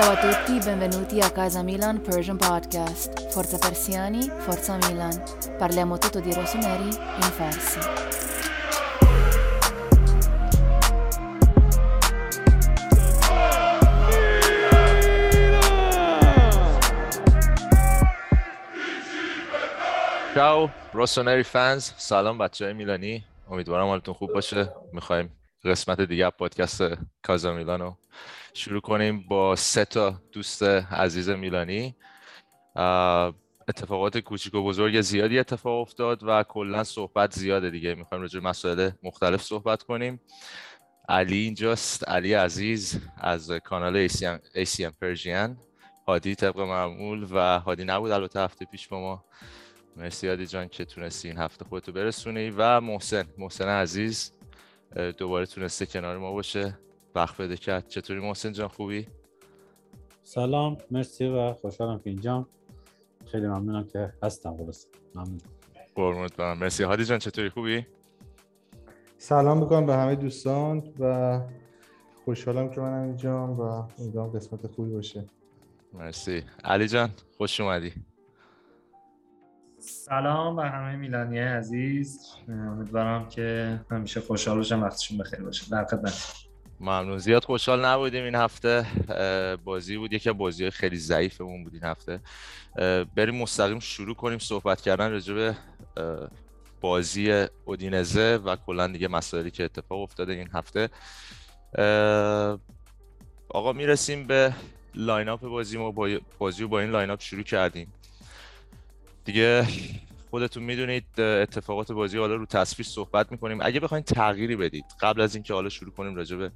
Ciao a tutti, benvenuti a Casa Milan Persian Podcast. Forza Persiani, Forza Milan. Parliamo tutto di rossoneri in farsi. چاو روسونری فنز سلام بچه های میلانی امیدوارم حالتون خوب باشه می‌خوایم قسمت دیگه پادکست کازا میلانو شروع کنیم با سه تا دوست عزیز میلانی. اتفاقات کوچیک و بزرگ زیادی اتفاق افتاد و کلا صحبت زیاده دیگه. می‌خوایم راجع مسائل مختلف صحبت کنیم. علی اینجاست. علی عزیز از کانال ACM پرژین هادی طبق معمول و هادی نبود البته هفته پیش با ما. مرسی هادی جان که تونستی این هفته خودتو برسونی. و محسن. محسن عزیز دوباره تونسته کنار ما باشه. وقت بده کرد چطوری. محسن جان خوبی؟ سلام مرسی و خوشحالم که اینجام خیلی ممنونم که هستم خلاص ممنون. قربونت برم. مرسی. هادی جان چطوری؟ خوبی؟ سلام می‌کنم به همه دوستان و خوشحالم که منم اینجام و امیدوارم قسمت خوبی باشه. مرسی. علی جان خوش اومدی. سلام به همه میلانی عزیز. امیدوارم که همیشه خوشحال باشم وقتشون بخیر باشه. در خدمت. ممنون. زیاد خوشحال نبودیم این هفته. بازی بود. یکی از بازی خیلی ضعیفمون بود این هفته. بریم مستقیم شروع کنیم صحبت کردن راجع به بازی اودینزه و کلا دیگه مسائلی که اتفاق افتاده این هفته. آقا می‌رسیم به lineup بازی ما. با بازی رو با این lineup شروع کردیم. دیگه خودتون می‌دونید اتفاقات بازی حالا رو تصویر صحبت می‌کنیم. اگه بخواید تغییری بدید قبل از اینکه حالا شروع کنیم راجع به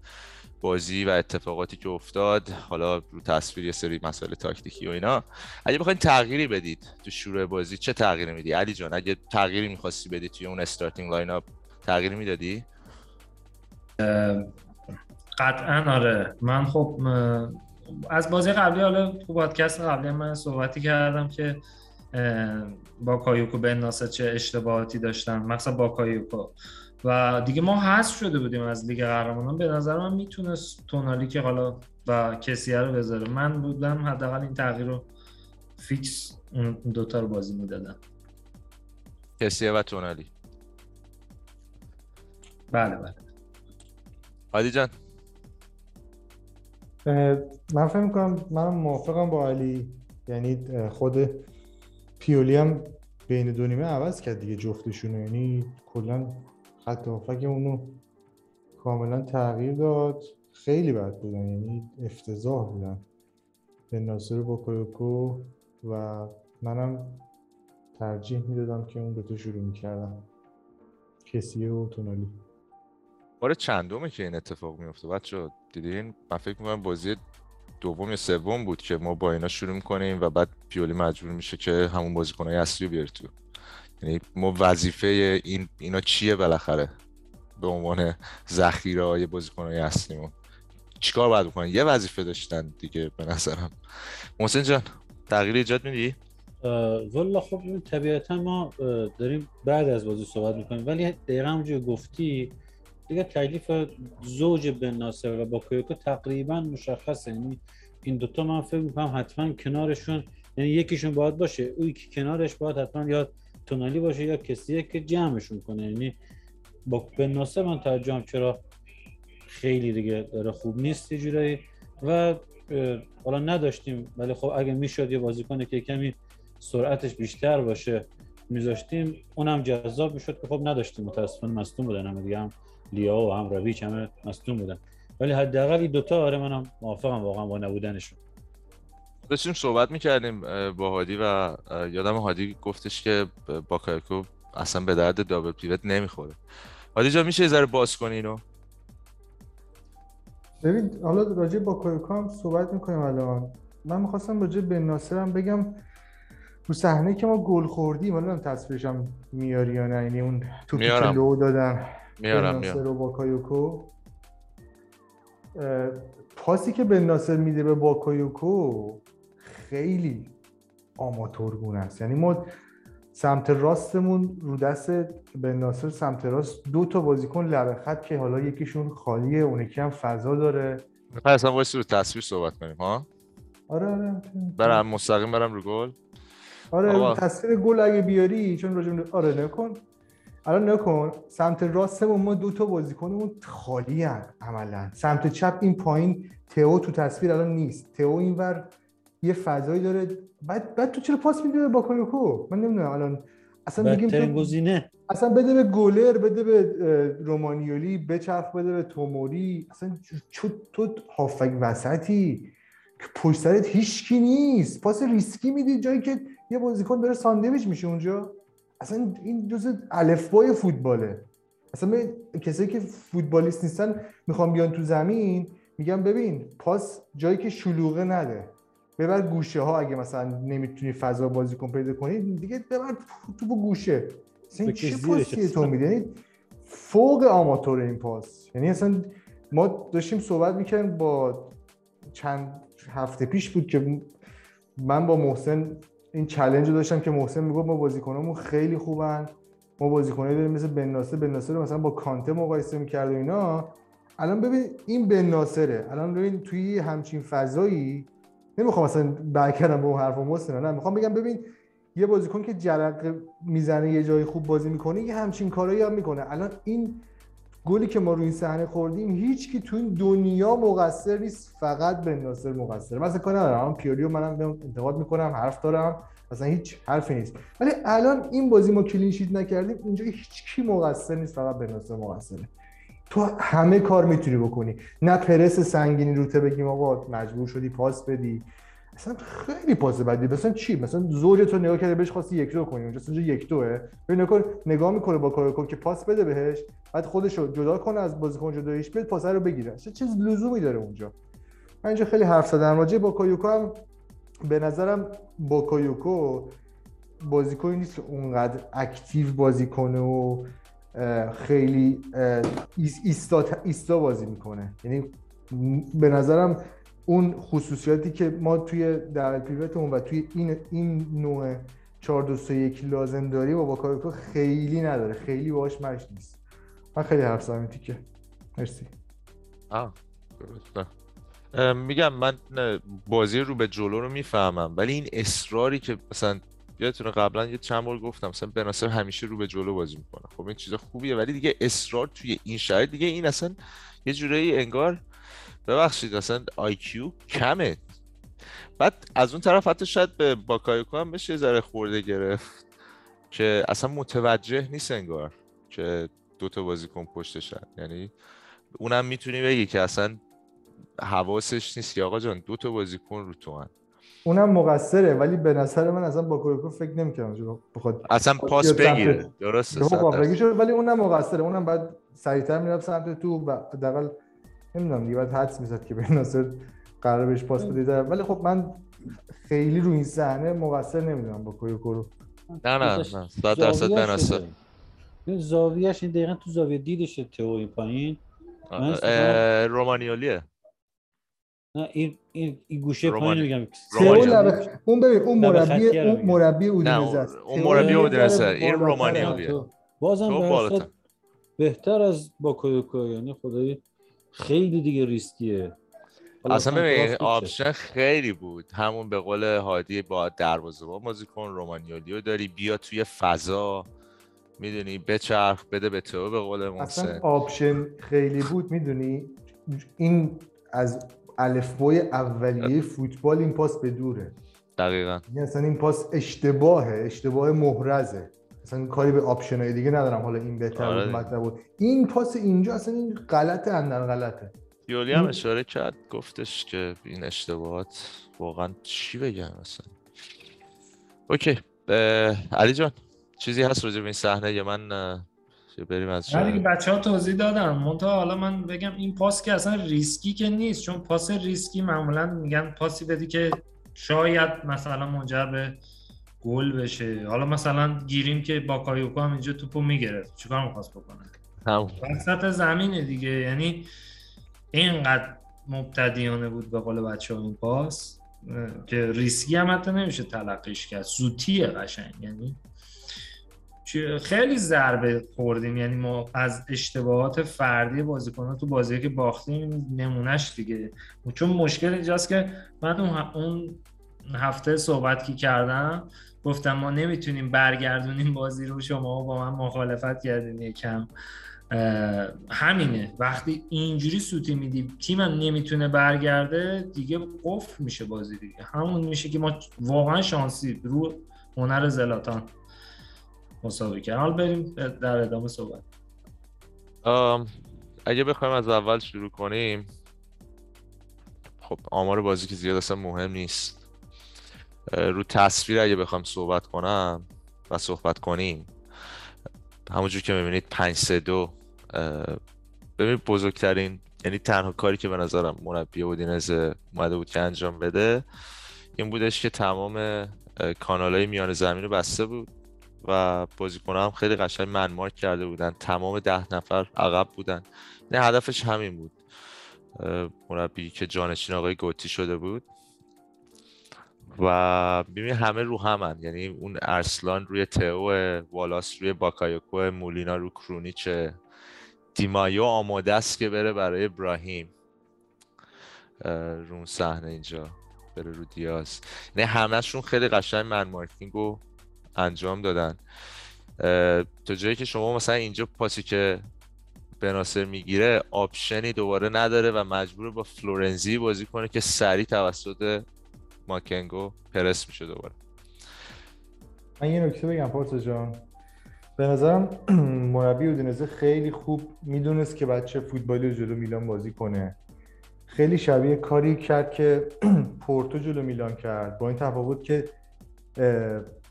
بازی و اتفاقاتی که افتاد حالا رو تصویر یه سری مسائل تاکتیکی و اینا اگه بخواید تغییری بدید تو شروع بازی چه تغییری میدی؟ علی جان اگه تغییری می‌خواستی بدی توی اون starting lineup تغییری می‌دادی؟ قطعا آره. من خب از بازی قبلی حالا تو پادکست قبلی من صحبتی کردم که باکایوکو بن ناصر چه اشتباهاتی داشتن. مخصوصا باکایوکو. و دیگه ما حذف شده بودیم از لیگ قهرمانان. به نظر من می‌تونست تونالی که حالا و کسیه رو بذاره. من بودم حداقل این تغییر رو فیکس اون دوتا رو بازی می‌دادم. کسیه و تونالی. بله بله. هادی جان. من فکر می‌کنم من موافقم با علی. یعنی خود پیولی هم بین دو نیمه عوض کرد دیگه جفتشون یعنی کلا خط هافک اونو کاملا تغییر داد. خیلی بد بودن یعنی افتضاح بودن. به ناصر با کویوکو و منم ترجیح می‌دادم که اون دوتا شروع می‌کردم کسیه و تونالی. بار چندمه که این اتفاق میفته بچه دیدین؟ من فکر می‌کنم بازی دوم یا سوم بود که ما با اینا شروع می‌کنیم و بعد پیولی مجبور میشه که همون بازیکنهای اصلی رو بیاره تو. یعنی ما وظیفه این اینا چیه بالاخره؟ به عنوان ذخیره های بازیکنهای اصلیمون. چیکار باید بکنن؟ یه وظیفه داشتن دیگه به نظرم. محسن جان تغییر ایجاد میدی؟ والا خب این طبیعتا ما داریم بعد از بازی صحبت می‌کنیم. ولی دقیقا همونجور گفتی دیگه تکلیف زوج بن ناصر و با کویوکو تقریبا مشخصه. یعنی این دوتا من فکر می‌کنم حتما کنارشون یعنی یکیشون باید باشه اوی که کنارش باید حتما یا تونالی باشه یا کسیه که جمعشون کنه. یعنی با بن ناصر من تعجبم چرا خیلی دیگه داره خوب نیست جورایی. و حالا نداشتیم ولی خب اگه می‌شد یه بازیکن که کمی سرعتش بیشتر باشه میذاشتیم اونم جذاب می‌شد که خب نداشتیم. متاسفانه مصدوم بودن همه دیگه هم. لیا و هم رویچ همه مصدوم بودن. ولی حداقل این دوتا آره منم موافقم واقعا با نبودنشون. داشتیم صحبت می‌کردیم با هادی و یادم هادی گفتش که باکایوکو اصلا به درد double pivot نمی‌خوره. هادی جان میشه یه ذره باز کنی اینو؟ ببین حالا راجع باکایوکو هم صحبت می‌کنیم الان. من می‌خواستم راجع به ناصر هم بگم رو صحنه که ما گل خوردیم حالا تصویرش هم میاری یا نه یعنی اون توپی که. لو دادن. میارم میارم. و باکایوکو پاسی که بن ناصر میده به باکایوکو خیلی آماتورگونه است. یعنی ما سمت راستمون رو دست بن ناصر سمت راست دو تا بازیکن لبه خط که حالا یکیشون خالیه اون یکی هم فضا داره. می‌خوای اصلا وایسی رو تصویر صحبت کنیم ها؟ آره آره. برم مستقیم برم رو گل. آره. تصویر گل اگه بیاری چون راجع به- آره نکن الان نکن سمت راستمون ما دو تا بازیکنمون خالی هن عملا. سمت چپ این پایین تئو تو تصویر الان نیست. تئو اینور یه فضایی داره. بعد بعد تو چرا پاس میدی به باکایوکو من نمی‌دونم الان. اصلا بدترین تو گزینه. اصلا بده به گلر بده به رومانیولی بچرخ بده به توموری. اصلا چو تو هافک وسطی. که پشت سرت هیچکی نیست. پاس ریسکی میدی جایی که یه بازیکن داره ساندویچ میشه اونجا. اصلا این جزء الفبای فوتباله. اصلا به کسایی که فوتبالیست نیستن می‌خوام بیان تو زمین میگم ببین پاس جایی که شلوغه نده. ببر گوشه ها اگه مثلا نمی‌تونی فضا بازیکن پیدا کنی دیگه ببر تو با گوشه. اصلا چه پاسیه تو. میدی یعنی فوق آماتور این پاس. یعنی اصلا ما داشتیم صحبت می‌کردیم با چند هفته پیش بود که من با محسن این چلنج رو داشتم که محسن می‌گفت ما بازیکنامون خیلی خوبن. ما بازیکنایی داریم مثل بن ناصر. رو مثلا با کانته مقایسه می‌کرد و اینا. الان ببین این بن ناصره. الان ببین توی همچین فضایی نمی‌خوام مثلا برکردم به اون حرف محسن نه می‌خوام بگم ببین یه بازیکن که جرق می‌زنه یه جای خوب بازی می‌کنه یه همچین کارایی هم می‌کنه. الان این گلی که ما روی این صحنه خوردیم هیچ کی تو این دنیا مقصر نیست فقط بن ناصر مقصر. مثلا کار ندارم. پیولیو منم انتقاد می‌کنم حرف دارم. مثلا هیچ حرفی نیست. ولی الان این بازی ما کلین شیت نکردیم اینجا هیچ کی مقصر نیست فقط بن ناصر مقصره تو همه کار می‌تونی بکنی. نه پرس سنگینی روته بگیم آقا مجبور شدی پاس بدی. اصلا خیلی پاس بدی. مثلا چی؟ مثلا زوج تو نگاه کرده بهش خواستی یک دو کنی. اونجا اونجا یک دوه. ببین نگاه نگاه می‌کنه باکایوکو که پاس بده بهش بعد خودش رو جدا کنه از بازیکن جداییش بیاد پاس رو بگیره. چه چیز لزومی داره اونجا. من اینجا خیلی حرف زدم. راجع باکایوکو هم به نظرم باکایوکو بازیکنی نیست اونقدر active بازی کنه و خیلی ایستا ایستا بازی می‌کنه. یعنی به نظرم اون خصوصیاتی که ما توی در پیوتمون و توی این این نوع 4 2 3 1 لازم داریم و با کایوکو خیلی نداره. خیلی باهاش مش نیست. من خیلی حرف زدم تیکه. مرسی. آه درسته. میگم من بازی رو به جلو رو می‌فهمم ولی این اصراری که مثلا یادتونه قبلا یه چند بار گفتم مثلا بناصر همیشه رو به جلو بازی می‌کنه. خب این چیز خوبیه ولی دیگه اصرار توی این شرایط دیگه این اصلا یه جورایی انگار ببخشید اصلا IQ کمه. بعد از اون طرف حتی شاید به باکایوکو هم بشه یه ذره خورده گرفت که اصلا متوجه نیست انگار که دوتا بازیکن پشتشن. یعنی اونم می‌تونی بگی که اصلا حواسش نیست که آقا جان دو تا بازیکن رو تو هن. اونم مقصره ولی به نظر من اصلا باکایوکو فکر نمی‌کردم چون بخواد اصلا پاس بگیره. درسته خب ولی اونم مقصره. اونم بعد سریعتر می‌رفت سمت تو و حداقل نمی‌دونم دیگه بعد حدس می‌زد که به ناصر قرار بهش پاس بده ولی خب من خیلی رو این صحنه مقصر نمی‌دونم با کویوکو رو. نه نه نه. صد درصد زاویه بناصر شده. این زاویهش این دقیقا تو زاویه دیدشه تو این پایین رومانیولیه نه این این, این گوشه پایین میگم. اون ببین اون مربی اون. مربی نه اودینزه اون است اون مربی اودینزه این. رومانیولیه بازم به بهتر از باکایوکو یعنی خدایی خیلی دیگه ریسکیه. اصلا ببین. option خیلی بود. همون به قول هادی با دروازه با بازیکن رومانیولیو داری بیا توی فضا. می‌دونی؟ بچرخ بده به تو به قول اصلا محسن option خیلی بود می‌دونی؟ این از الفبای اولیه فوتبال این پاس به دوره. دقیقا. یعنی اصلا این پاس اشتباهه اشتباه محرزه. اصلا کاری به option های دیگه ندارم. حالا این بهتر آره بود. بهتر بود. این پاس اینجا اصلا این غلطه اندر غلطه. پیولی هم اشاره کرد گفتش که این اشتباهات واقعا چی بگم مثلا okay. علی جان چیزی هست راجع به این صحنه؟ یا من بریم از نه دیگه بچه ها توضیح دادن. منتها حالا من بگم این پاس که اصلا ریسکی که نیست چون پاس ریسکی معمولا میگن پاسی بدی که شاید مثلا منجر به گل بشه. حالا مثلا گیریم که با کایوکو هم اینجا توپو می‌گرفت. چیکار می‌خواست بکنه؟ وسط زمینه دیگه. یعنی اینقدر مبتدیانه بود به قول بچه ها این پاس که ریسکی هم حتی نمیشه تلقیش کرد. سوتیه قشنگ. یعنی خیلی ضربه خوردیم. یعنی ما از اشتباهات فردی بازیکنان تو بازی که باختیم نمونهش دیگه. چون مشکل اینجاست که من اون هفته صحبت که کردم گفتم ما نمی‌تونیم برگردونیم بازی رو شما با من مخالفت کردین یکم. همینه. وقتی اینجوری سوتی میدی تیمم نمی‌تونه برگرده دیگه قفل میشه بازی دیگه. همون میشه که ما واقعا شانسی رو هنر زلاتان مساوی کرد حال بریم در ادامه صحبت. اگه بخوایم از اول شروع کنیم خب آمار بازی که زیاد اصلا مهم نیست. رو تصویر اگه بخوام صحبت کنم و صحبت کنیم همونجور که می‌بینید 5 3 2 ببین بزرگترین یعنی تنها کاری که به نظرم مربی اودینزه اومده بود که انجام بده این بودش که تمام کانال های میان زمین رو بسته بود و بازیکن هم خیلی قشنگ منمارک کرده بودن. تمام ده نفر عقب بودن. نه هدفش همین بود. مربی که جانشین آقای گوتی شده بود. و ببین همه رو همن. یعنی اون ارسلان روی تئو والاس روی باکایوکو مولینا رو کرونیچه دیمایو آماده است که بره برای ابراهیم رو صحنه اینجا بره رو دیاز. نه همهشون خیلی قشنگ man marking رو انجام دادن. تا جایی که شما مثلا اینجا پاسی که بناصر می‌گیره option ی دوباره نداره و مجبور با فلورنزی بازی کنه که سریع توسط ماکنگو پرس میشه دوباره. من یه نکته بگم پارسا جان. به نظرم مربی اودینزه خیلی خوب می‌دونست که با چه فوتبالی رو جلو میلان بازی کنه. خیلی شبیه کاری کرد که پورتو جلو میلان کرد. با این تفاوت که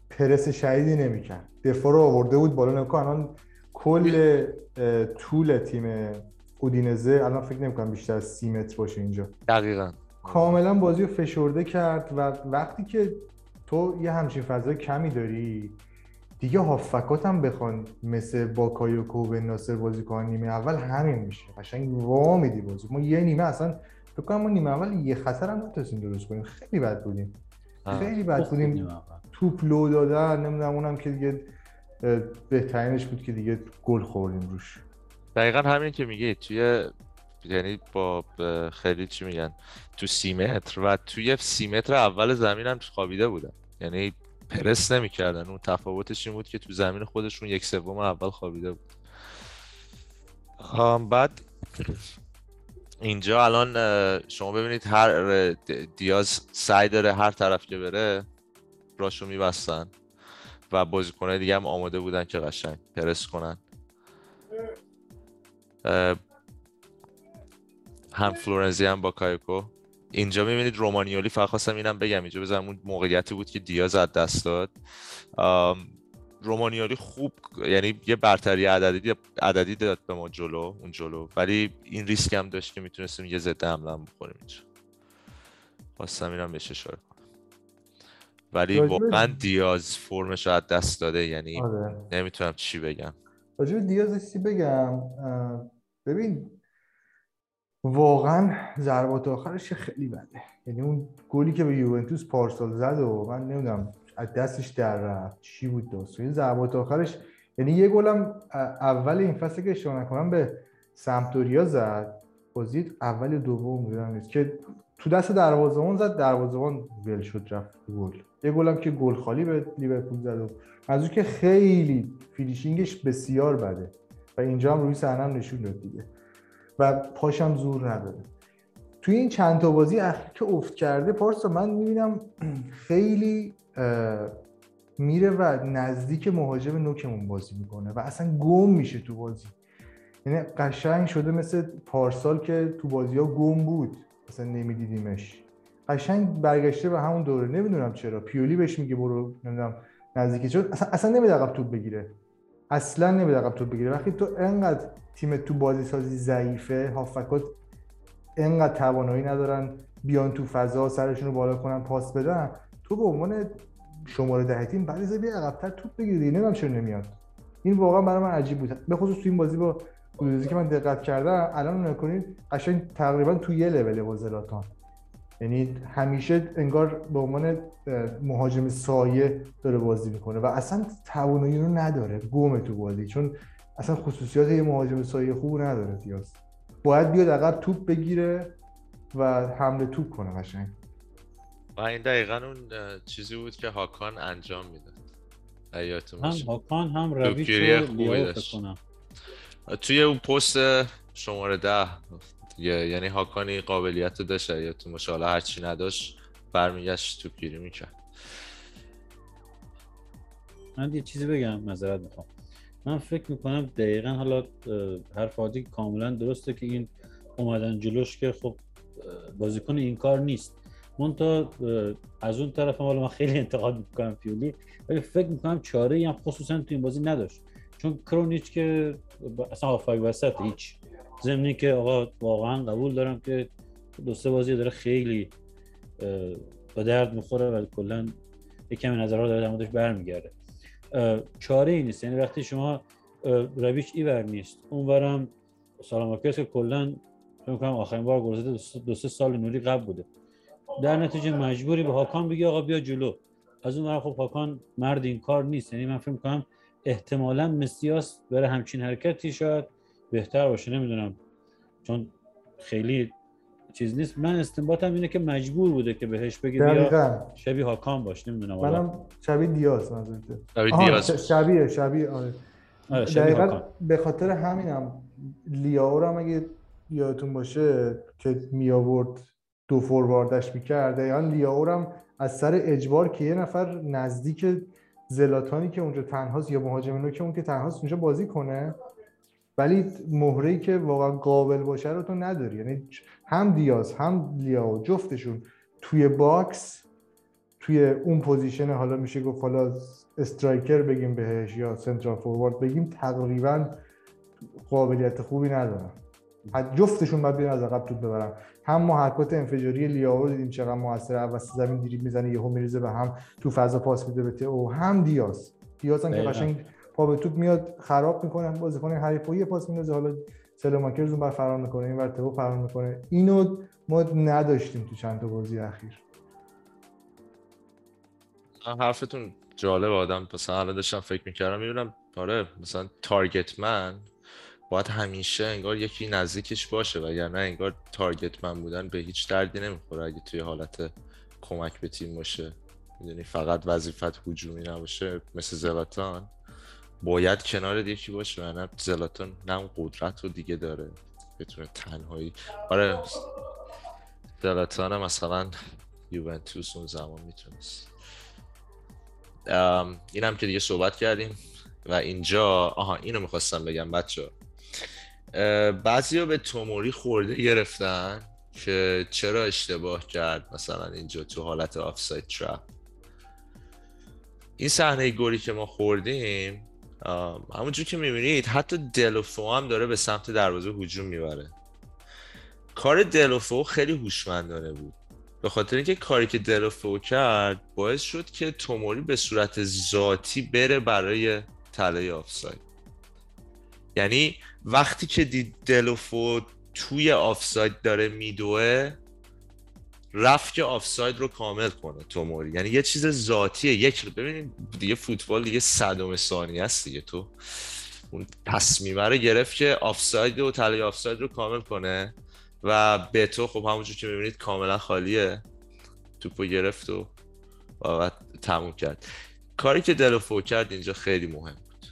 پرس شهیدی نمی‌کرد. دفاع رو آورده بود بالا. نکن الان کل طول تیم اودینزه الان فکر نمی‌کنم بیشتر از سی متر باشه اینجا. دقیقا. کاملا بازی رو فشرده کرد و وقتی که تو یه همچین فضای کمی داری دیگه هافکات هم بخوان مثل با کایوکو و ناصر بازی کنن نیمه اول همین میشه. قشنگ وا میدی بازی. ما یه نیمه اصلا فکر کنم ما نیمه اول یه خطر هم نتونستیم درست کنیم. خیلی بد بودیم. خیلی بد بودیم. توپ لو دادن نمی‌دونم اونم که دیگه بهترینش بود که دیگه گل خوردیم روش. دقیقا همین که میگه توی یعنی با خیلی چی میگن؟ تو سی متر و توی سی متر اول زمین هم خوابیده بودن یعنی پرس نمی‌کردن. اون تفاوتش این بود که تو زمین خودشون یک سوم اول خوابیده بود. بعد اینجا الان شما ببینید هر دیاز سعی داره هر طرف که بره راشو میبستن و بازیکنهای دیگه هم آماده بودن که قشنگ پرس کنن. هم فلورنزی هم با کایکو اینجا می‌بینید رومانیولی فقط خواستم اینم بگم اینجا بزنم اون موقعیتی بود که دیاز از دست داد. رومانیولی خوب یعنی یه برتری عددی عددی داد به ما جلو اون جلو. ولی این ریسک هم داشت که می‌تونستیم یه ضد حمله هم بخوریم اینجا. خواستم اینم بهش اشاره کنم. ولی واقعا دیاز فرمش از دست داده یعنی آره. نمی‌تونم چی بگم. راجع دیاز چی بگم؟ ببین واقعا ضربات آخرش خیلی بده. یعنی اون گلی که به یوونتوس پارسال زد و من نمی‌دونم از دستش در رفت چی بود داستان. این ضربات آخرش یعنی یه گلم اول این فصل که اشتباه نکنم به سمتوریا زد. بازی اول دوم بودم نیست. که تو دست دروازه‌بان زد دروازه‌بان ول شد رفت گل. یه گلم که گل خالی به لیورپول زد و از که خیلی finishing ش بسیار بده. و اینجا هم روی صحنه نشون داد دیگه. و پاشم زور نداره. توی این چند تا بازی اخیر که افت کرده پارسا من می‌بینم خیلی میره و نزدیک مهاجم نوکمون بازی می‌کنه و اصلا گم میشه تو بازی. یعنی قشنگ شده مثل پارسال که تو بازی ها گم بود اصلا نمیدیدیمش. قشنگ برگشته به همون دوره نمی‌دونم چرا. پیولی بهش میگه برو نمی‌دونم نزدیکی چون اصلا اصلا نمیده عقب توپ بگیره. اصلا نمیده عقب توپ بگیره وقتی تو انقدر تیم تو بازی سازی ضعیفه هافکات انقدر توانایی ندارن بیان تو فضا سرشون رو بالا کنن پاس بدن تو به عنوان شماره ده تیم بعد از بیا عقب‌تر توپ بگیری. نمی‌دونم چرا نمیاد. این واقعا برای من عجیب بود. به خصوص تو این بازی با گودوزی که من دقت کردم الان نکنید قشنگ تقریبا تو یه لول با زلاتان. یعنی همیشه انگار به عنوان مهاجم سایه داره بازی می‌کنه و اصلا توانایی رو نداره گمه تو بازی. چون اصلا خصوصیات یه مهاجم سایه خوب نداره دیاز باید بیاد عقب توپ بگیره و حمله توپ کنه قشنگ. و این دقیقا اون چیزی بود که هاکان انجام می‌داد. هم هاکان هم رویش رو کنم. توی اون پست شماره ده. یعنی هاکانی قابلیت داشت یا تو مشاله هرچی نداشت برمیگشت تو گیری می‌کرد. من یه چیزی بگم مذارت می‌خوام. من فکر می‌کنم دقیقا حالا حرف عادی کاملا درسته که این اومدن جلوش که خب بازیکن این کار نیست. من تا از اون طرف حالا من خیلی انتقاد می‌کنم پیولی ولی فکر می‌کنم چاره هم خصوصا تو این بازی نداشت. چون کرونیچ که اصلا هافک وسط هیچ. زمینی که آقا واقعا قبول دارم که دو سه بازی داره خیلی با درد می‌خوره و کلا یک کمی نظرها داره در موردش برمیگرده. چاره ای نیست. یعنی وقتی شما رویش ایور نیست اونورم سالاماکرس که کلا فکر کنم آخرین بار گل دو سه سال نوری قبل بوده. در نتیجه مجبوری به هاکان بگی آقا بیا جلو. از اون خب هاکان مرد این کار نیست. یعنی من فکر کنم احتمالا مسیاس برای همچین حرکتی شاید بهتر باشه نمی‌دونم. چون خیلی چیز نیست. من استنباطم اینه که مجبور بوده که بهش بگه بیا شبیه هاکان باش نمی‌دونم منم شبیه دیاز منظورته. شبیه دیاز. شبیه شبیه آره, آره دقیقا به خاطر همینم لیاو هم اگه یادتون باشه که می آورد دو فورواردش می‌کرد دقیقا لیاو هم از سر اجبار که یه نفر نزدیک زلاتانی که اونجا تنهاست یا مهاجم که اون که تنهاست اونجا بازی کنه. ولی مهره که واقعا قابل باشه رو تو نداری. یعنی هم دیاز هم لیاو جفتشون توی box توی اون position حالا میشه گفت حالا striker بگیم بهش یا central forward بگیم تقریبا قابلیت خوبی ندارن. جفتشون باید بیان از عقب توپ ببرن. هم محرکات انفجاری لیاو دیدیم چقدر موثر اول زمین دریبل می‌زنه یهو میریزه به هم تو فضا پاس میده به او. هم دیاز. دیاز هم که قشنگ پا به توپ میاد خراب می‌کنه بازیکن حریف یه پاس میندازه. حالا سلماکرز اون بر فرار می‌کنه این ور فرار می‌کنه. اینو ما نداشتیم تو چند تا بازی اخیر. حرفتون جالب آدم. مثلا الان داشتم فکر می‌کردم می‌بینم آره مثلا تارگت من باید همیشه انگار یکی نزدیکش باشه و یا نه انگار تارگت من بودن به هیچ دردی نمی‌خوره. اگه توی حالت کمک به تیم باشه می‌دونی فقط وظیفت هجومی نباشه مثل زلاتان. باید کنار یکی باشه؟ و نه زلاتان نه قدرت رو دیگه داره. بتونه تنهایی. آره. زلاتان مثلا یوونتوس اون زمان می‌تونست. این که دیگه صحبت کردیم. و اینجا آها اینو می‌خواستم بگم بچه بعضی ها به توموری خورده گرفتن که چرا اشتباه کرد مثلا اینجا تو حالت آفساید ترپ این صحنه گلی که ما خوردیم همونجور که می‌بینید حتی دلوفو هم داره به سمت دروازه هجوم می‌بره. کار دلوفو خیلی هوشمندانه بود. به خاطر اینکه کاری که دلوفو کرد باعث شد که توموری به صورت ذاتی بره برای تله آفساید. یعنی وقتی که دید دلوفو توی آفساید داره میدوه رفت که آفساید رو کامل کنه توموری. یعنی یه چیز ذاتیه. یک ببینید دیگه فوتبال دیگه صدم ثانیه است دیگه. تو اون تصمیمه رو گرفت که آفساید و تله آفساید رو کامل کنه و به تو خب همونجور که می‌بینید کاملا خالیه. توپو گرفت و و تموم کرد. کاری که دلوفو کرد اینجا خیلی مهم بود.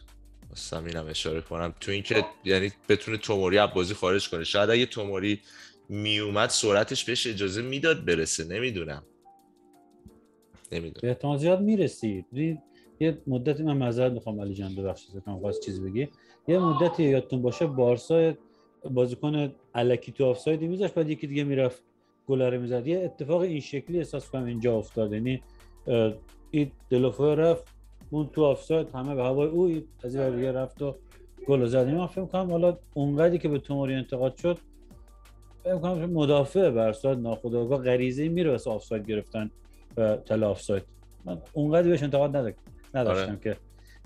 اینم اشاره کنم. تو اینکه یعنی بتونه توموری از بازی خارج کنه. شاید اگه توموری میومد سرعتش بهش اجازه می‌داد برسه. نمی‌دونم. نمی‌دونم. به احتمال زیاد می‌رسید یه مدتی من معذرت می‌خوام علی جان ببخشید کنم خواست چیزی بگی. یه مدتی یادتون باشه بارسا بازیکن الکی تو آفساید میذاشت بعد یکی دیگه می‌رفت گل رو می‌زد. یه اتفاق این شکلی احساس کنم اینجا افتاد یعنی این دلوفو رفت اون تو آفساید همه به هوای او از این رفت و گل زد. من فکر کنم حالا اونقدری که به توموری انتقاد شد کنم مدافع برساد ناخودآگاه غریزه میره واسه آفساید گرفتن و تله آفساید من اونقدر بهش انتقاد نداشتم آره. که.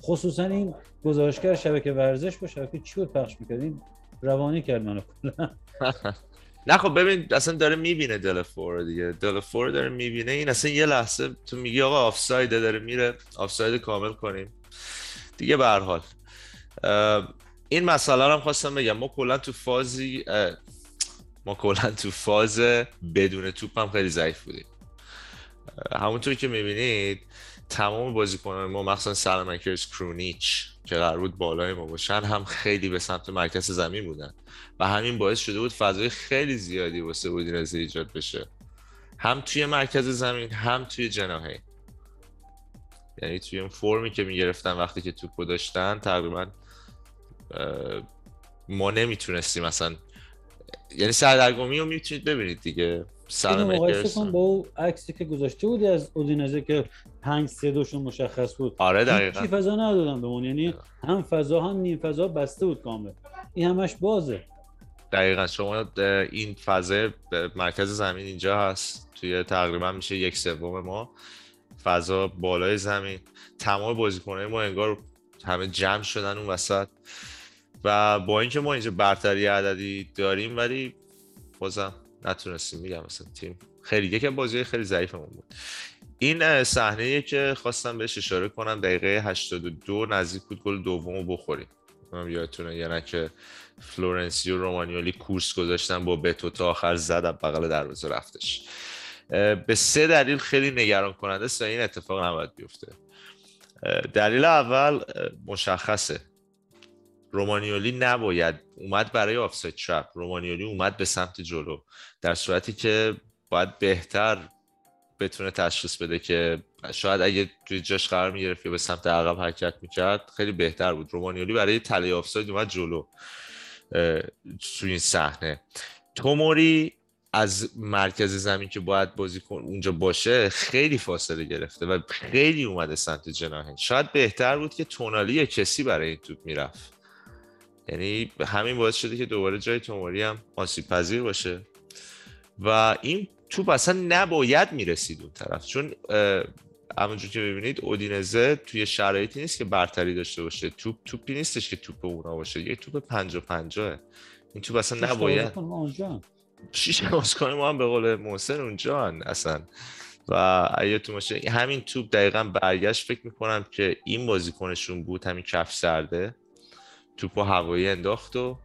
خصوصا این گزارشگر شبکه ورزش با شبکه چی بود پخش می‌کرد؟ این روانی کرد منو کلا. نه خب ببین اصلا داره می‌بینه دلوفو رو دیگه. دلوفو رو داره می‌بینه. این اصلا یه لحظه تو میگی آقا آفسایده داره میره آفساید کامل کنیم. دیگه به هر حال. این مسئله رو هم خواستم بگم. ما کلا تو فازی ما کلا تو فاز بدون توپ هم خیلی ضعیف بودیم. همونطور که می‌بینید تمام بازیکنان ما مخصوصا سلمکرز کرونیچ که قرار بود بالای ما باشن هم خیلی به سمت مرکز زمین بودن. و همین باعث شده بود فضای خیلی زیادی واسه از ایجاد بشه. هم توی مرکز زمین هم توی جناهه یعنی توی اون فرمی که می‌گرفتن وقتی که توپو داشتن تقریبا ما نمی‌تونستیم مثلا یعنی سردرگمی رو می‌تونید ببینید دیگه. مقایسه کن با او عکسی که گذاشته بودی از اودینزه که 5 3 دوشون مشخص بود. آره دقیقاً. چی فضا ندادن بهمون یعنی هم فضا هم نیم فضا بسته بود کامل. این همش بازه. دقیقا. شما این فضا مرکز زمین اینجا هست. توی تقریبا میشه یک سوم ما. فضا بالای زمین. تمام بازیکنهای ما انگار همه جمع شدن اون وسط. و با اینکه ما اینجا برتری عددی داریم ولی بازم نتونستیم میگم مثلا تیم خیلی یکی بازی خیلی ضعیفمون بود. این صحنه که خواستم بهش اشاره کنم دقیقه 82 نزدیک بود گل دومو بخوریم. من یادتونه یعنی که فلورنسیو رومانیولی کورس گذاشتن با بتو تا آخر زد از بغل دروازه رفتش. به سه دلیل خیلی نگران کننده است این اتفاق نباید بیفته. دلیل اول مشخصه. رومانیولی نباید اومد برای آفساید چپ رومانیولی اومد به سمت جلو. در صورتی که باید بهتر بتونه تشخیص بده که شاید اگه توی جاش قرار می‌گرفت یا به سمت عقب حرکت می‌کرد خیلی بهتر بود. رومانیولی برای تله آفساید اومد جلو توی این صحنه. توموری از مرکز زمین که باید بازیکن اونجا باشه خیلی فاصله گرفته و خیلی اومده سمت جناهین شاید بهتر بود که تونالی یا کسی برای این توپ می‌رفت. یعنی همین باعث شده که دوباره جای توموری هم آسیب پذیر باشه. و این توپ اصلا نباید می‌رسید اون طرف. چون همونجور که ببینید اودینزه توی شرایطی نیست که برتری داشته باشه. توپ توپی نیستش که توپ اونا باشه. یه توپ پنجا پنجاه این توپ اصلا نباید. شیش بازیکن ما هم به قول محسن اونجا اصلا. و تو باشه همین توپ دقیقا برگشت. فکر می‌کنم که این بازیکنشون بود همین کف سرده توپ هوایی انداخت و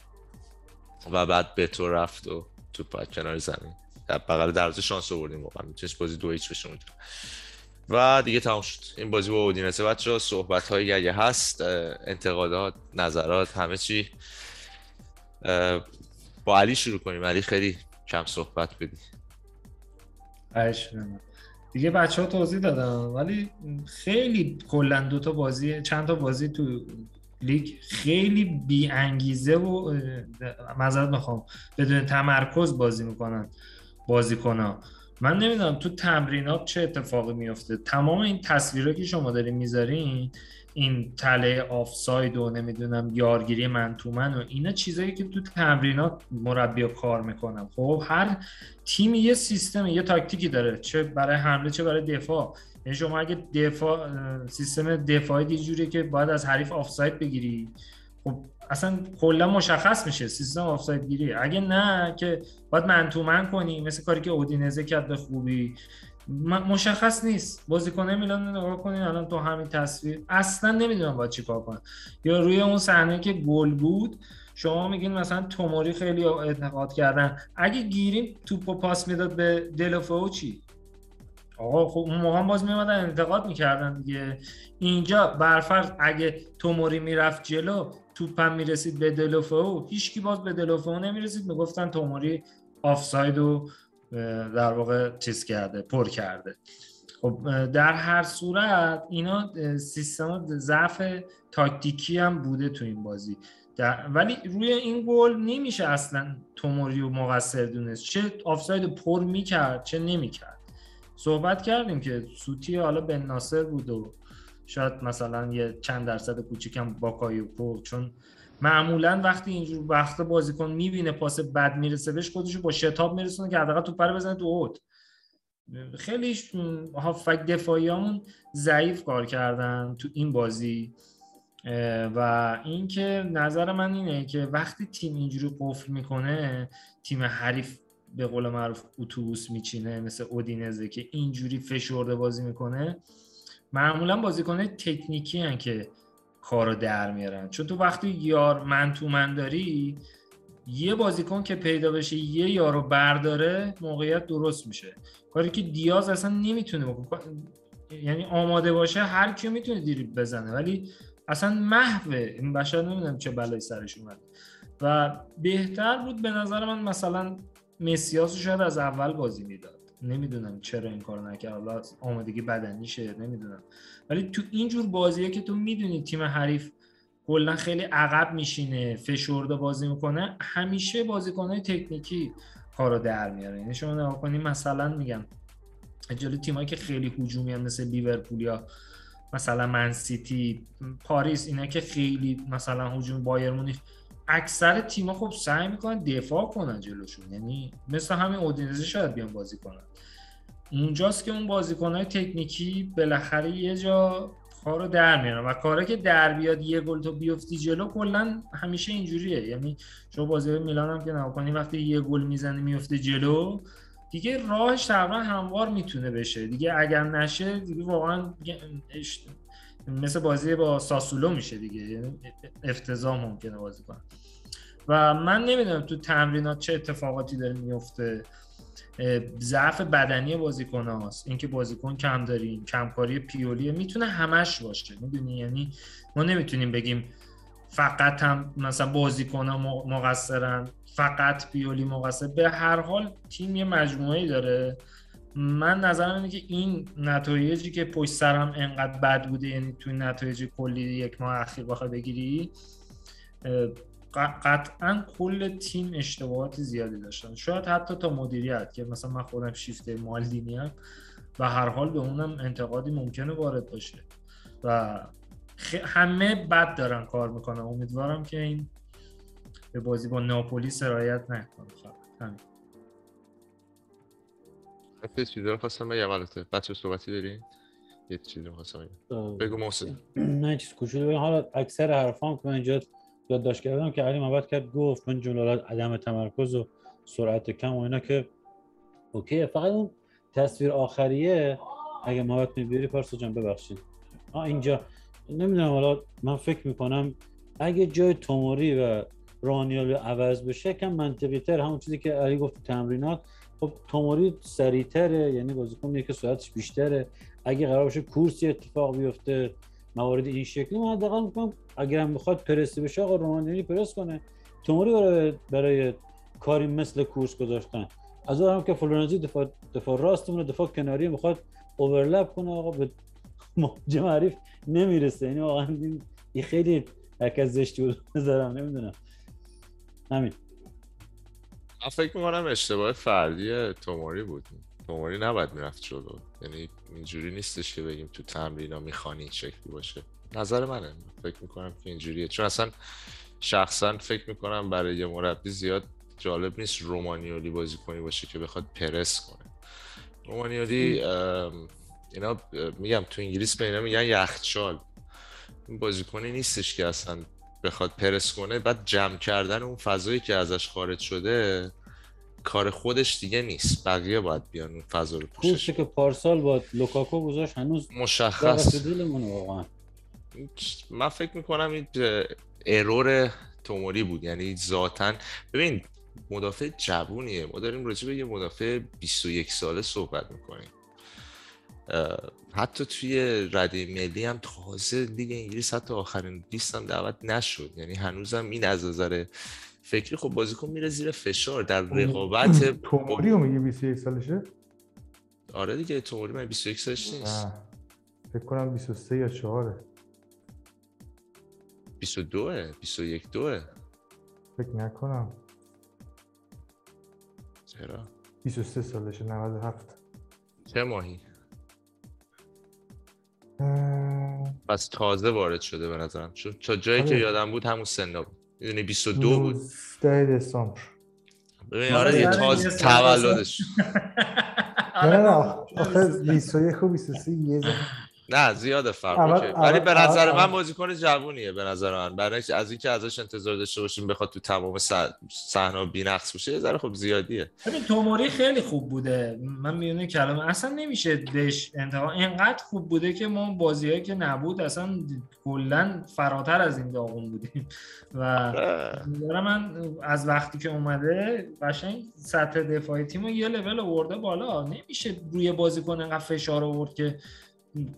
و بعد به تو رفت و توپ کنار زمین. در بغل دروازه شانس آوردیم واقعا. می‌تونست بازی دو هیچ بشه اونجا. و دیگه تمام شد. این بازی با اودینسه بچه صحبت هایی اگه هست انتقادات نظرات همه چی. با علی شروع کنیم. علی خیلی کم صحبت بدی. دیگه بچه ها توضیح دادم. ولی خیلی کلا دو تا بازی چند تا بازی تو لیگ خیلی بی انگیزه و مذارت می‌خوام بدون تمرکز بازی می‌کنن بازیکنها. من نمی‌دونم تو تمرینات چه اتفاقی میفته تمام این تصویرها که شما دارین می‌ذارین این تله آفساید و نمی‌دونم یارگیری من تو من و اینا چیزایی که تو تمرینات مربی کار می‌کنم خب هر تیم یه سیستم یه تاکتیکی داره چه برای حمله چه برای دفاع. یعنی شما اگه دفاع سیستم دفاعی یه جوریه که باید از حریف آفساید بگیری. خب اصلا کلا مشخص میشه سیستم آفساید گیری. اگه نه که باید من تو من کنی مثل کاری که اودینزه کرد به خوبی. مشخص نیست. بازیکن میلان نگاه کنین الان تو همین تصویر. اصلا نمی‌دونم باید چیکار کنم یا روی اون صحنه که گل بود شما میگین مثلا توموری خیلی اعتقاد کردن. اگه گیریم توپو پاس می‌داد به دلوفو چی؟ آقا خب اون موقع باز میمدن انتقاد می‌کردن دیگه. اینجا برفرض اگه توموری می‌رفت جلو توپم می‌رسید به دلوفو هیچکی باز به دلوفو نمی‌رسید. می‌گفتن توموری آفساید و در واقع چیز کرده پر کرده. خب در هر صورت اینا سیستم ضعف تاکتیکی هم بوده تو این بازی. ولی روی این گل نمیشه اصلا توموری و مقصر دونست. چه آفساید پر می‌کرد چه نمی‌کرد. صحبت کردیم که سوتی حالا بن ناصر بود و شاید مثلا یه چند درصد کوچیکم با کایوکو چون معمولا وقتی اینجور وقت بازیکن می‌بینه پاس بد می‌رسه بهش خودشو با شتاب میرسونه که حداقل تو پر بزنه تو اوت. خیلی هافک دفاعیامون ضعیف کار کردن تو این بازی. و اینکه نظر من اینه که وقتی تیم اینجوری قفل می‌کنه تیم حریف به قول معروف اتوبوس میچینه مثل اودینزه که اینجوری فشرده بازی می‌کنه. معمولا بازیکنه تکنیکی هن که کارو در میارن. چون تو وقتی یار من تو من داری یه بازیکن که پیدا بشه یه یارو برداره موقعیت درست میشه. کاری که دیاز اصلا نمی‌تونه بکنه. یعنی آماده باشه هر کی می‌تونه دیریب بزنه. ولی اصلا محوه. این بشر نمی‌دونم چه بلایی سرش اومد. و بهتر بود به نظر من مثلا مسیاس شاید از اول بازی می‌داد. نمی‌دونم چرا این کار نکرد. حالا آمادگی بدنیشه نمی‌دونم. ولی تو اینجور بازیه که تو می‌دونی تیم حریف کلا خیلی عقب میشینه فشرده بازی می‌کنه همیشه بازیکنهای تکنیکی کارو در میاره. یعنی شما نگاه کنید مثلا میگم جلو تیمایی که خیلی هجومی هم مثل لیورپول یا مثلا من سیتی پاریس اینا که خیلی مثلا هجوم بایر مونیخ اکثر تیم‌ها خب سعی می‌کنن دفاع کنن جلوشون. یعنی مثل همین اودینزه شاید بیان بازی کنن. اونجاست که اون بازیکنهای تکنیکی بالاخره یه جا کارو در میارن و کاری که در بیاد یه گل تو بیفتی جلو کلا همیشه اینجوریه. یعنی شما بازی میلان هم که نگاه وقتی یه گل می‌زنی میفته جلو دیگه راهش تقریبا هموار می‌تونه بشه. دیگه اگر نشه دیگه واقعا مثل بازی با ساسولو میشه دیگه. یعنی افتضاح ممکنه بازی کنه. و من نمی‌دونم تو تمرینات چه اتفاقاتی داره میفته ضعف بدنی بازیکن هاست اینکه بازیکن کم داریم کمکاری پیولیه می‌تونه همش باشه. می‌دونی؟ یعنی ما نمی‌تونیم بگیم فقط هم مثلا بازیکن ها مقصرن فقط پیولی مقصر. به هر حال تیم یه مجموعه داره. من نظرم اینه که این نتایجی که پشت سرم انقدر بد بوده یعنی توی نتایج کلی یک ماه اخیر بخوای بگیری قطعا کل تیم اشتباهات زیادی داشتن. شاید حتی تا مدیریت که مثلا من خودم شیفت مالدینی هم و هر حال به اونم انتقادی ممکنه وارد باشه. و همه بد دارن کار می‌کنن. امیدوارم که این به بازی با ناپولی سرایت نکنه. همین. یه چیزی رو خواستم بگم. البته بچه صحبتی دارین یه چیزی رو خواستم بگو محسن. نه چیز کوچولو. حالا اکثر حرفام که من اینجا یادداشت کردم که علی محمد کرد گفت من جملات عدم تمرکز و سرعت کم و اینا که اوکی فقط اون تصویر آخریه. اگه محمد میبیری پارسا جان ببخشید. آه اینجا نمی‌دونم حالا من فکر می‌کنم اگه جای توموری و رانیال عوض بشه کم منطقی تر. همون چیزی که علی گفت تمرینات. خب توموری سریعتره یعنی بازیکن که سرعتش بیشتره. اگه قرار باشه کورسی اتفاق بیفته موارد این شکلی من حداقل میگم اگر هم بخواد پرسی بشه آقا رومانیانی پرس کنه. توموری برای برای کاری مثل کورس گذاشتن. از اون هم که فلورنزی دفاع دفاع راستمونه دفاع کناری می‌خواد اوورلپ کنه آقا به مهاجم حریف نمی‌رسه. یعنی واقعا این خیلی حرکت زشتی بود. نظرم نمی‌دونم. همین. من فکر می‌کنم اشتباه فردی توموری بود. توموری نباید می‌رفت جلو. یعنی اینجوری نیستش که بگیم تو تمرین ها می‌خوانی این شکلی باشه. نظر منه. فکر می‌کنم که اینجوریه. چون اصلا شخصا فکر می‌کنم برای یه مربی زیاد جالب نیست رومانیولی بازی کنی باشه که بخواد پرس کنه. رومانیولی اینا میگم تو انگلیس به اینا میگن یخچال. این بازیکنی نیستش که اصلا بخواد پرس کنه بعد جمع کردن اون فضایی که ازش خارج شده کار خودش دیگه نیست. بقیه باید بیان اون فضا رو پوشش که پارسال با لوکاکو گذاشت هنوز مشخص. واقعا. من فکر می‌کنم این ارور توموری بود. یعنی ذاتا ببین مدافع جوونیه. ما داریم راجع به یه مدافع 21 ساله صحبت می‌کنیم. حتی توی رده ملی هم تازه دیگه انگلیس حتی آخرین لیست هم دعوت نشد. یعنی هنوزم این از نظر فکری خب بازیکن میره زیر فشار. در رقابت توموری رو میگه 21 سالشه؟ آره دیگه توموری من 21 سالش نیست. فکر کنم 23 یا 4 22 21 2 فکر نکنم. چرا؟ 23 سالشه 97 چه ماهی؟ پس تازه وارد شده به نظرم. چون تا جایی که یادم بود همون سنا بود. می‌دونی 22 بود. 19 دسامبر. ببین آره یه تازه تولدش. نه نه آخه 21 و 23 یه نه زیاد فرق. ولی به نظر اول- من بازیکن جوونیه به نظر من. برای از اینکه ازش انتظار داشته باشیم بخواد تو تمام صحنه بی‌نقص باشه یه ذره خب زیادیه. ببین توموری خیلی خوب بوده. من میونه کلمه اصلا نمیشه بهش انتقاد اینقدر خوب بوده که ما بازیایی که نبود اصلا کلا فراتر از این داغون بودیم. و آره. نظر من از وقتی که اومده قشنگ سطح دفاعی تیم یه لول آورده بالا. نمیشه روی بازیکن انقدر فشار آورد که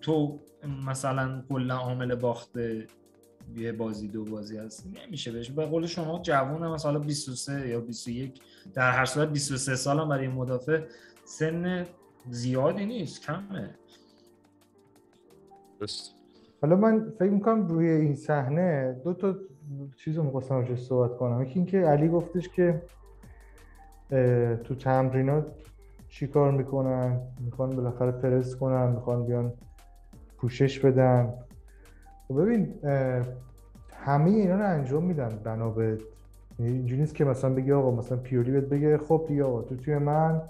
تو مثلا کلا عامل باخت یه بازی دو بازی هست نمیشه بهش. به قول شما جوون هم مثلا 23 یا 21 در هر صورت 23 سال هم برای این مدافع سن زیادی نیست کمه. درست. حالا من فکر می‌کنم روی این صحنه دو تا چیز رو می‌خواستم راجعش صحبت کنم. یکی اینکه علی گفتش که تو تمرینات چی کار می‌کنن؟ می‌خوان بالاخره پرس کنن می‌خوان بیان پوشش بدن. خب ببین همه اینا رو انجام میدن بنا به یعنی اینجوری نیست که مثلا بگی آقا مثلا پیولی بهت بگه خب دیگه آقا تو توی من.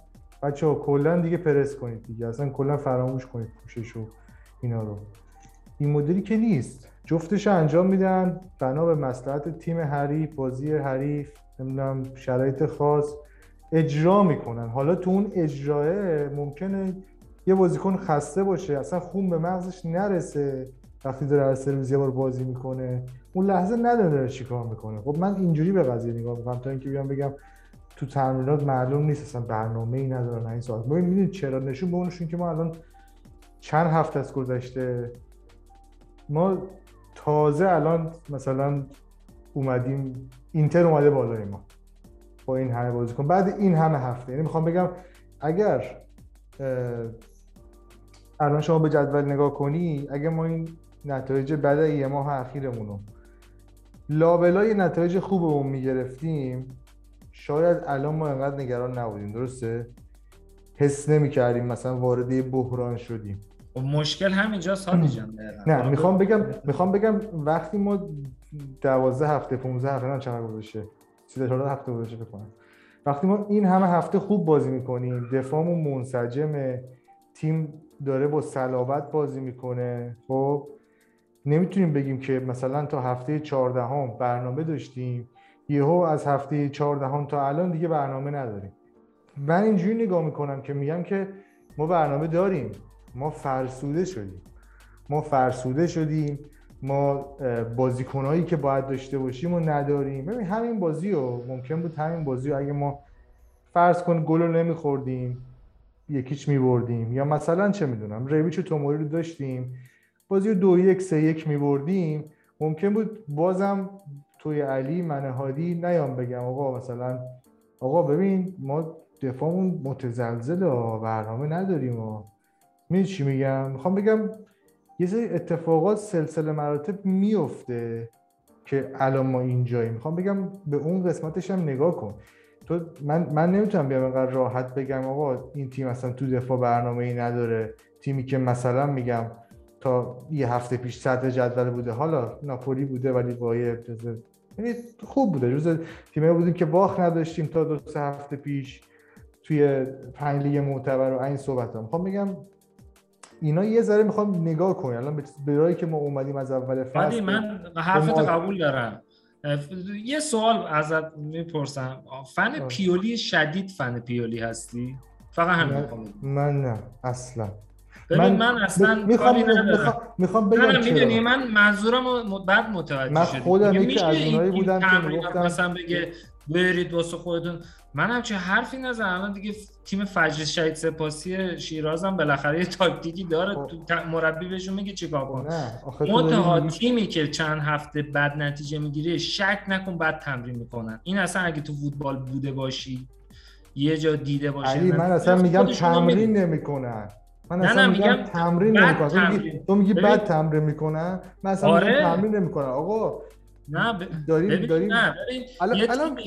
بچه ها کلا دیگه پرس کنید دیگه. اصلا کلا فراموش کنید پوشش و اینا رو. این مدلی که نیست. جفتش انجام میدن بنا به مصلحت تیم حریف بازی حریف نمی‌دونم شرایط خاص. اجرا می‌کنن. حالا تو اون اجراه ممکنه یه بازیکن خسته باشه اصلا خون به مغزش نرسه وقتی داره سه روز یه بار بازی می‌کنه. اون لحظه نداره داره چیکار می‌کنه. خب من اینجوری به قضیه نگاه می‌کنم تا اینکه بیام بگم تو تمرینات معلوم نیست اصلا برنامه ای ندارن این ساعت. ببین می‌دونید چرا؟ نشون به اونشون که ما الان چند هفته از گذشته ما تازه الان مثلا اومدیم اینتر اومده بالای ما. با این همه بازیکن بعد این همه هفته یعنی می‌خوام بگم اگر الان شما به جدول نگاه کنی اگه ما این نتایج بعد یه ماه اخیرمون رو لابلای نتایج خوبمون می‌گرفتیم شاید الان ما انقدر نگران نبودیم درسته؟ حس نمی‌کردیم مثلا وارد بحران شدیم. و مشکل همینجاست هادی جان. نه می‌خوام بگم می‌خوام بگم وقتی ما 12 هفته 15 هفته نه چقدر گذاشته 34 هفته گذاشته فکر کنم وقتی ما این همه هفته خوب بازی می‌کنیم دفاعمون منسجمه تیم داره با صلابت بازی می‌کنه. خب نمی‌تونیم بگیم که مثلا تا هفته 14 هم برنامه داشتیم. یهو از هفته 14 هم تا الان دیگه برنامه نداریم. من اینجوری نگاه می‌کنم که میگم که ما برنامه داریم. ما فرسوده شدیم. ما فرسوده شدیم. ما اه، بازیکنایی که باید داشته باشیم و نداریم. ببین همین بازی رو ممکن بود همین بازی رو اگه ما فرض کن گل رو نمیخوردیم یکیچ میبردیم. یا مثلا چه می‌دونم ریویچ و توموری رو داشتیم بازی رو دو یک سه یک میبردیم. ممکن بود بازم توی علی من هادی نیام بگم. آقا مثلا آقا ببین ما دفاعمون متزلزل برنامه نداریم و می‌دونی چی میگم؟ می‌خوام بگم یه سری اتفاقات سلسله مراتب میفته که الان ما اینجاییم. می‌خوام بگم به اون قسمتش هم نگاه کن. تو من من نمی‌تونم بیام اینقدر راحت بگم آقا این تیم اصلا تو دفاع برنامه ای نداره. تیمی که مثلا میگم تا یه هفته پیش صدر جدول بوده. حالا ناپولی بوده ولی جزو یعنی خوب بوده. جز تیمی بودیم که باخت نداشتیم تا دو سه هفته پیش. توی پنج لیگ معتبر و این صحبت هم می‌خوام بگم اینا یه ذره می‌خوام نگاه کنی الان به برای که ما اومدیم از اول فصل من حرفت ما- قبول دارم. یه سوال ازت می‌پرسم. فن آه. پیولی شدید فن پیولی هستی؟ فقط همین من, من نه اصلا. ببین من اصلا می‌خوام می‌خوام بگم نه می‌دونی من منظورم بعد متوجه من شدی. خودم یکی از اونایی بودم که میگفتم- مثلا بگه برید واسه خودتون. من هم چه حرفی نزنم. الان دیگه تیم فجر شهید سپاسی شیراز هم بالاخره یه تاکتیکی داره. خب. تو مربی بهشون میگه چیکار کن منتها تیمی که چند هفته بد نتیجه می‌گیره شک نکن بعد تمرین می‌کنن. این اصلا اگه تو فوتبال بوده باشی یه جا دیده باشی علی من اصلا میگم تمرین نمی‌کنن. من نه، اصلا نه، میگم میگم تمرین نمی‌کنن تو میگی. بد تمرین می‌کنن؟ من اصلا آره. تمرین نمی‌کنن. آقا نه ب... داریم داریم. نه الان- یه الان-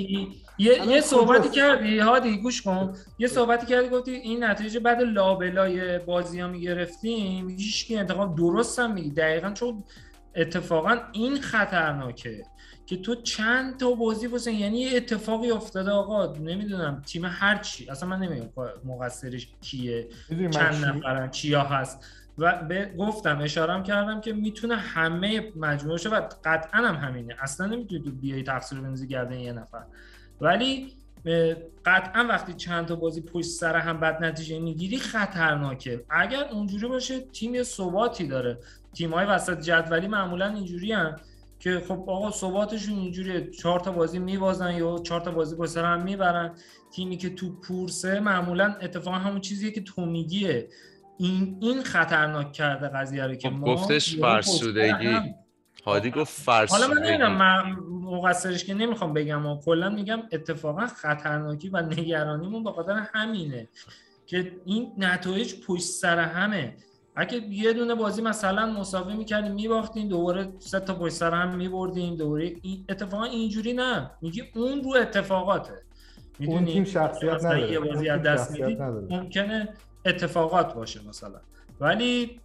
یه, الان یه صحبتی؟ کردی هادی گوش کن. یه صحبتی کردی گفتی این نتیجه بعد لابلای بازی ها می‌گرفتیم. هیچکی انتقام درست هم میگی. دقیقا چون اتفاقا این خطرناکه که تو چند تا بازی واسه یعنی یه اتفاقی افتاده آقا نمی‌دونم تیم هر چی. اصلا من نمی‌دونم مقصرش کیه چند نفرن چیا هست. و به گفتم اشارم کردم که می‌تونه همه مجموعه شه و قطعا هم همینه. اصلا نمی‌تونی تو بیای تقصیر بنزی گردن یه نفر. ولی قطعا وقتی چند تا بازی پشت سر هم بد نتیجه می‌گیری خطرناکه. اگر اونجوری باشه تیم ثباتی داره. تیم های وسط جدولی معمولا اینجوری هم که خب آقا ثباتشون اینجوریه. چهار تا بازی میبازن یا چهار تا بازی پشت سر هم می‌برن. تیمی که تو پورسه معمولا اتفاقا همون چیزیه که تو میگیه. این این خطرناک کرده قضیه رو که خب ما گفتش فرسودگی. هادی گفت فرسودگی حالا من نمی‌دونم من مقصرش که نمی‌خوام بگم و کلا میگم اتفاقا خطرناکی و نگرانیمون به خاطر همینه که این نتایج پشت سر همه. اگه یه دونه بازی مثلا مساوی می‌کردیم میباختیم دوباره سه تا پشت سر هم میبردیم دوباره این اتفاقا اینجوری نه. میگی اون رو اتفاقاته. اون تیم شخصیت نداره یه بازی از دست میدی ممکنه اتفاقات باشه مثلا. ولی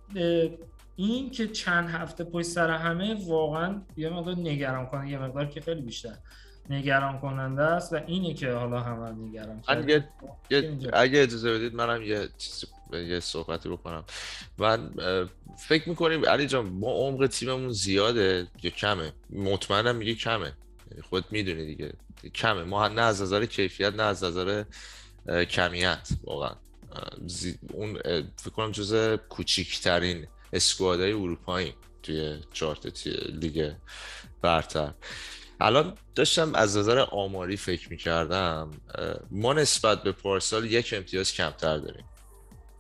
این که چند هفته پشت سر همه واقعا یه مقدار نگران کنه یه مقدار که خیلی بیشتر نگران کننده است و اینه که حالا همه نگران یه اگه اجازه بدید منم یه چیزی یه صحبتی بکنم. من فکر می‌کنیم علی جان ما عمق تیممون زیاده یا کمه؟ مطمئنم میگه کمه. یعنی خود می‌دونی دیگه. کمه. ما نه از نظر کیفیت نه از نظر کمیت واقعا. اون فکر کنم جز کوچیکترین اسکوادهای اروپایی توی چارت لیگ برتر. الان داشتم از نظر آماری فکر می‌کردم ما نسبت به پارسال یک امتیاز کمتر داریم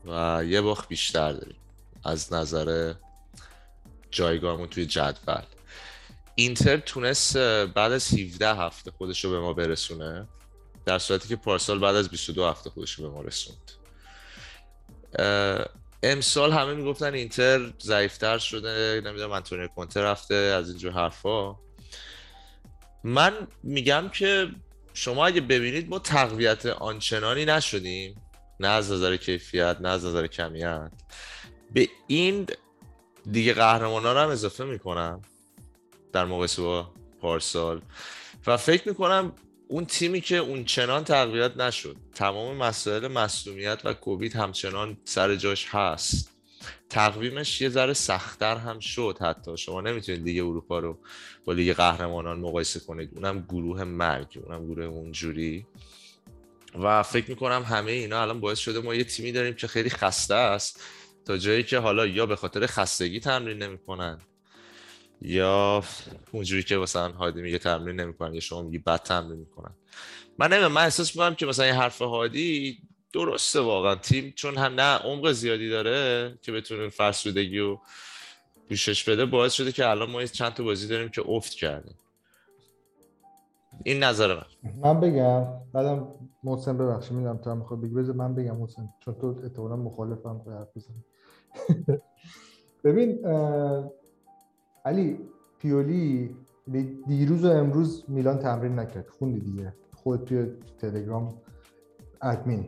و یه باخت بیشتر داریم از نظر جایگاهمون توی جدول. اینتر تونست بعد از 17 هفته خودش رو به ما برسونه در صورتی که پارسال بعد از 22 هفته خودش رو به ما رسوند. امسال همه می‌گفتن اینتر ضعیفتر شده نمی‌دونم انتونیو کنته رفته از اینجور حرفا. من میگم که شما اگه ببینید ما تقویت آنچنانی نشدیم نه از نظر کیفیت نه از نظر کمیت. به این دیگه قهرمان ها رو هم اضافه می‌کنم در مقایسه با پارسال و فکر می‌کنم اون تیمی که اون چنان تقویت نشد. تمام مسائل مصومیت و کووید همچنان سر جاش هست. تقویمش یه ذره سختتر هم شد حتی. شما نمی‌تونید لیگ اروپا رو با لیگ قهرمانان مقایسه کنید. اونم گروه مرگ اونم گروه اونجوری. و فکر می‌کنم همه اینا الان باعث شده ما یه تیمی داریم که خیلی خسته است تا جایی که حالا یا به خاطر خستگی تمرین نمی‌کنن یا اونجوری که مثلا هادی میگه تمرین نمی‌کنن یا شما میگی بد تمرین می‌کنن. من نمی‌دونم من احساس می‌کنم که مثلا این حرف هادی درسته واقعا. تیم چون هم نه عمق زیادی داره که بتونه فرسودگی و پوشش بده باعث شده که الان ما چند تا بازی داریم که افت کردیم. این نظر من. من بگم بعدم محسن ببخشید می‌دونم تو هم می‌خواد بگی. بذار من بگم محسن چون تو احتمالاً مخالفم به حرف ببین علی پیولی دیروز و امروز میلان تمرین نکرد. خوندی دیگه. خود توی تلگرام ادمین.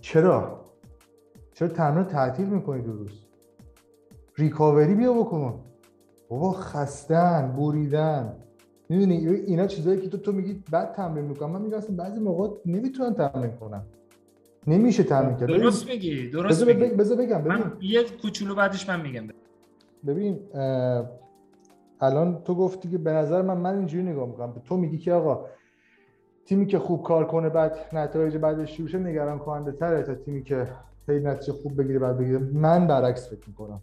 چرا؟ چرا تمرین تعطیل می‌کنی دو روز؟ ریکاوری بیا بکن. بابا خستن بریدن. می‌دونی اینا چیزایی که تو تو میگی بعد تمرین می‌کنم. من میگم اصلا بعضی موقع نمی‌تونن تمرین کنن. نمیشه تمرین کرد. درست میگی درست میگی. بذار بگم ببین. من یه کوچولو بعدش من میگم. ببین الان تو گفتی که به نظر من من اینجوری نگاه می‌کنم. تو میگی که آقا تیمی که خوب کار کنه بعد نتایج بعدش شروع نگران کننده تره تا تیمی که خیلی نتیجه خوب بگیره بعد بگیره. من برعکس فکر می‌کنم.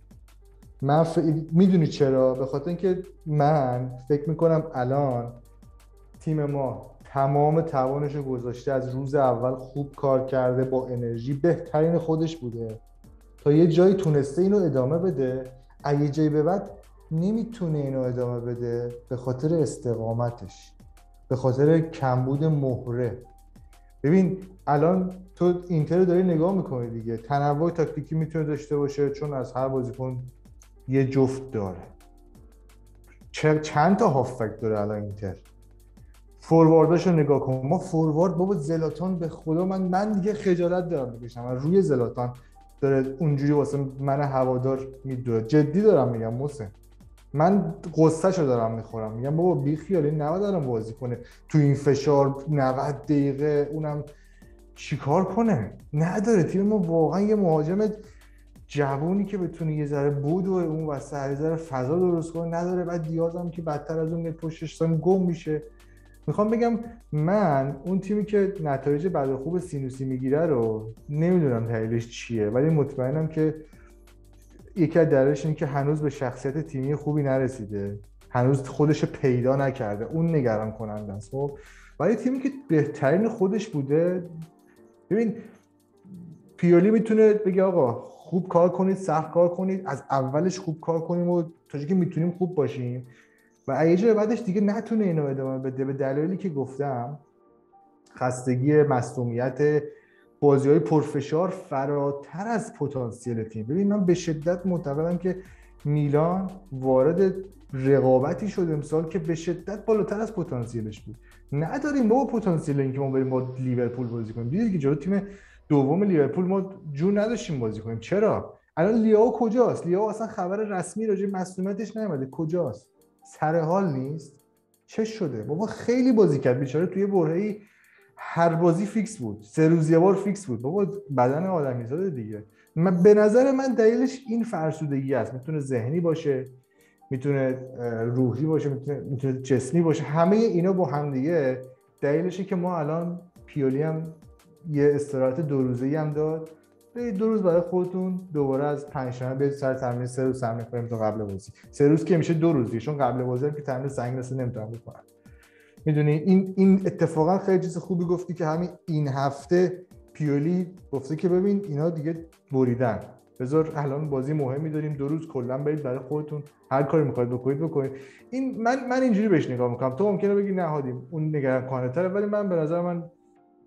من ف... می‌دونی چرا؟ به خاطر اینکه من فکر می‌کنم الان تیم ما تمام توانش رو گذاشته از روز اول خوب کار کرده با انرژی بهترین خودش بوده. تا یه جایی تونسته اینو ادامه بده. اگه جایی به بعد نمی‌تونه اینو ادامه بده به خاطر استقامتش به خاطر کمبود مهره. ببین الان تو اینتر داری نگاه می‌کنی دیگه. تنوع تاکتیکی می‌تونه داشته باشه چون از هر بازیکن یه جفت داره. چند تا هافک داره الان اینتر؟ فوروارداش رو نگاه کن. ما فوروارد بابا زلاتان به خدا من من دیگه خجالت دارم بکشم. روی زلاتان داره اونجوری واسه من هوادار میدوه جدی دارم میگم محسن. من قصه شو دارم می‌خورم. میگم بابا بی خیالی نباید دارم بازی کنه. تو این فشار 90 دقیقه اونم چیکار کنه؟ نداره. تیم ما واقعا یه مهاجم جوونی که بتونه یه ذره بود و اون وسط یه ذره فضا درست کنه نداره. بعد دیاز هم که بدتر از اون پشتش گم میشه. می‌خوام بگم من اون تیمی که نتایج بد خوب سینوسی می‌گیره رو نمی‌دونم دلیلش چیه ولی مطمئنم که یکی از دلایلش اینه که هنوز به شخصیت تیمی خوبی نرسیده. هنوز خودش پیدا نکرده. اون نگران کننده است خب؟ ولی تیمی که بهترین خودش بوده ببین پیولی می‌تونه بگه آقا خوب کار کنید سخت کار کنید از اولش خوب کار کنیم و تا که می‌تونیم خوب باشیم. و ایجا بعدش دیگه نتونه اینو ادامه بده به دلایلی که گفتم خستگی مصومیت بازی های پرفشار فراتر از پتانسیل تیم. ببین من به شدت معتقدم که میلان وارد رقابتی شد امسال که به شدت بالاتر از پتانسیلش بود. نداریم ما پتانسیل اینکه ما بریم با لیورپول بازی کنیم. دیدید که جلو تیم دوم لیورپول ما جون نداشتیم بازی کنیم. چرا؟ الان لیاو کجاست؟ لیاو اصلا خبر رسمی راجع مصدومیتش نیومده. کجاست؟ سر حال نیست. چه شده؟ بابا خیلی بازی کرد. بیچاره توی برهه‌ای هر بازی فیکس بود. سه روز یه بار فیکس بود. بابا بدن آدمیزاده دیگه. من به نظر من دلیلش این فرسودگی است. می‌تونه ذهنی باشه می‌تونه روحی باشه می‌تونه می‌تونه جسمی باشه. همه اینا با هم دیگه. دلیلشه که ما الان پیولی هم یه استراحت دو روزه هم داد. دو روز برای خودتون دوباره از پنجشنبه برید سر تمرین سه روز تمرین کنیم تا قبل بازی. سه روز که میشه دو روزی چون قبل بازی که تمرین سنگ رسه نمی‌تونم بکنم. می‌دونی؟ این این اتفاقا خیلی چیز خوبی گفتی که همین این هفته پیولی گفته که ببین اینا دیگه بریدن. بذار الان بازی مهمی داریم دو روز کلا برید برای خودتون. هر کاری می‌خواید بکنید بکنید. این من من اینجوری بهش نگاه می‌کنم. تو ممکنه بگی نهادیم اون نگران کننده تره ولی من به نظر من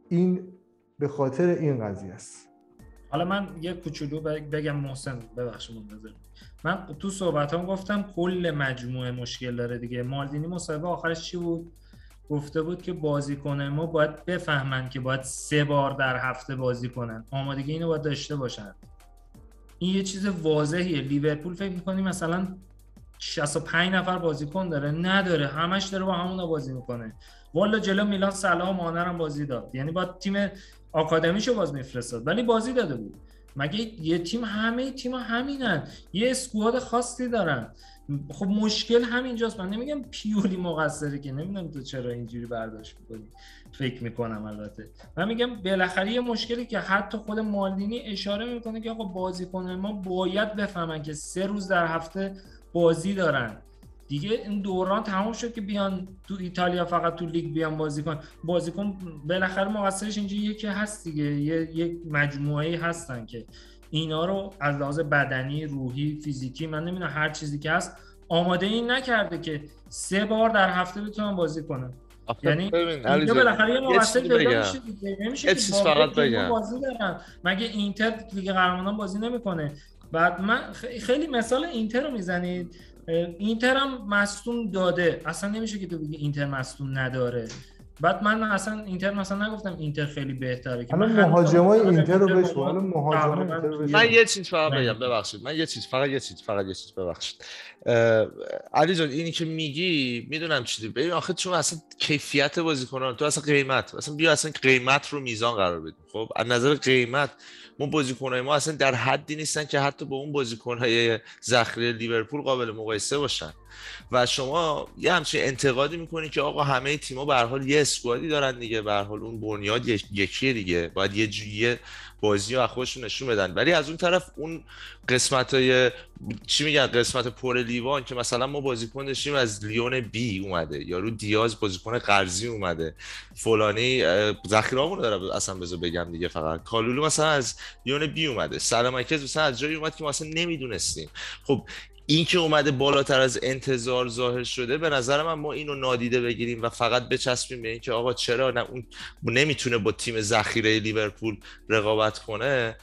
این به خاطر این قضیه است. حالا من یه کوچولو بگم محسن ببخشید منتظر من تو صحبت هم گفتم کل مجموعه مشکل داره دیگه. مالدینی مصاحبه آخرش چی بود؟ گفته بود که بازیکن ما باید بفهمن که باید سه بار در هفته بازی کنن. آمادگی اینو باید داشته باشن. این یه چیز واضحیه. لیورپول فکر می‌کنی مثلا 65 نفر بازیکن داره؟ نداره. همش داره با همونا بازی می‌کنه. والا جلو میلان سلام مانرم بازی داد. یعنی با تیم آکادمیشو باز میفرستاد. ولی بازی داده بود. مگه یه تیم همه تیم همینن. یه اسکواد خاصی دارن. خب مشکل همینجاست. من نمیگم پیولی مقصره که نمی‌دونم تو چرا اینجوری برداشت می‌کنی. فکر می‌کنم البته. من میگم بالاخره یه مشکلی که حتی خود مالدینی اشاره می‌کنه که آقا بازیکن ما باید بفهمن که سه روز در هفته بازی دارن. دیگه این دوران تمام شد که بیان تو ایتالیا فقط تو لیگ بیان بازی کن بازیکن بالاخره مقصرش اینجا یکی هست دیگه. یه یک مجموعه هستن که اینا رو از لحاظ بدنی روحی فیزیکی من نمی‌دونم هر چیزی که هست آماده این نکرده که سه بار در هفته بتونن بازی کنن یعنی اینجا بالاخره یه مقصر پیدا میشه نمیشه چیز فقط بگم. بازی دارن. مگه اینتر لیگ قهرمانان بازی نمی‌کنه؟ بعد من خیلی مثال اینتر رو می‌زنید. اینتر هم مصدوم داده. اصلا نمیشه که تو بگی اینتر مصدوم نداره. بعد من اصلا اینتر مثلا نگفتم اینتر خیلی بهتره که من مهاجمای اینتر رو مهاجمای اینتر رو من یه چیز فقط بگم ببخشید. من یه چیز فقط یه چیز فقط یه چیز ببخشید. علی جان اینی که میگی می‌دونم چی ببین آخه چون اصلا کیفیت بازیکنان تو اصلا قیمت اصلا بیا اصلا قیمت رو میزان قرار بدیم. خب از نظر قیمت ما بازیکنهای ما اصلا در حدی نیستن که حتی با اون بازیکنهای ذخیره لیورپول قابل مقایسه باشن. و شما یه همچین انتقادی می‌کنی که آقا همه تیم‌ها به حال یه اسکوادی دارن دیگه به حال اون بنیاد یکیه دیگه. باید یه جویه بازی رو خودشون نشون بدن. ولی از اون طرف اون قسمت های چی میگن قسمت پر لیوان که مثلا ما بازیکن داشتیم از لیون بی اومده یارو دیاز بازیکن قرضی اومده. فلانی ذخیره‌مون رو داره اصلا بذار بگم دیگه فقط. کالولو مثلا از لیون بی اومده. سلامکز مثلا از جایی اومد که ما اصلا نمی‌دونستیم. خب این که اومده بالاتر از انتظار ظاهر شده به نظر من ما اینو نادیده بگیریم و فقط بچسبیم به اینکه آقا چرا نه اون نمی‌تونه با تیم ذخیره لیورپول رقابت کنه.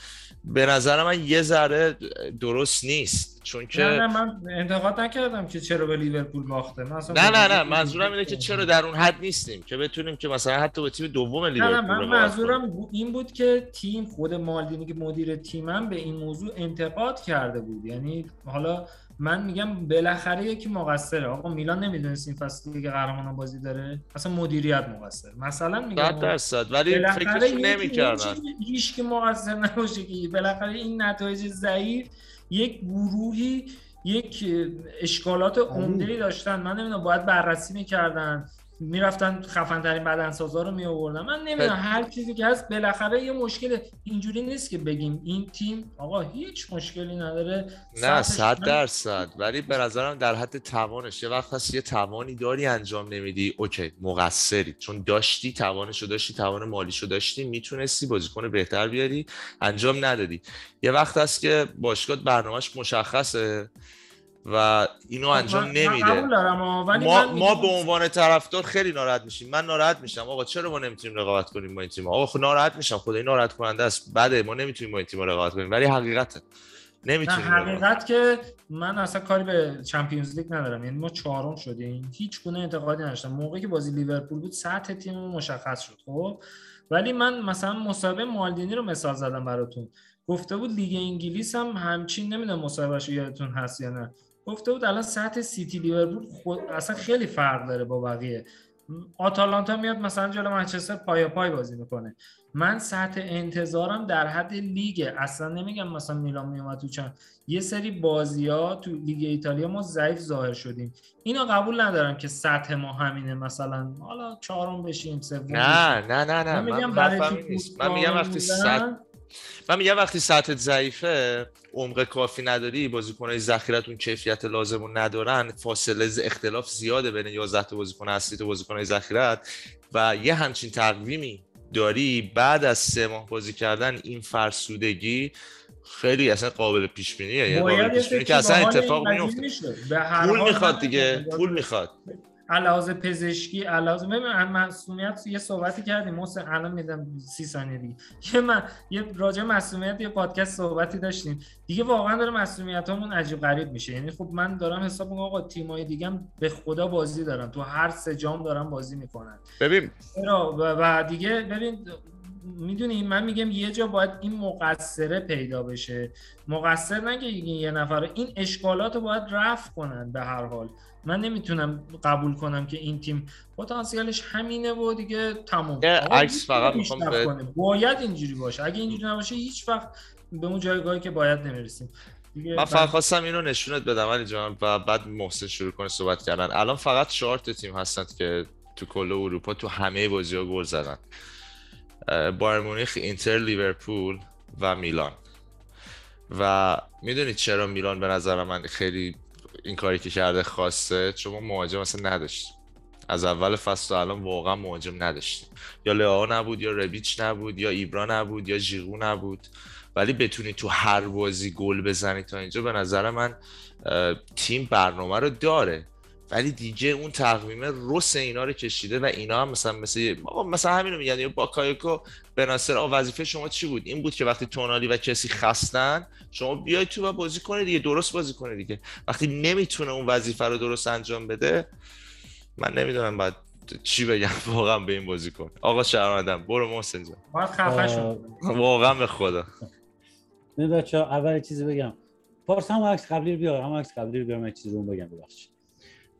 به نظر من یه ذره درست نیست. چون که نه نه من انتقاد نکردم که چرا به لیورپول باخته. نه نه نه منظورم اینه که چرا در اون حد نیستیم که بتونیم که مثلا حتی به تیم دوم لیورپول نه نه من منظورم این بود که تیم خود مالدینی که مدیر تیمم به این موضوع انتقاد کرده بود. یعنی حالا من میگم بالاخره یکی مقصره. آقا میلان نمی‌دونست این فصل دیگه قهرمان بازی داره. اصلا مدیریت مقصر. مثلا میگم 100 درصد. ولی فکرش نمی‌کردن. هیچ که مقصر نباشه که. بالاخره این نتایج ضعیف یک گروهی یک اشکالات عمده داشتن. من نمی‌دونم باید بررسی می‌کردن. می‌رفتن خفن ترین بدنسازا رو می آوردن من نمی‌دونم هر چیزی که هست بالاخره یه مشکل اینجوری نیست که بگیم این تیم آقا هیچ مشکلی نداره. نه صد درصد. ولی به نظرم در حد توانش یه وقت هست یه توانی داری انجام نمیدی اوکی مقصری. چون داشتی توانشو داشتی توان مالیشو داشتی می‌تونستی بازیکن بهتر بیاری انجام ندادی. یه وقت هست که باشگاه برنامهش مشخصه. و اینو انجام نمیده. ما, ما به عنوان طرفدار خیلی ناراحت میشیم. من ناراحت میشم. آقا چرا ما نمی‌تونیم رقابت کنیم با این تیم آقا خب ناراحت میشم. خدای ناراحت کننده است. بده ما نمی‌تونیم با این تیم رقابت کنیم. ولی حقیقته. نمی‌تونیم حقیقت که من اصلا کاری به چمپیونز لیگ ندارم. یعنی ما چهارم شدیم. هیچ گونه انتقادی نداشتم. موقعی که بازی لیورپول بود سطح تیم مشخص شد خب؟ ولی من مثلا مصاحبه مالدینی رو مثال زدم براتون. گفته بود لیگ انگلیس هم همچین نمی‌دونم مصاحبهش یادتون هست یا نه. گفته بود الان سطح سیتی لیورپول خود اصلا خیلی فرق داره با بقیه. آتالانتا میاد مثلا جلو منچستر پایاپای بازی می‌کنه. من سطح انتظارم در حد لیگ. اصلا نمیگم مثلا میلان میومد تو چند. یه سری بازی ها تو لیگ ایتالیا ما ضعیف ظاهر شدیم. اینو قبول ندارم که سطح ما همینه مثلا. حالا چهارم بشیم سوم نه نه نه نه. من میگم من میگم وقتی سطح من میگم وقتی سطحت ضعیفه عمق کافی نداری بازیکنهای ذخیرت اون کیفیت لازم ندارن فاصله اختلاف زیاده بین 11 تا بازیکن اصلی تا بازیکنهای ذخیرت و یه همچین تقویمی داری بعد از سه ماه بازی کردن این فرسودگی خیلی اصلا قابل پیش بینیه یعنی قابل پیش بینی که اصلا اتفاق میفته پول می‌خواد دیگه پول می‌خواد. علاوه پزشکی علاوه من مسئولیت یه صحبتی کردیم محسن الان میدم سی ثانیه دیگه. یه من یه راجع مسئولیت یه پادکست صحبتی داشتیم. دیگه واقعا داره مسئولیتامون عجیب غریب میشه. یعنی خب من دارم حساب می‌کنم آقا تیمای دیگه به خدا بازی دارن. تو هر سه جام دارن بازی می‌کنن. ببین. و دیگه ببین می‌دونی من میگم یه جا باید این مقصره پیدا بشه. مقصر نگه یه نفر این اشکالات رو باید رفع کنن به هر حال. من نمی‌تونم قبول کنم که این تیم پتانسیلش همینه و دیگه تموم. عکس فقط می‌خوام باید اینجوری باشه. اگه اینجوری نباشه هیچ وقت به اون جایگاهی که باید نمی‌رسیم. من فقط خواستم اینو نشونت بدم علی جان و بعد محسن شروع کنه صحبت کردن. الان فقط چهار تیم هستند که تو کل اروپا تو همه بازی ها گل زدن. بایر مونیخ اینتر لیورپول و میلان. و می‌دونید چرا میلان به نظر من خیلی این کاری که کرده خواسته چون ما مهاجم اصلا نداشتیم. از اول فصل الان واقعا مهاجم نداشتیم. یا لئو نبود یا ربیچ نبود یا ایبرا نبود یا ژیرو نبود. ولی بتونی تو هر بازی گل بزنی تا اینجا به نظر من تیم برنامه رو داره. ولی دیگه اون تقویم رس اینا رو کشیده و اینا هم مثلا مثل مثلا همین رو میگن با کایکو بناصر وظیفه شما چی بود؟ این بود که وقتی تونالی و کسی خستن شما بیای تو و بازی کنه دیگه درست بازی کنه دیگه. وقتی نمی‌تونه اون وظیفه رو درست انجام بده من نمی‌دونم بعد چی بگم واقعا به این بازی کن. آقا شهروندم برو محسن جان. واقعا به خدا. نه بچه اول چیزی بگم. پارس هم عکس قبلی رو بیار هم عکس قبلی رو بیار چیزی رو بگم ببخشید.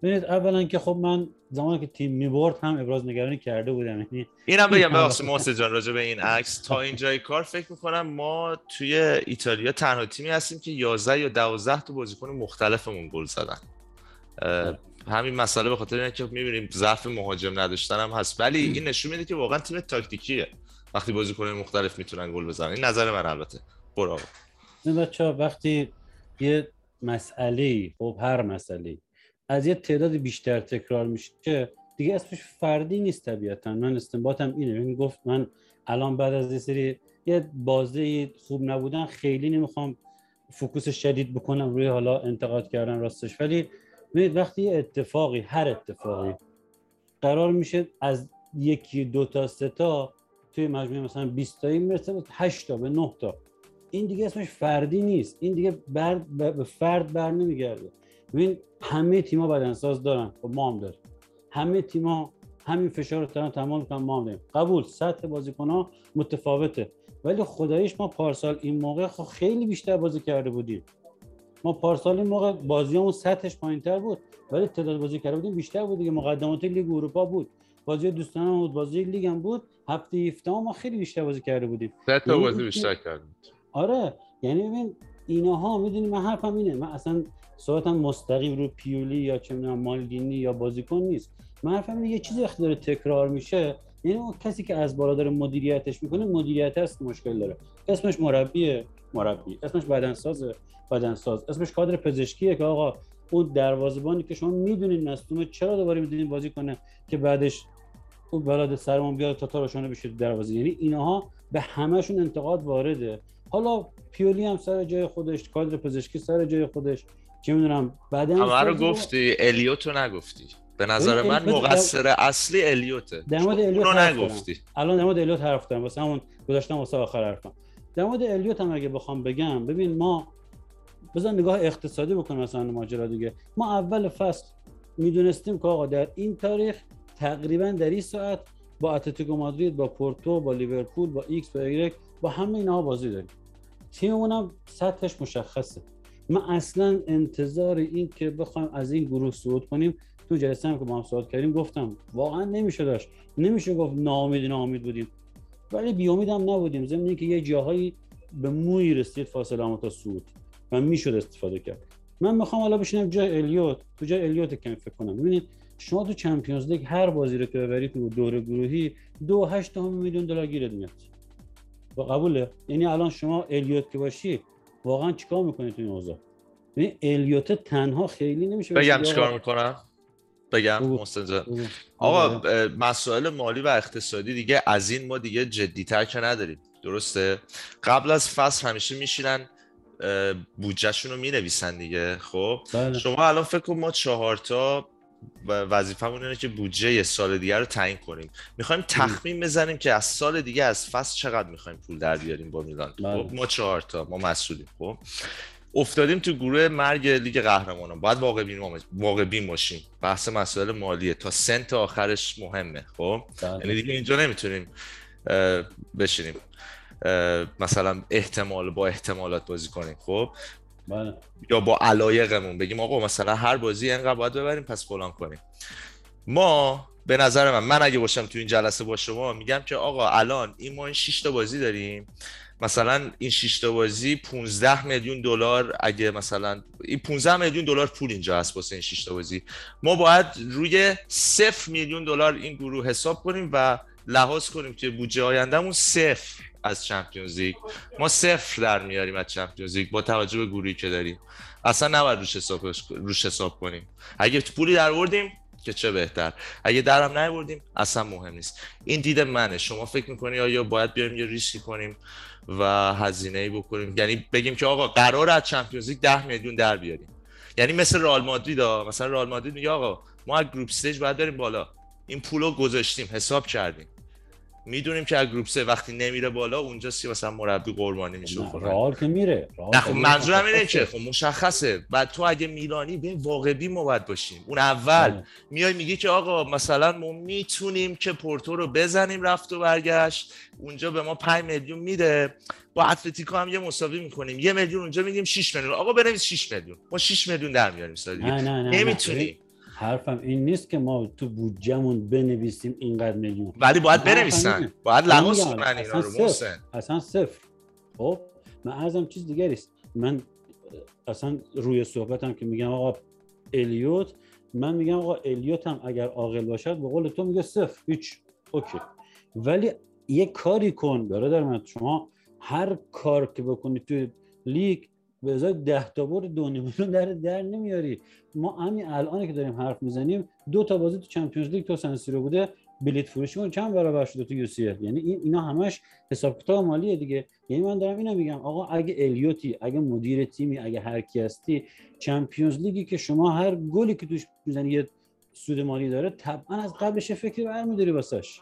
ببینید اولا که خب من زمانی که تیم می‌برد هم ابراز نگرانی کرده بودم. یعنی اینم بگم ببخشید محسن جان راجع به این عکس. تا اینجای کار فکر می‌کنم ما توی ایتالیا تنها تیمی هستیم که 11 یا 12 تا بازیکن مختلفمون گل زدن. همین مسئله به خاطر اینه که می‌بینیم ضعف مهاجم نداشتن هم هست. ولی این نشون میده که واقعا تیم تاکتیکیه وقتی بازیکن مختلف می‌تونن گل بزنن. این نظر من البته. برو بچه وقتی یه مسئله خب هر مسئله از یه تعداد بیشتر تکرار میشه دیگه اسمش فردی نیست طبیعتا. من استنباطم اینه. این گفت من الان بعد از یه سری یه بازه خوب نبودن خیلی نمی‌خوام فوکوس شدید بکنم روی حالا انتقاد کردن راستش. ولی ببینید وقتی یه اتفاقی هر اتفاقی قرار میشه از یکی دو تا سه تا توی مجموعه مثلا 20 تایی می‌رسه به 8 تا به 9 تا. این دیگه اسمش فردی نیست. این دیگه بر به فرد بر نمیگرده ببین همه تیم‌ها بدنساز دارن. خب ما هم داریم. همه تیم‌ها همین فشار رو دارن تمام می‌کنن ما هم داریم. قبول سطح بازیکن‌ها متفاوته. ولی خداییش ما پارسال این موقع خب خیلی بیشتر بازی کرده بودیم. ما پارسال این موقع بازیامون سطحش پایینتر بود. ولی تعداد بازی کرده بودیم بیشتر بود دیگه. مقدمات لیگ اروپا بود. بازی دوستانه بود بازی لیگ هم بود. هفته 17 ما خیلی بیشتر بازی کرده بودیم. سه تا یعنی بازی بیشتر کردیم. آره. یعنی ببین اینها می‌دونی من حرفم اینه. من اصلا صحبتم مستقیم رو پیولی یا چه می‌دونم مالدینی یا بازیکن نیست. من حرفم یه چیزی وقتی داره تکرار میشه یعنی اون کسی که از بالا داره مدیریتش می‌کنه مدیریت هست مشکل داره. اسمش مربیه مربی. اسمش بدنسازه بدنساز. اسمش کادر پزشکیه که آقا اون دروازه‌بانی که شما می‌دونین مصدومه چرا دوباره می‌دونین بازی کنه که بعدش اون بلاد سرمون بیاد تا تارشونه بشه دروازه؟ یعنی اینها به همشون انتقاد وارده. حالا پیولی هم سر جای خودش کادر پزشکی سر جای خودش. چه می‌دونم بدن همه رو گفتی الیوتو نگفتی. به نظر من الیوت در- مقصر اصلی الیوته. در مورد الیوت. نگفتی. الان در مورد الیوت حرف دارم. واسه همون گذاشتم واسه آخر حرفم. در مورد الیوت هم اگه بخوام بگم ببین ما بزن نگاه اقتصادی بکنیم مثلا ماجرا دیگه. ما اول فصل می‌دونستیم که آقا در این تاریخ تقریبا در این ساعت با اتلتیکو مادرید با پورتو با لیورپول با ایکس با ایگرک با همه اینها بازی داریم. تیممون هم سطحش مشخصه. من اصلا انتظار این که بخوایم از این گروه صعود کنیم تو جلسه هم که با هم صحبت کردیم گفتم واقعا نمیشه داشت. نمیشه گفت ناامید ناامید بودیم. ولی بیامید هم نبودیم. ضمن اینکه یه جاهایی به موی رسید فاصله ما تا صعود و می‌شد استفاده کرد. من می‌خوام حالا بشینم جای الیوت. تو جای الیوت کمی فکر کنم. ببینید شما تو چمپیونز لیگ هر بازی رو که ببرید تو دور گروهی دو و هشت میلیون دلار گیرت میاد. با قبوله. یعنی الان شما الیوت که باشی واقعا چیکار می‌کنید تو این اوضاع؟ یعنی الیوت تنها خیلی نمیشه بگم چیکار می‌کنم؟ بگم بگو. آقا مسائل مالی و اقتصادی دیگه از این ما دیگه جدیتر که نداریم. درسته؟ قبل از فصل همیشه میشینن بودجهشون رو می‌نویسن دیگه خب؟ بله. شما الان فکر کن ما چهار تا وظیفمون اینه که بودجه سال دیگه رو تعیین کنیم. می‌خوایم تخمین بزنیم که از سال دیگه از فصل چقدر می‌خوایم پول در بیاریم با میلان. بله. خب ما چهار تا ما مسئولیم خب؟ افتادیم تو گروه مرگ لیگ قهرمانان. باید واقع بین واقع بین باشیم. بحث مسائل مالیه. تا سنت آخرش مهمه خب؟ بله. یعنی دیگه اینجا نمی‌تونیم بشینیم. مثلا احتمال با احتمالات بازی کنیم خب؟ یا با علایقمون بگیم آقا مثلا هر بازی اینقدر باید ببریم پس فلان کنیم. ما به نظر من من اگه باشم تو این جلسه با شما میگم که آقا الان این ما این 6 تا بازی داریم. مثلا این 6 تا بازی 15 میلیون دلار اگه مثلا این 15 میلیون دلار پول اینجا هست واسه این 6 تا بازی. ما باید روی 0 میلیون دلار این گروه حساب کنیم و لحاظ کنیم که بودجه آیندهمون صفر. از چمپیونز لیگ ما صفر در میاریم از Champions League با توجه به گروهی که داریم. اصلا نباید روش حساب روش حساب کنیم. اگه پولی در آوردیم که چه بهتر. اگه درم نیاوردیم اصلا مهم نیست. این دید منه. شما فکر می‌کنی آیا باید بیایم یه ریسکی کنیم و هزینه ای بکنیم؟ یعنی بگیم که آقا قرار از Champions League 10 میلیون در بیاریم. یعنی مثل رئال مادرید مثلا رئال مادرید میگه آقا ما از group stage باید بریم بالا. این پولو گذاشتیم حساب کردیم. می‌دونیم که از گروپ سه وقتی نمیره بالا اونجا سی مثلا مربی قربانی میشه. رئال که میره نه خب. منظورم اینه که خب مشخصه. بعد تو اگه میلانی به واقعی ما باید باشیم. اون اول. میای میگی که آقا مثلا ما می‌تونیم که پورتو رو بزنیم رفت و برگشت. اونجا به ما 5 میلیون میده. با اتلتیکو هم یه مساوی می‌کنیم. یه میلیون اونجا میگیم 6 میلیون. آقا بنویس 6 میلیون. ما 6 میلیون در میاریم سال دیگه حرفم این نیست که ما تو بودجهمون بنویسیم اینقدر میلیون. ولی باید بنویسن. باید لحاظ کنن اینا رو. محسن. اصلا صفر. خب من ارزم چیز دیگری است. من اصلا روی صحبتم که میگم آقا الیوت من میگم آقا الیوت هم اگر عاقل باشد به قول تو میگه صفر. هیچ. اوکی. ولی یه کاری کن. برادر من شما هر کار که بکنی توی لیگ به ازای ده تا برد دو میلیون در در نمیاری. ما همین الان که داریم حرف می‌زنیم دو تا بازی تو Champions League تو سنسیرو بوده بلیت فروشیمون چند برابر شده تو UC یعنی این اینا همش حساب کتاب مالیه دیگه. یعنی من دارم اینو میگم آقا اگه الیوتی اگه مدیر تیمی اگه هر کی هستی Champions League ی که شما هر گلی که توش می‌زنی یه سود مالی داره طبعا از قبلش فکری برمیداری واسش.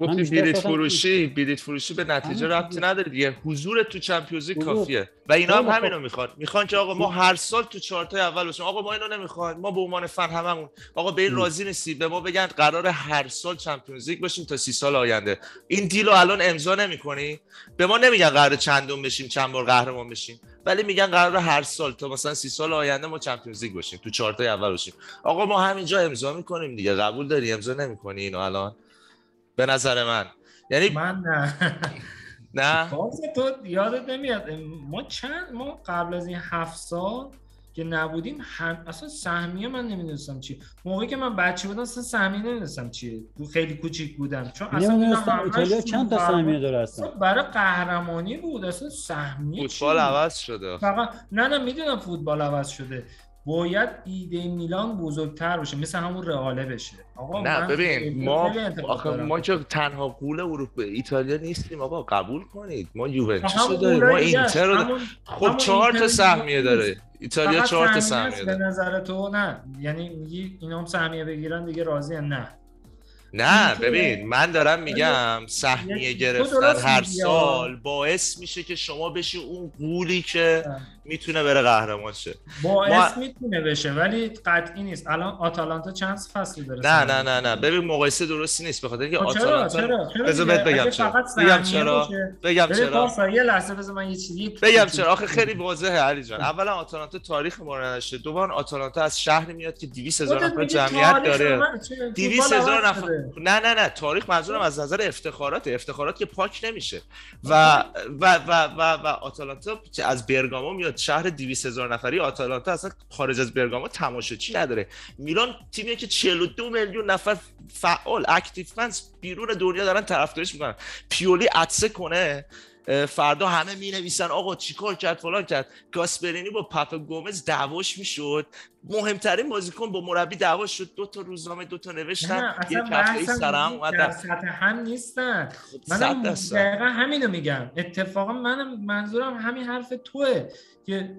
گفتی بیشتر بلیت صحبتم فروشی بلیت فروشی به نتیجه ربطی نداره دیگه. حضور تو Champions League. کافیه. و اینا هم همینو خب. می‌خوان. می‌خوان که آقا ما هر سال تو چارتای اول باشیم. آقا ما اینو نمی‌خوایم. ما به عنوان فن هممون. آقا به این. راضی نیستی؟ به ما بگن قرار هر سال چمپیونز لیگ باشیم تا سی سال آینده. این دیلو الان امضا نمی‌کنی؟ به ما نمیگن قرار چندم بشیم چند بار قهرمان بشیم. ولی میگن قرار هر سال تا مثلا سی سال آینده ما چمپیونز لیگ باشیم تو چارتای اول باشیم. آقا ما همینجا امضا می‌کنیم دیگه. قبول داری؟ امضا نمی‌کنی اینو الان؟ به نظر من. یعنی من نه. نه؟ باز تو یادت نمیاد ما چند ما قبل از این هفت سال که نبودیم هم اصلا سهمیه من نمی‌دونستم چی موقعی که من بچه بودم اصلا سهمیه نمی‌دونستم چیه. تو خیلی کوچیک بودم. چون اصلا ایتالیا چند تا سهمیه داره اصلا؟ اصلا برای قهرمانی بود. اصلا سهمیه فوتبال چی؟ عوض شده. فقط نه نه می‌دونم فوتبال عوض شده. باید ایده میلان بزرگتر بشه مثل همون رئاله بشه. آقا نه ببین ما آخه. ما که تنها قول اروپا ایتالیا نیستیم آقا قبول کنید. ما یوونتوس رو داریم ما اینتر رو داریم. خب چهار تا سهمیه. داره. ایتالیا چهار تا سهمیه است به داره. نظر تو نه. یعنی میگی اینا هم سهمیه بگیرن دیگه راضی نه. نه ببین من دارم میگم سهمیه گرفتن هر سال باعث میشه که شما بشی اون قولی که می‌تونه بره قهرمان شه. باعث ما- می‌تونه بشه ولی قطعی نیست. الان آتالانتا چند فصلی داره نه؟ نه نه نه. ببین مقایسه درستی نیست. بخاطر اینکه خب آتالانتا چرا چرا؟ بهت بگم چرا. بگم چرا. بگم چرا. یه لحظه بذار من یه چیزی بگم چرا. آخه خیلی واضحه علی جان. اولا آتالانتا تاریخ ما نداشته. دوباره آتالانتا از شهری میاد که 200 هزار نفر جمعیت داره. من- چه- 200 فوتبال هزار نفر. نه نه نه. تاریخ منظورم از نظر افتخارات افتخارات که پاک نمیشه. و و و و, و آتالانتا از برگامو میاد شهر 200 هزار نفری آتالانتا اصلا خارج از برگامو تماشاچی نداره. میلان تیمیه که 42 میلیون نفر فعال اکتیو فنز بیرون دنیا دارن طرفداریش می‌کنن. پیولی عطسه کنه. فردا همه می نویسن آقا چیکار کرد فلان کرد. گاسپرینی با پاپ گومز دعواش می‌شد. مهمترین بازیکن با مربی دعواش شد. دو تا روزنامه دو تا نوشتن. یک هفته سرم در اومدن سطح هم نیستن. منم درصد. دقیقا همینو میگم. اتفاقا منم منظورم همین حرف توه که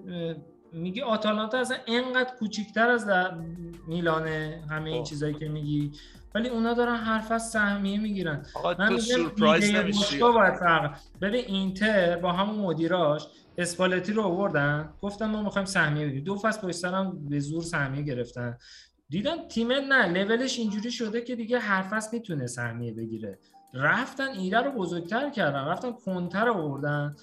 میگی آتالانتا اصلا اینقدر کوچیکتر از در میلانه همه این خب. چیزایی که میگی. ولی اونا دارن حرف از سهمیه می‌گیرن. من تو سورپرایز نمیشی. ببین اینتر با همون مدیراش اسپالتی رو آوردن. گفتن ما می‌خوایم سهمیه بگیریم. دو فصل پشت سرم به زور سهمیه گرفتن. دیدن تیم نه لولش اینجوری شده که دیگه هر فصل می‌تونه سهمیه بگیره. رفتن ایده رو بزرگتر کردن. رفتن کنتر آوردن.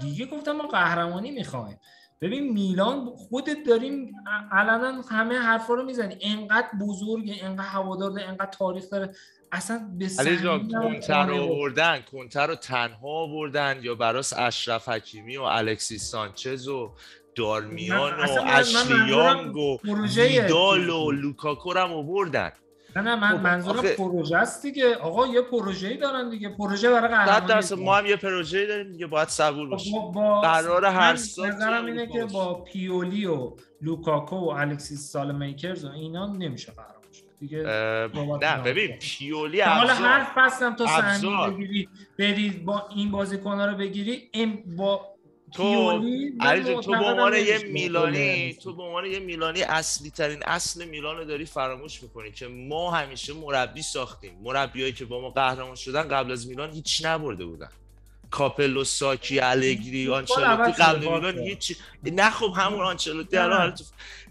دیگه گفتن ما قهرمانی می‌خوایم. ببین میلان خودت داریم علنا همه حرفا رو می‌زنی. انقدر بزرگه انقدر هوادار داره انقدر تاریخ داره. اصلا به علی جان کنتر رو. آوردن کنتر رو تنها آوردن یا براس اشرف حکیمی و الکسی سانچز و دارمیان و من- من اشلی منظورم یانگ و ویدال و لوکاکو رو هم آوردن. نه نه من خب، منظورم آخه- پروژه است دیگه آقا یه پروژه‌ای دارن دیگه پروژه برای صد قهرمانی درصد می‌کنن. ما هم یه پروژه داریم دیگه باید صبور باشیم با, با قرار هر سال نظرم اینه که. با پیولی و لوکاکو و الکسیس سالمیکرز و اینا نمیشه شد دیگه نه ببین. پیولی حالا فصلم تو سهمیه ابزار. بگیری بری با این بازیکن‌ها رو بگیری ام با تو علی تو به عنوان یه. میلانی تو به عنوان یه میلانی اصلی ترین اصل میلان رو داری فراموش می‌کنی که ما همیشه مربی ساختیم. مربیایی که با ما قهرمان شدن قبل از میلان هیچ نبرده بودن. کاپلو ساکی الگری آنچلوتی قبل. میلان هیچ نه خب همون آنچلوتی. الان تو-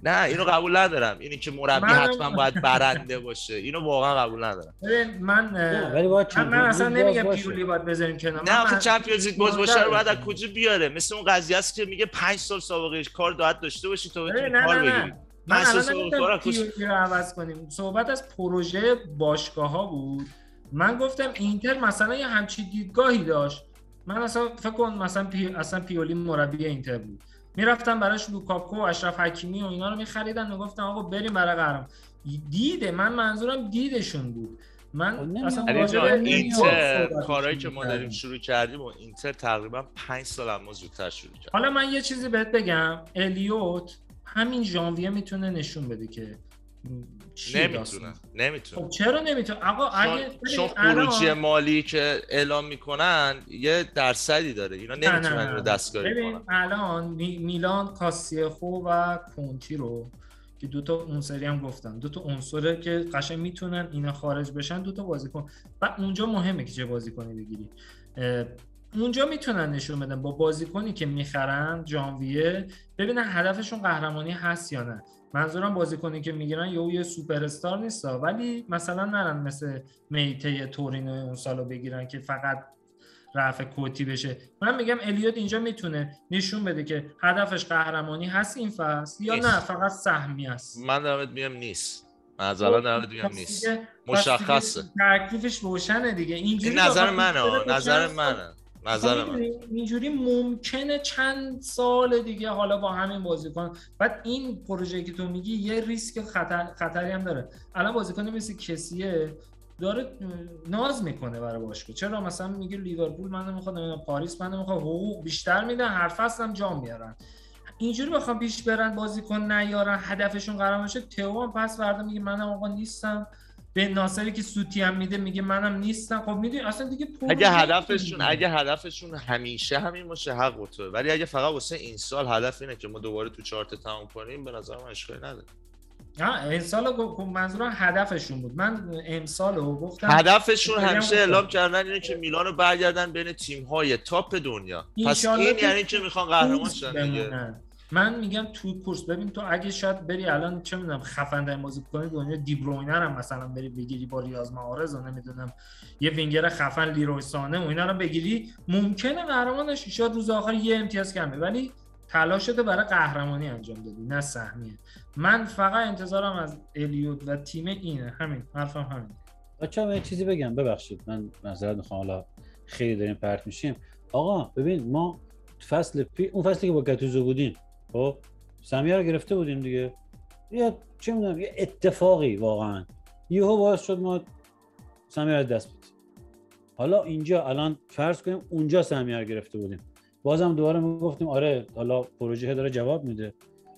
نه اینو قبول ندارم. اینی که مربی حتما باید برنده باشه. اینو واقعا قبول ندارم. ببین من ولی باید من, اصلا نمیگم. پیولی باید بذاریم کنار. نه آخه Champions League باز باشه رو بعد از. کجا بیاره. مثل اون قضیه است که میگه پنج سال سابقه کار داعت داشته باشی تا بتونی کار نه بگیری. من الان پیولی رو عوض کنیم. صحبت از پروژه باشگاه ها بود. من گفتم اینتر مثلا یه همچین دیدگاهی داشت. من اصلا فکر کن مثلا پی... اصلا پیولی مربی اینتر بود. می‌رفتن براش لوکاکو و اشرف حکیمی و اینا رو میخریدن و گفتن آقا بریم برای قهرمان. دیده من منظورم دیدشون بود. خب من نمیام. اصلا به اینتر کارهایی که ما. داریم شروع کردیم و اینتر تقریبا پنج سال اما زودتر شروع کرد حالا من یه چیزی بهت بگم. الیوت همین ژانویه می‌تونه نشون بده که نمی‌تونه. نمی‌تونه. خب چرا نمی‌تونه؟ آقا اگه چون, خروجی مالی که اعلام می‌کنن یه درصدی داره. اینا نمی‌تونن. رو دستکاری ببین کنن. الان می- میلان کاسیخو و کونتی رو که دو تا اون سری هم گفتم دو تا عنصره که قشنگ می‌تونن اینا خارج بشن دو تا بازیکن و اونجا مهمه که چه بازیکنی بگیری. اونجا می‌تونن نشون بدن با بازیکنی که می‌خرن جانویه ببینن هدفشون قهرمانی هست یا نه. منظورم بازیکنی که می‌گیرن یه یه سوپر استار نیست ولی مثلا نرن مثل میته تورینو اون سالو بگیرن که فقط رفع کوتی بشه. من میگم الیوت اینجا می‌تونه نشون بده که هدفش قهرمانی هست این فصل یا نه فقط سهمی است. من دارم میگم نیست. از الان دارم میگم نیست. مشخصه. تکلیفش روشنه دیگه. اینجوری نظر منه نظر منه. نظر من. اینجوری ممکنه چند سال دیگه حالا با همین بازیکن. بعد این پروژه که تو میگی یه ریسک خطر خطری هم داره. الان بازیکن مثل کسیه داره ناز می‌کنه برای باشگاه. چرا؟ مثلا میگه لیورپول من نمی‌خواد پاریس من نمی‌خواد حقوق بیشتر میدن هر فصل هم جام میارن. اینجوری بخوام پیش برن بازیکن نیارن هدفشون قرار بشه تو هم پس فردا میگه منم آقا نیستم. به ناصری که سوتی هم میده میگه منم نیستم. خب می‌دونی اصلا دیگه اگه هدفشون اگه هدفشون همیشه همین باشه حق تو ولی اگه فقط واسه این سال هدف اینه که ما دوباره تو چارت تموم کنیم به نظر من اشکالی نداره. امسال منظورم هدفشون بود. من امسال رو گفتم هدفشون همیشه اعلام کردن اینه که میلان رو برگردن بین تیم های تاپ دنیا. پس این یعنی که می‌خوان قهرمان شن من میگم تو کورس ببین تو اگه شاید بری الان چه می‌دونم خفن در بازیکن دنیا دیبروینر هم مثلا بری بگیری با ریاض معارض و نمی‌دونم یه وینگر خفن لیروی سانه و اینا رو بگیری ممکنه قهرمانش شاید روز آخر یه امتیاز کمه ولی تلاشت برای قهرمانی انجام دادی نه سهمیه. من فقط انتظارم از الیوت و تیم اینه. همین حرفم همین بچه‌ها یه چیزی بگم. ببخشید من نظرت می‌خوام. حالا خیلی داریم پرت میشیم. آقا ببین ما فصل پی اون فصلی که با گتوزو بودیم خب سمیه رو گرفته بودیم دیگه. یه چه می‌دونم یه اتفاقی واقعا. یهو باعث شد ما سمیه دست بدیم. حالا اینجا الان فرض کنیم اونجا سمیه گرفته بودیم. بازم دوباره ما گفتیم آره حالا پروژه داره جواب میده.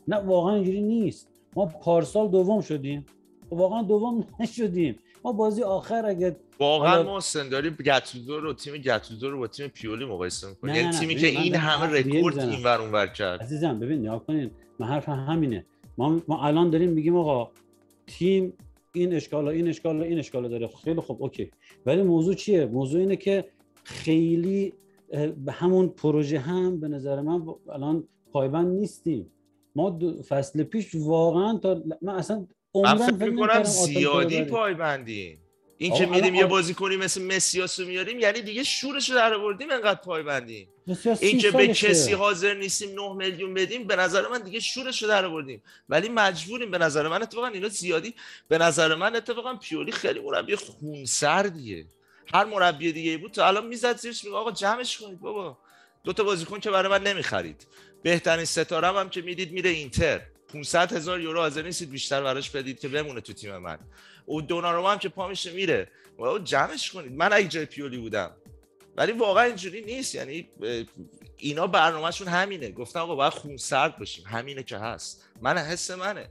نه واقعا اینجوری نیست. ما پارسال دوم شدیم. واقعا دوم نشدیم. ما بازی آخر اگه واقعا حالا... محسن داریم گتوزو رو تیم گتوزو رو با تیم پیولی مقایسه می‌کنیم. یعنی تیمی که این همه رکورد این ور اون ور کرد. عزیزم ببین نگاه کنین من حرف همینه. ما ما الان داریم میگیم آقا تیم این اشکال این اشکال این اشکال داره. خیلی خوب اوکی. ولی موضوع چیه؟ موضوع اینه که خیلی به همون پروژه هم به نظر من الان پایبند نیستیم. ما فصل پیش واقعا تا من اصلا من فکر می‌کنم زیادی پایبندیم. این که میدیم یه بازی کنیم مثل مسیاس رو میاریم یعنی دیگه شورش رو در آوردیم انقدر پایبندیم. این که به کسی حاضر نیستیم 9 میلیون بدیم به نظر من دیگه شورش رو در آوردیم. ولی مجبوریم به نظر من اتفاقا اینا زیادی به نظر من اتفاقا پیولی خیلی مربی خونسردیه. هر مربی دیگه بود تو الان می‌زد زیرش میگه آقا جمعش کنید بابا. دو تا بازیکن که برای من نمی‌خرید. بهترین ستاره هم که می‌دید میره اینتر. 500 هزار یورو حاضر نیستید بیشتر براش بدید که بمونه تو تیم من. او دوناروما هم که پا میشه میره. و جمعش کنید. من اگه جای پیولی بودم. ولی واقعا اینجوری نیست. یعنی اینا برنامهشون همینه. گفتم آقا باید خونسرد باشیم. همینه که هست. من حس منه.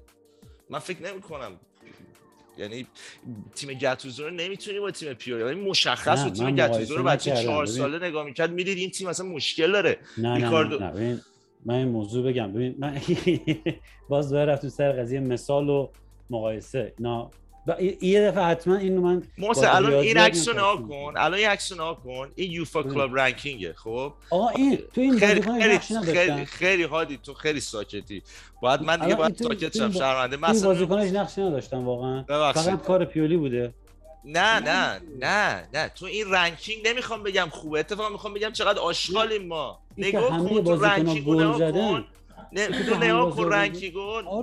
من فکر نمی کنم یعنی تیم گتوزو رو نمی‌تونی با تیم پیولی. یعنی مشخص بود تیم گتوزو رو بچه چهار ساله نگاه می‌کرد. می‌دید این تیم اصلا مشکل داره. نه نه, نه, نه. من این موضوع بگم. ببین من باز دوباره رفت سر قضیه مثال و مقایسه. نه یه دفعه حتما اینو من موسه الان این عکس رو کن. الان این عکس رو کن. این UEFA club ranking ه خب؟ آقا این تو این خیلی خیلی خیلی, خیلی هادی تو خیلی ساکتی. باید من دیگه باید ساکت شم شرمنده. مثلا بازیکنش نقشی نداشتن واقعا. فقط کار پیولی بوده. نه نه نه. نه تو این ranking نمی‌خوام بگم خوبه. اتفاقا می‌خوام بگم چقدر آشغالیم ما. نگاه کن تو ranking گل زدن. تو نگاه کن ranking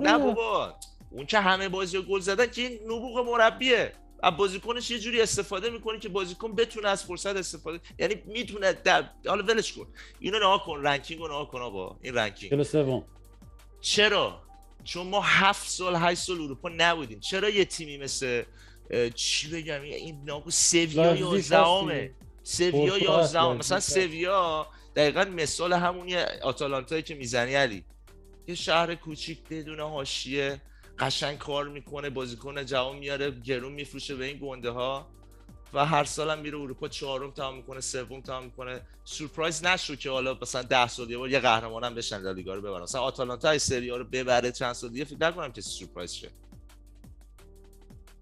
نه بابا. اون که همه بازی گل زدن که این نبوغ مربیه. از بازیکنش یه جوری استفاده می‌کنه که بازیکن بتونه از فرصت استفاده یعنی می‌تونه در حالا ولش کن. اینو نگاه کن ranking رو نگاه کن آقا. این ranking. چرا؟ چون ما هفت سال هشت سال اروپا نبودیم. چرا یه تیمی مثل چی بگم؟ این ناگو سویا یازدهمه سویا یازدهم مثلا سویا دقیقا مثال همونی آتالانتایی که می‌زنی علی. یه شهر کوچیک بدون حاشیه قشنگ کار می‌کنه بازیکن جوان میاره گرون میفروشه به این گنده ها و هر سال هم میره اروپا چهارم تمام می‌کنه سوم تمام می‌کنه. سورپرایز نشو که حالا مثلا 10 سال یه بار یه قهرمان هم بشن لالیگا رو ببرن. مثلا آتالانتا سری رو ببره چند سال دیگه فکر نکنم که سورپرایز شه.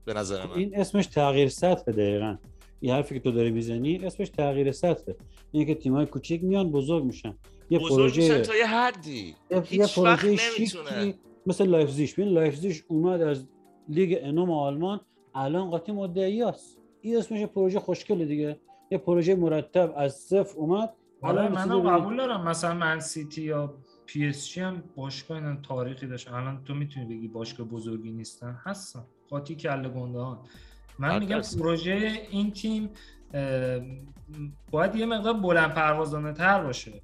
به نظر من. این اسمش تغییر سطح دقیقا. این حرفی که تو داری می‌زنی اسمش تغییر سطحه. اینه که تیمای کوچیک میان بزرگ میشن. یه بزرگ میشن پروژه تا یه حدی. یه- پروژه شیکی مثل لایپزیش ببین لایپزیش اومد از لیگ انوم آلمان الان قاطی مدعیاست این اسمش پروژه خوشگله دیگه. یه پروژه مرتب از صفر اومد. حالا الان من قبول دارم. مثلا من سیتی یا پی اس جی هم باشگاه اینا تاریخی داشت الان تو می‌تونی بگی باشگاه بزرگی نیستن؟ هستن. قاطی کله گنده ها من حد میگم. پروژه این تیم باید یه مقدار بلند پروازانه تر باشه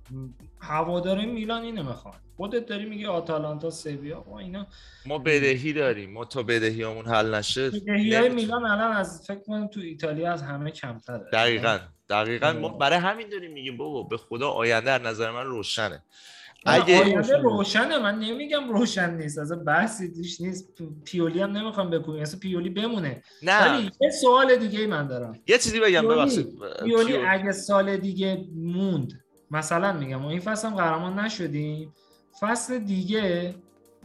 هواداره میلان اینو می‌خوان خودت داری میگی آتالانتا سویا و اینا ما بدهی داریم ما تا بدهیامون حل نشه بدهی های. میلان الان از فکر کنم تو ایتالیا از همه کمتره دقیقا دقیقا ما آره. برای همین داریم میگیم بابا به خدا آینده از نظر من روشنه نه، اگه آینده روشنه. من نمیگم روشن نیست. از بحثی توش نیست. پیولی هم نمی‌خوام بکنیم اصلا پیولی بمونه. نه. ولی یه سوال دیگه ای من دارم. یه چیزی بگم پیولی- ببخشید. پیولی پیو- اگه سال دیگه موند مثلا میگم ما این فصل هم قهرمان نشدیم فصل دیگه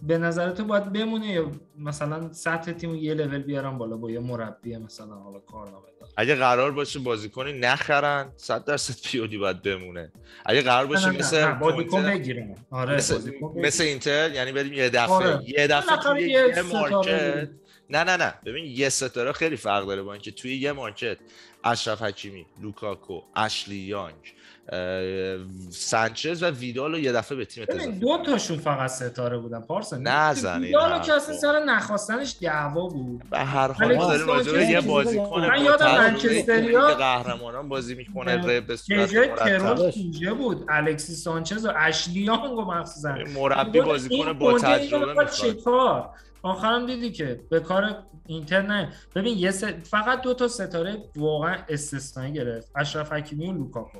به نظر تو باید بمونه یا مثلا سطح تیم یه لول بیارم بالا با یه مربی مثلا حالا کارنامه اگه قرار باشه بازیکنی نخرن 100 درصد پیولی باید بمونه اگه قرار باشه نه، مثل بازیکن بگیرم آره مثل. مثل اینتر یعنی بریم یه دفعه آره. یه دفعه توی یه مارکت. نه نه نه ببین یه ستاره خیلی فرق داره با اینکه توی یه market اشرف حکیمی لوکاکو اشلی یانگ سانچز و ویدال رو یه دفعه به تیم اضافه دو. تاشون فقط ستاره بودن پارسا نزن این ویدالو که اصلا. سر نخواستنش دعوا بود به هر حال ما داریم راجع یه بازیکن. من یادم منچستریا- قهرمانان بازی می‌کنه نه. به صورت مرتب بود الکسی سانچز و اشلی یانگ و مخصوصا مربی بازیکن با تجربه می‌خواد آخرم دیدی که به کار اینتر نه ببین یه. فقط دو تا ستاره واقعا استثنایی گرفت اشرف حکیمی و لوکاکو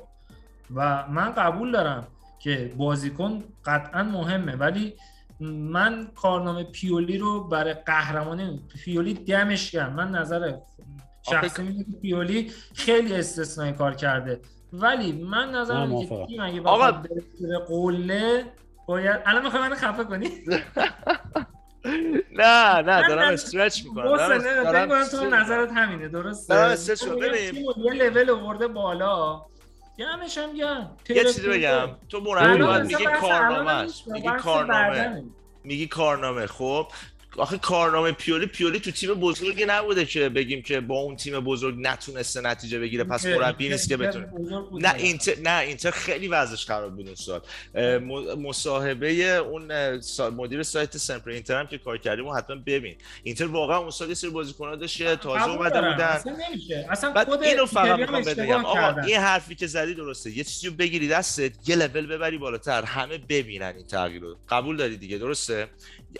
و من قبول دارم که بازیکن قطعا مهمه ولی من کارنامه پیولی رو برای قهرمانی پیولی دمش گرم. من نظر شخصی میگم پیولی خیلی استثنایی کار کرده. ولی من من نظرم. که تیم اگه آقا- قله باید الان می‌خوای منو خفه کنی؟ نه نه دارم استرچ می‌کنم. کنم تو نظرت همینه درسته؟ دارم استرچ ببین. رو یه لول آورده بالا گمش هم گم یه چیزی بگم. تو؟ مربی نیست، میگی بحث کارنامه. میگی کارنامه. خب آخه کارنامه پیولی پیولی تو تیم بزرگی نبوده که بگیم که با اون تیم بزرگ نتونسته نتیجه بگیره. پس مربی نیست که بتونه. نه. اینتر نه اینتر خیلی وضعش خراب بود اون سال. مصاحبه اون مدیر سایت سمپر اینتر هم که کار کردیم حتما ببین. اینتر واقعا اون سال یه سری بازیکن‌ها داشت که تازه اومده. بودن. اصلا نمیشه. اصلا بعد خود اینو فقط می‌خوام بگم. آقا. این حرفی که زدی درسته. یه چیزی رو بگیری دستت یه لول ببری بالاتر. همه ببینن این تغییر رو. قبول داری دیگه؟ درسته؟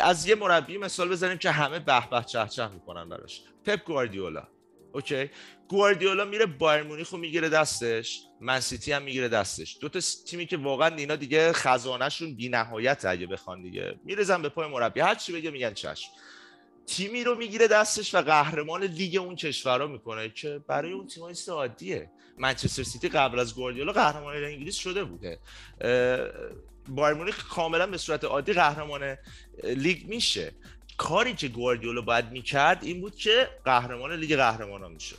از یه مربی مثال بزنیم که همه به به چه چه می‌کنن براش. پپ گواردیولا. okay؟ گواردیولا میره بایر مونیخ رو می‌گیره دستش. من سیتی هم می‌گیره دستش. دو تا تیمی که واقعا اینا دیگه خزانهشون بی‌نهایت اگه بخوان دیگه. میریزن به پای مربی. هر چی بگه میگن چشم. تیمی رو می‌گیره دستش و قهرمان لیگ اون کشورها می‌کنه که برای اون چیز عادیه منچستر سیتی قبل از گواردیولا قهرمان انگلیس شده بوده. بایر مونیخ کاملا به صورت عادی قهرمان لیگ میشه. کاری که گواردیولا باید می‌کرد این بود که قهرمان لیگ قهرمانان می‌شد.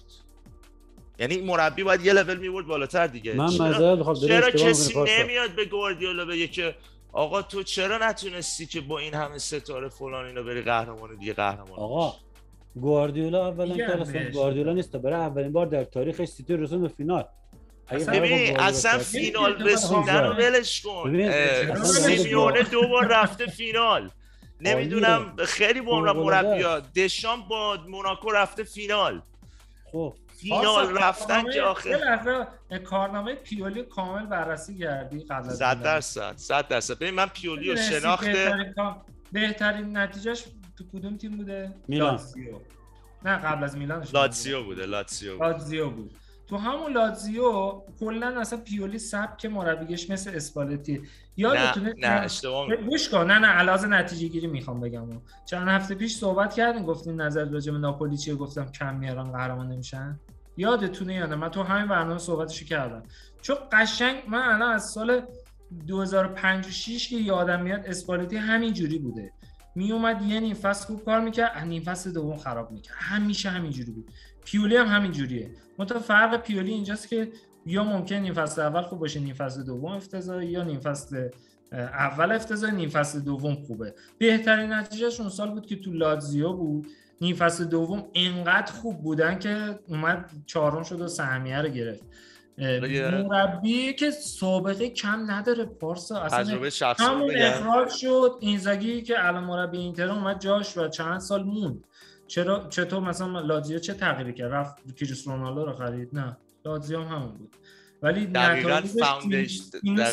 یعنی مربی باید یه لول می‌برد بالاتر دیگه. من چرا- چرا کسی. نمیاد به گواردیولا بگه که آقا تو چرا نتونستی که با این همه ستاره فلان اینا بری قهرمان دیگه قهرمان آقا گواردیولا اولا کار اصلا. گواردیولا نیست برای اولین بار در تاریخش سیتی رسون به فینال. ببین اصلا فینال رسوندن رو. ولش کن. سیمیونه دو بار رفته فینال. نمی‌دونم خیلی با مربیا. دشام با موناکو رفته فینال. خب. فینال رفتن که لحظه کارنامه پیولی کامل بررسی کردی قبل از صد میلان. درصد صد درصد. ببین من پیولی رو شناخته. بهترین نتیجهش تو کدوم تیم بوده؟ میلان. لاتزیو. نه قبل از میلان لاتسیو بوده لاتسیو بوده. لاتزیو بود. تو همون لاتزیو کلا اصلا پیولی سبک مربیگش مثل اسپالتی. یادتونه نه نه اشتباه. گوش کن. نه نه علاوه نتیجه گیری می‌خوام بگم. چند هفته پیش صحبت کردیم گفتیم نظر راجع به ناپولی چیه؟ گفتم کم میارن قهرمان نمیشن. یادتونه یا نه؟ من تو همین برنامه صحبتشو کردم. چون قشنگ من الان از سال 2005 و 6 که یادم میاد اسپالتی همین جوری بوده. می اومد یه نیم فصل خوب کار می‌کرد نیم فصل دوم خراب می‌کرد. همیشه همین جوری بود. پیولی هم همین جوریه. متو فرق پیولی اینجاست که یا ممکن نیم فصل اول خوب باشه نیم فصل دوم افتضاح یا نیم فصل اول افتضاح نیم فصل دوم خوبه. بهترین نتیجهش اون سال بود که تو لاتزیو بود. نیم فصل دوم انقدر خوب بودن که اومد چهارم شد و سهمیه رو گرفت. مربی که سابقه کم نداره پارسا. اصلا همون اخراج شد اینزاگی که الان مربی اینتر اومد جاش و چند سال موند. چرا چطور مثلا لاتزیو چه تغییری کرد؟ رفت کریس رونالدو رو خرید؟ نه. لاتزیو هم همون بود. ولی نتایجش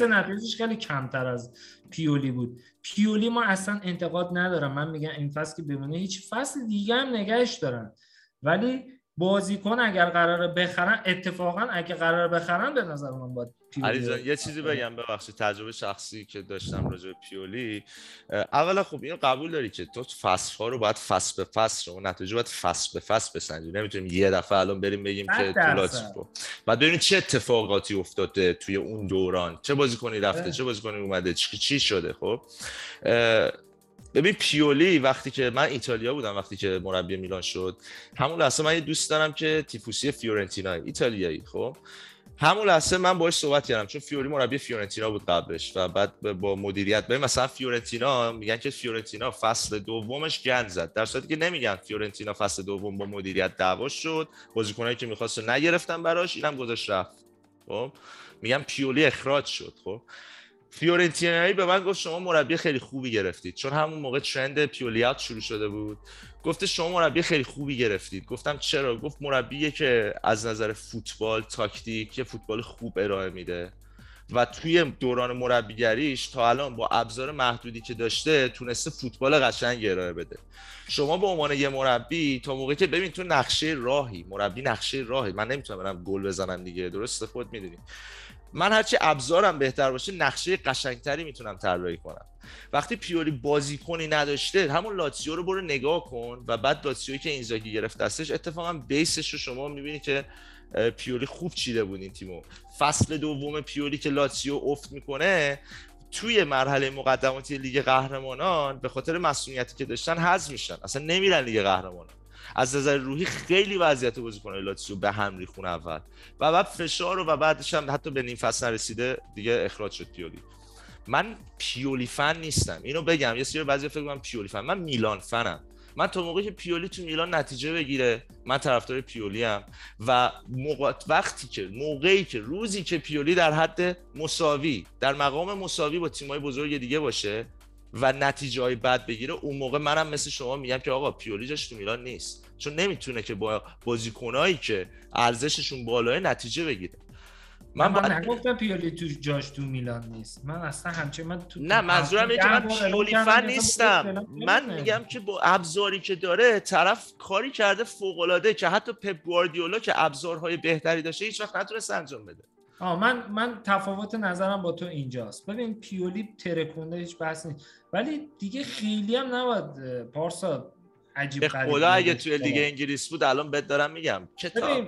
نتایجش خیلی کمتر از پیولی بود. پیولی ما اصلا انتقاد ندارم. من میگم این فصل که بمونه هیچ فصل دیگه هم نگهش دارن. ولی بازیکن اگر قراره بخرن اتفاقا اگه قراره بخرن به نظر من باید پیولی یه چیزی بگم ببخشید تجربه شخصی که داشتم راجع به پیولی. اولا خب اینو قبول داری که تو فصل ها رو باید فصل به فصل رو نتیجه باید فصل به فصل بسنجی. نمی‌تونیم یه دفعه الان بریم بگیم که تو بعد ببینیم چه اتفاقاتی افتاده توی اون دوران. چه بازیکنی رفته چه بازیکنی اومده چی شده خب؟ ببین پیولی وقتی که من ایتالیا بودم وقتی که مربی میلان شد همون لحظه من یه دوست دارم که tifosi فیورنتینا ایتالیایی خب؟ همون لحظه من باهاش صحبت کردم چون فیوری مربی فیورنتینا بود قبلش و بعد با مدیریت ببین مثلا فیورنتینا میگن که فیورنتینا فصل دومش گند زد. در صورتی که نمیگن فیورنتینا فصل دوم با مدیریت دعوا شد بازیکنایی که می‌خواست نگرفتن براش اینم گذاشت رفت خب؟ میگن پیولی اخراج شد خب؟ فیورنتینایی به من گفت شما مربی خیلی خوبی گرفتید. چون همون موقع ترند پیولیات شروع شده بود. گفته شما مربی خیلی خوبی گرفتید. گفتم چرا؟ گفت مربیه که از نظر فوتبال تاکتیک یه فوتبال خوب ارائه میده. و توی دوران مربیگریش تا الان با ابزار محدودی که داشته تونسته فوتبال قشنگ ارائه بده. شما به عنوان یه مربی تا موقعی که ببین تو نقشه راهی مربی نقشه راهی. من نمی‌تونم برم گل بزنم دیگه. درست خود می‌دونی. من هرچی ابزارم بهتر باشه نقشه قشنگتری می‌تونم طراحی کنم. وقتی پیوری بازیکنی نداشته همون لاتسیو رو برو نگاه کن و بعد لاتسیوی که اینزاگی گرفت دستش اتفاقا بیسش رو شما می‌بینی که پیوری خوب چیده بود این تیمو. فصل دوم پیوری که لاتسیو افت می‌کنه توی مرحله مقدماتی لیگ قهرمانان به خاطر مسئولیتی که داشتن حذف میشن. اصلا نمیرن لیگ قهرمانان. از نظر روحی خیلی وضعیت بازیکن لاتزیو به هم ریخون اول. و بعد فشار و بعدش هم حتی به نیم فصل نرسیده دیگه اخراج شد پیولی. من پیولی فن نیستم. اینو بگم یه سری بعضی فکر کنم پیولی فن. من میلان فنم. من تا موقعی که پیولی تو میلان نتیجه بگیره من طرفدار پیولی هم و موقع... وقتی که موقعی که روزی که پیولی در حد مساوی در مقام مساوی با تیمای بزرگ دیگه باشه و نتیجه های بد بگیره اون موقع منم مثل شما میگم که آقا پیولی جاش تو میلان نیست. چون نمی‌تونه که با بازیکنایی که ارزششون بالاه نتیجه بگیره. من, من نگفتم پیولی تو جاش تو میلان نیست. من اصلا همچه من تو نه منظورم اینه که من پیولی فن نیستم. من میگم که با ابزاری که داره طرف کاری کرده فوق العاده که حتی پپ گواردیولا که ابزارهای بهتری داشته هیچ وقت نتونست انجام بده. آه من من تفاوت نظرم با تو اینجاست. ببین پیولی ترکونده هیچ بحث نیست. ولی دیگه خیلی هم نباید پارسا عجیب خدا اگه توی لیگ انگلیس بود الان بهت دارم میگم. کتاب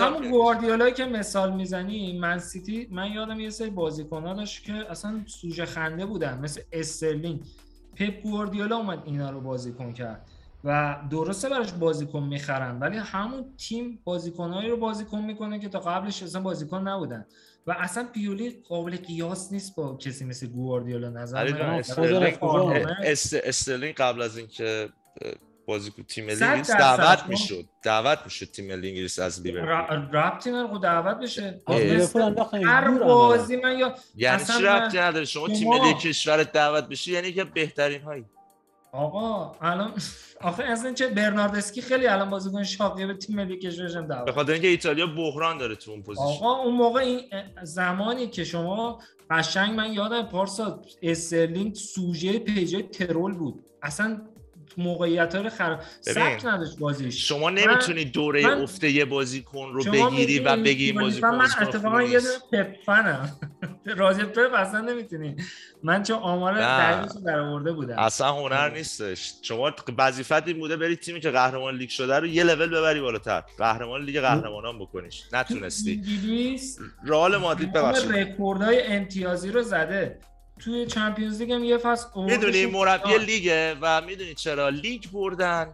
همون گواردیولا که مثال می‌زنی من سیتی من یادم یه سری بازیکن‌ها داشت که اصلا سوژه خنده بودن مثل استرلینگ. پپ گواردیولا اومد اینا رو بازیکن کرد و درسته براش بازیکن می‌خرن ولی همون تیم بازیکنهایی رو بازیکن می‌کنه که تا قبلش اصلا بازیکن نبودن. و اصلا پیولی قابل قیاس نیست با کسی مثل گواردیولا نظر استرلینگ قبل از اینکه بازیکن تیم ملی انگلیس دعوت می‌شد. دعوت می‌شد تیم ملی انگلیس از لیورپول. رابطی نداره دعوت بشه. هر بازی من یا یعنی چی رابطی نداره؟ شما تیم ملی کشورت دعوت بشی یعنی که بهترین هایی آقا الان آخه اصلا چه برناردسکی خیلی الان بازیکن شاقیه به تیم ملی کشورش هم دعوت به خاطر اینکه ایتالیا بحران داره تو اون پوزیشن. آقا اون موقع این زمانی که شما قشنگ من یادم پارسا استرلینگ سوژه page ای troll بود. اصلا موقعیت ها رو خراب سبک نداشت بازیش. شما نمی‌تونی دوره من- افته یه بازیکن رو بگیری و بگی این بازیکن من اتفاقا یه. دونه پپ فنم. راجع پپ اصلا نمی‌تونی. من چون آمار. دقیقش رو در آورده بودم. اصلا هنر آره. نیستش. شما وظیفت این بوده بری تیمی که قهرمان لیگ شده رو یه لول ببری بالاتر. قهرمان لیگ قهرمانان بکنیش. نتونستی. رئال مادرید ببخشید. رکوردهای امتیازی رو زده. توی Champions League هم یه فصل می‌دونی مربی. لیگه و می‌دونی چرا؟ لیگ بردن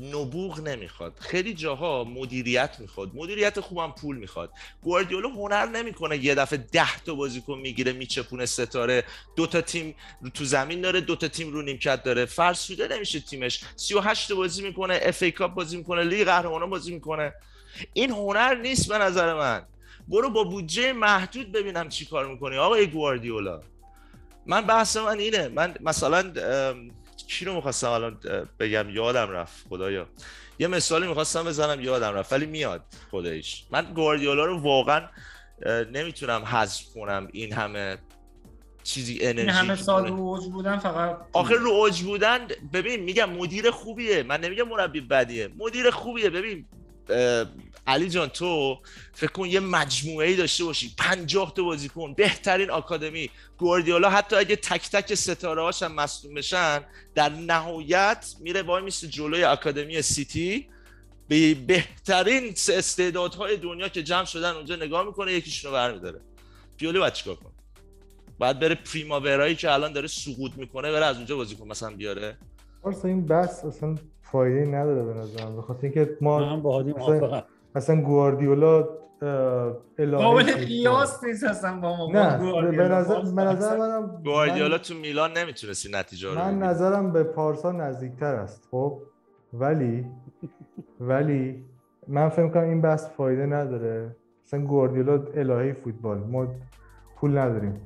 نبوغ نمی‌خواد. خیلی جاها مدیریت می‌خواد. مدیریت خوبم پول می‌خواد. گواردیولا هنر نمی‌کنه یه دفعه ده تا بازیکن می‌گیره میچپونه ستاره. دو تا تیم رو تو زمین داره دو تا تیم رو نیمکت داره. فرسوده نمیشه تیمش. 38 تا بازی می‌کنه FA Cup بازی می‌کنه لیگ قهرمانان بازی می‌کنه. این هنر نیست به نظر من. برو با بودجه محدود ببینم چی کار می‌کنی. آقای گواردیولا. من بحث من اینه. من مثلا کی رو می‌خواستم الان بگم؟ یادم رفت خدایا. یه مثالی می‌خواستم بزنم یادم رفت ولی میاد خودش. من گواردیولا رو واقعا نمی‌تونم حذف کنم این همه چیزی انرژی این همه سال. رو اوج بودن فقط آخر رو اوج بودن ببین میگم مدیر خوبیه. من نمیگم مربی بدیه. مدیر خوبیه ببین علی جان تو فکر کن یه مجموعه ای داشته باشی. 50 تا بازیکن بهترین آکادمی گواردیولا. حتی اگه تک تک ستاره هاش هم مصدوم بشن در نهایت میره وای میسته جلوی آکادمی سیتی. به بهترین استعدادهای دنیا که جمع شدن اونجا نگاه می‌کنه یکیشونو برمیداره. پیولی باید چیکار کنه؟ باید بره پریماورایی که الان داره سقوط می‌کنه بره از اونجا بازیکن مثلا بیاره. این بحث اصلا فایده نداره به نظرم. به خاطر اینکه ما من با هادی موافقم. اصلا گواردیولا قابل. قیاس نیست اصلا با ما نه به. نظر منم گواردیولا من- تو میلان نمی‌تونستی نتیجه رو من. نظرم به پارسا نزدیکتر است خب ولی ولی من فکر کنم این بحث فایده نداره مثلا گواردیولا الهه فوتبال ما پول نداریم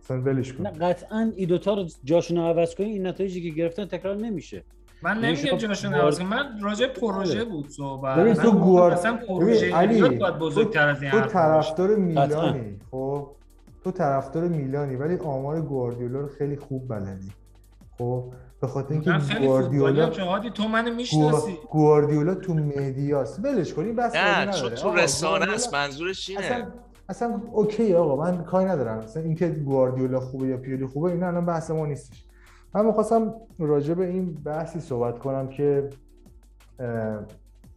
مثلا ولش نه کن قطعا این دوتا رو جاشون رو عوض کنی این نتایجی که گرفتن تکرار نمیشه من نمیگم جاشون عوض کنم. من راجع پروژه بود صحبت. ببین من تو گوارد اصلا پروژه علی باید بزرگتر از این تو. طرفدار. میلانی خب؟ تو طرفدار میلانی ولی آمار گواردیولا رو خیلی خوب بلدی. خب؟ به خاطر اینکه گواردیولا تو منو می‌شناسی. گواردیولا تو مدیاست. ولش کن این بحث فایده نه چون. تو آقا، رسانه است منظورش اینه. اصلا اصلا اوکی آقا من کاری ندارم. مثلا اینکه گواردیولا خوبه یا پیولی خوبه اینا الان بحث ما نیستش. من می‌خواستم راجع به این بحثی صحبت کنم که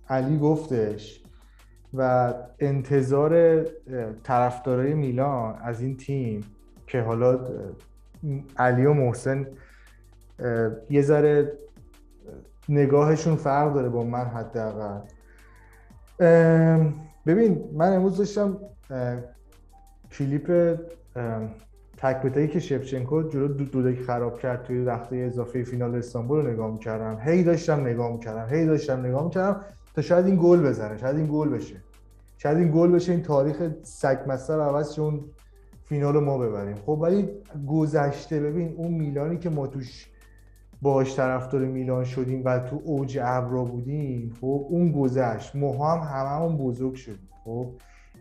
علی گفتش و انتظار طرفدارای میلان از این تیم که حالا علی و محسن یه ذره نگاهشون فرق داره با من حداقل. ببین من امروز داشتم کلیپ تک که شفچنکو جلو دو دودک خراب کرد توی رخته اضافه فینال استانبول رو نگاه می‌کردم. هی داشتم نگاه می‌کردم هی داشتم نگاه می‌کردم تا شاید این گل بزنه شاید این گل بشه. شاید این گل بشه این تاریخ سگ مستر عوض اون فینال رو ما ببریم. خب ولی گذشته ببین اون میلانی که ما توش باش طرفدار میلان شدیم و تو اوج ابرا بودیم خب اون گذشت. ما هم هممون بزرگ شدیم خب.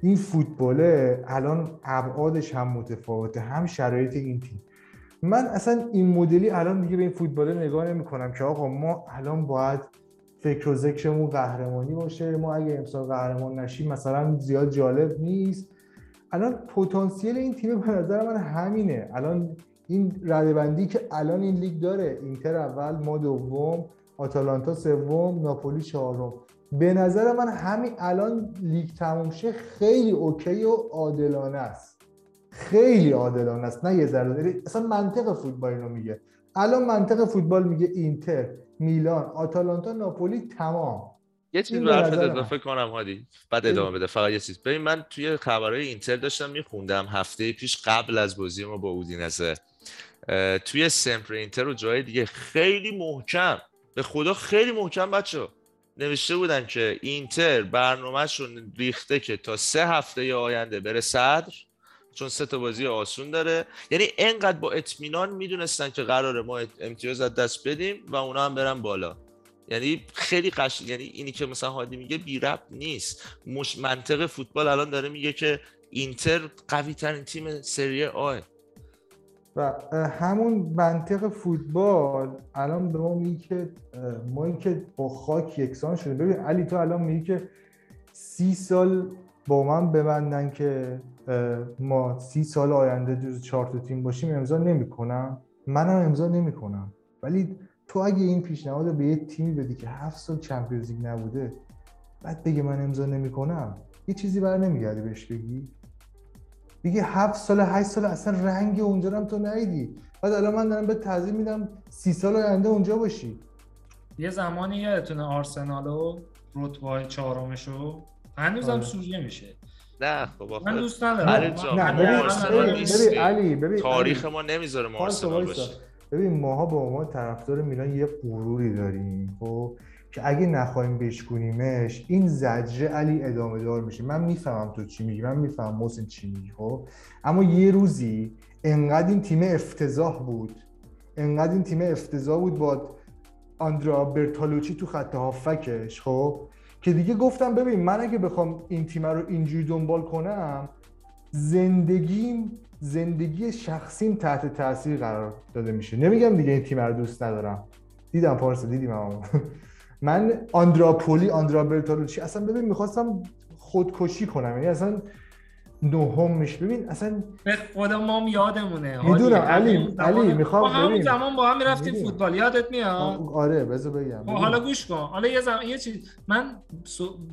این فوتباله الان ابعادش هم متفاوته هم شرایط این تیم. من اصلا این مدلی الان دیگه به این فوتباله نگاه نمی کنم که آقا ما الان باید فکر و ذکرمون قهرمانی باشه. ما اگه امسال قهرمان نشیم مثلا زیاد جالب نیست. الان پتانسیل این تیم به نظر من همینه. الان این رده‌بندی که الان این لیگ داره اینتر اول ما دوم آتالانتا سوم ناپولی چهارم. به نظر من همین الان لیگ تموم شه خیلی okay و عادلانه است. خیلی عادلانه است نه یه ذره. اصلا منطق فوتبال اینو میگه. الان منطق فوتبال میگه اینتر میلان آتالانتا ناپولی تمام. یه چیز به حرفت. اضافه کنم هادی بعد ادامه بده. فقط یه چیز. ببین من توی خبرهای اینتر داشتم میخوندم هفته پیش قبل از بازی ما با اودینزه. توی سمپر اینتر و جای دیگه خیلی محکم. به خدا خیلی محکم بچه نوشته بودن که اینتر برنامهشون ریخته که تا سه هفته آینده بره صدر چون سه تا بازی آسون داره. یعنی انقدر با اطمینان می‌دونستن که قراره ما امتیاز از دست بدیم و اونا هم برن بالا. یعنی خیلی قش یعنی اینی که مثلا هادی میگه بی ربط نیست. مش منطق فوتبال الان داره میگه که اینتر قوی ترین تیم سری آه و همون منطق فوتبال الان به ما میگه که ما که با خاک یکسان شده ببین علی تو الان میگی که سی سال با من ببندن که ما سی سال آینده جز چهار تا تیم باشیم امضا نمی‌کنم. منم امضا نمی‌کنم. ولی تو اگه این پیشنهاد به یه تیمی بدی که هفت سال چمپیونز لیگ نبوده بعد بگه من امضا نمی‌کنم یه چیزی بر نمیگردی بهش بگی؟ دیگه هفت سال هشت سال اصلا رنگ اونجا هم تو ندیدی. بعد الان من دارم به تعظیم میدم سی سال آینده اونجا باشی. یه زمانی یادتونه آرسنال و رتبه چهارمشو؟ هنوزم آره. سوریه میشه. نه خب من دوست ندارم. نه ببین علی ببین تاریخ علی. ما نمی‌ذاره ما آرسنال. باشیم ببین ماها به عنوان طرفدار میلان یه غروری داریم خب؟ که اگه نخواهیم بشکونیمش این زجره علی ادامه دار میشه. من می‌فهمم تو چی میگی من می‌فهمم محسن چی میگی خب؟ اما یه روزی انقدر این تیم افتضاح بود انقدر این تیم افتضاح بود با آندرا برتالوچی تو خط هافکش خب؟ که دیگه گفتم ببین من اگه بخوام این تیم رو اینجوری دنبال کنم زندگیم زندگی شخصیم تحت تاثیر قرار داده میشه. نمیگم دیگه این تیم رو دوست ندارم. دیدم پارسا دیدیم من آندراپولی آندرا برتالوچی اصلا ببین می‌خواستم خودکشی کنم. یعنی اصلا نهمش ببین اصلا به خدا ما هم یادمونه. می‌دونم،. علی، علی، می‌خوام ما همون ببین. زمان با هم می‌رفتیم. فوتبال. یادت میاد؟ آره بذار بگم. خب ببین. حالا گوش کن. حالا یه زمان یه چیز. من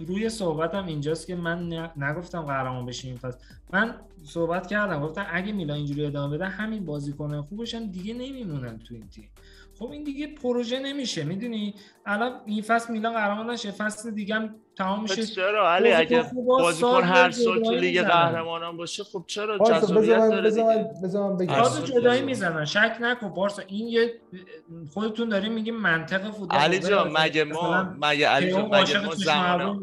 روی صحبتم اینجاست که من ن- نگفتم قهرمان بشیم پس من صحبت کردم. گفتم اگه میلان اینجوری ادامه بده همین بازیکن خوبشن دیگه نمیمونن تو این تیم. خب این دیگه پروژه نمیشه می‌دونی؟ الان این فصل میلان قهرمان نشه فصل دیگه هم تمام میشه چرا؟ علی اگه بازیکن هر سال تو لیگ می‌زنن. قهرمانان باشه خب چرا جذابیت داره دیگه؟ جدایی. می‌زنن. شک نکن پارسا. این یه خودتون دارین میگیم منطق فوتبال. علی خب، جان مگه ما مگه علی جان مگه ما زمان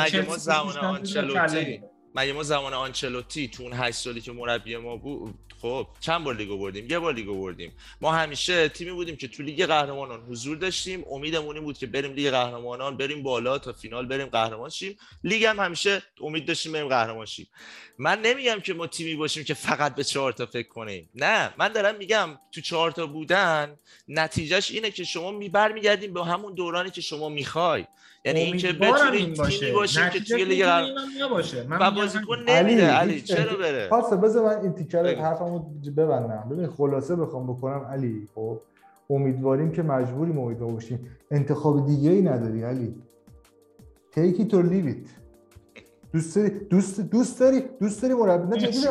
مگه ما زمان آنچلوتی. مگه ما زمان آنچلوتی تو اون 8 سالی که مربی ما بود خب چند بار لیگو بردیم؟ یه بار لیگو بردیم. ما همیشه تیمی بودیم که تو لیگ قهرمانان حضور داشتیم. امیدمون این بود که بریم لیگ قهرمانان بریم بالا تا فینال بریم قهرمان شیم. لیگ هم همیشه امید داشتیم بریم قهرمان شیم. من نمیگم که ما تیمی باشیم که فقط به چهار تا فکر کنیم. نه من دارم میگم تو چهار تا بودن نتیجهش اینه که شما می برمیگردیم به همون دورانی که شما می‌خوای. یعنی اینکه بتونیم این باشه. تیمی باشیم که توی لیگ نباشه. من و بازیکن. نمیده. علی چرا بره؟ پارسا بذار من این تیکر. حرفمو ببندم. ببین خلاصه بخوام بکنم علی خب؟ امیدواریم که مجبوریم امیدوار باشیم. انتخاب دیگه ای نداری علی. Take it or leave it. دوست داری دوست دوست داری دوست داری مربی نه جدی.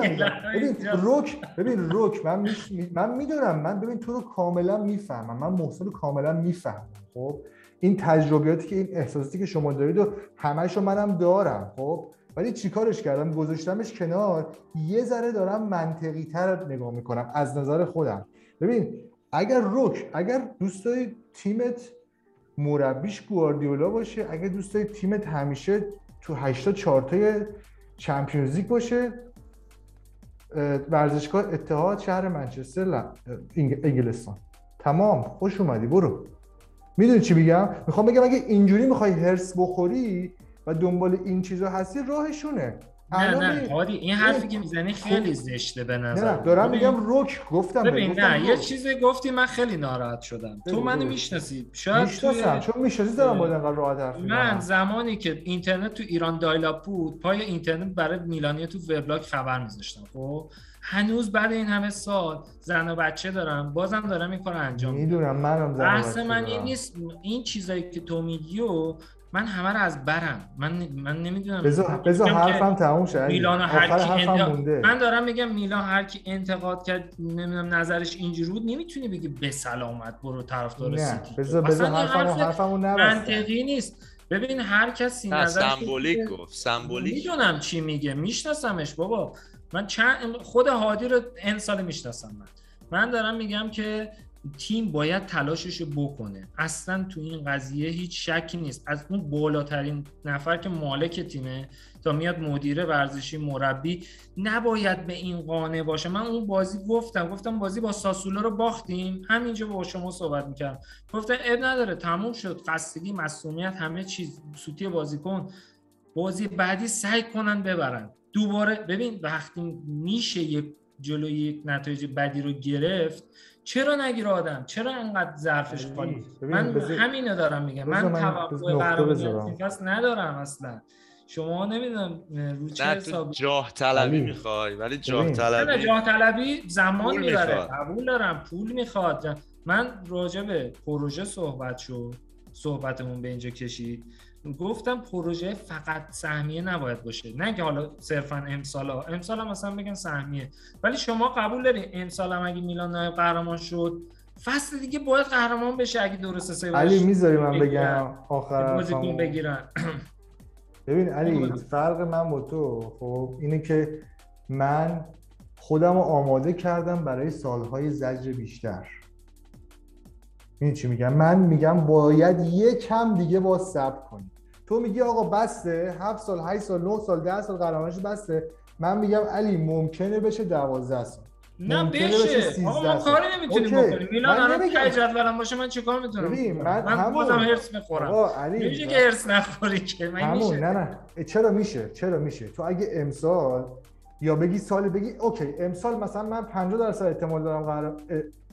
ببین روک ببین روک من. می- من می‌دونم. من ببین تو رو کاملا می‌فهمم. من محسن رو کاملا می‌فهمم خب؟ این تجربیاتی که این احساساتی که شما دارید و همشو منم دارم خب؟ ولی چیکارش کردم؟ گذاشتمش کنار. یه ذره دارم منطقی تر نگاه می‌کنم از نظر خودم. ببین اگر روک اگر دوست داری تیمت مربیش گواردیولا باشه اگر دوست داری تیمت همیشه تو 80 چارتای چمپیونز لیگ باشه اه، ورزشگاه اتحاد شهر منچستر انگلستان. تمام. خوش اومدی. برو. می‌دونی چی میگم؟ می‌خوام بگم اگه اینجوری می‌خوای هرس بخوری و دنبال این چیزا هستی راهشونه. نه نه هادی این حرفی که می‌زنی خیلی زشته به نظر نه دارم ببین- میگم روک گفتم ببین گفتم نه یه. چیزی گفتی من خیلی ناراحت شدم. تو منو. می‌شناسی. شاید می‌شناسم توی چون می‌شناسی دارم باید انقدر راحت حرف من زمانی که اینترنت تو ایران دایلاپ بود پای اینترنت برای میلانی تو وبلاگ خبر میذاشتم خب؟ هنوز بعد این همه سال زن و بچه دارم بازم دارم این کار انجام می‌دونم منم زن بحث من. این نیست این چیزایی که تو میگی و من همه رو از برم. من من نمی‌دونم بذار حرفم تموم علی. میلان هر کی انتقاد- مونده. من دارم میگم میلان هر کی انتقاد کرد نمی‌دونم نظرش اینجوری بود نمی‌تونی بگی به سلامت برو طرفدار سیتی بذار اصلا بذار حرفمو حرف حرفمو منطقی نیست. ببین هر کسی نه نظرش سمبولیک گفت سمبولیک. می‌دونم چی میگه میشناسمش بابا. من چند خود هادی رو ان سال می‌شناسم من. من دارم میگم که تیم باید تلاشش رو بکنه. اصلا تو این قضیه هیچ شکی نیست. از اون بالاترین نفر که مالک تیمه تا میاد مدیر ورزشی مربی نباید به این قانع باشه. من اون بازی گفتم گفتم بازی با ساسولا رو باختیم. همینجا با شما صحبت می‌کردم. گفتم اب نداره تموم شد. خستگی مسئولیت همه چیز. سوتی بازیکن. بازی بعدی سعی کنن ببرن. دوباره ببین وقتی میشه یه جلوی یک نتایج بدی رو گرفت چرا نگیره آدم؟ چرا انقدر ظرفش خالی من بذار- همینو دارم میگم. من من توقع فصل ندارم اصلا. شما نمی‌دونم رو چه حسابی؟ جاه طلبی. می‌خوای ولی جاه طلبی جاه طلبی زمان می‌بره. قبول دارم پول می‌خواد. من راجع به پروژه صحبت شد صحبتمون به اینجا کشید. گفتم پروژه فقط سهمیه نباید باشه. نه که حالا صرفا امسال ها. امسال هم مثلا بگن سهمیه. ولی شما قبول داری امسال هم اگه میلان نایب قهرمان شد فصل دیگه باید قهرمان بشه اگه درسته سه علی می‌ذاری من. بگم؟ آخر؟ بگیرن. ببین علی. فرق من با تو خب اینه که من خودم رو آماده کردم برای سالهای زجر بیشتر. این چی میگم؟ من میگم باید یک کم دیگه با صبر کنی تو میگی آقا بسته هفت سال هشت سال نه سال ده سال قهرمانیش بسته. من میگم علی ممکنه بشه دوازده سال. نه بشه. بشه 13 آقا ما. کاری نمی‌تونیم. بکنیم. میلان الان. ته جدولم باشه من چیکار می‌تونم ببین،؟ من من همون- بازم هرس می‌خورم. آقا علی نمیشه که هرس نخوری که من همون میشه. نه نه. چرا میشه؟ چرا میشه؟ تو اگه امسال یا بگی سال بگی اوکی امسال مثلا من 50 درصد احتمال دارم قهر...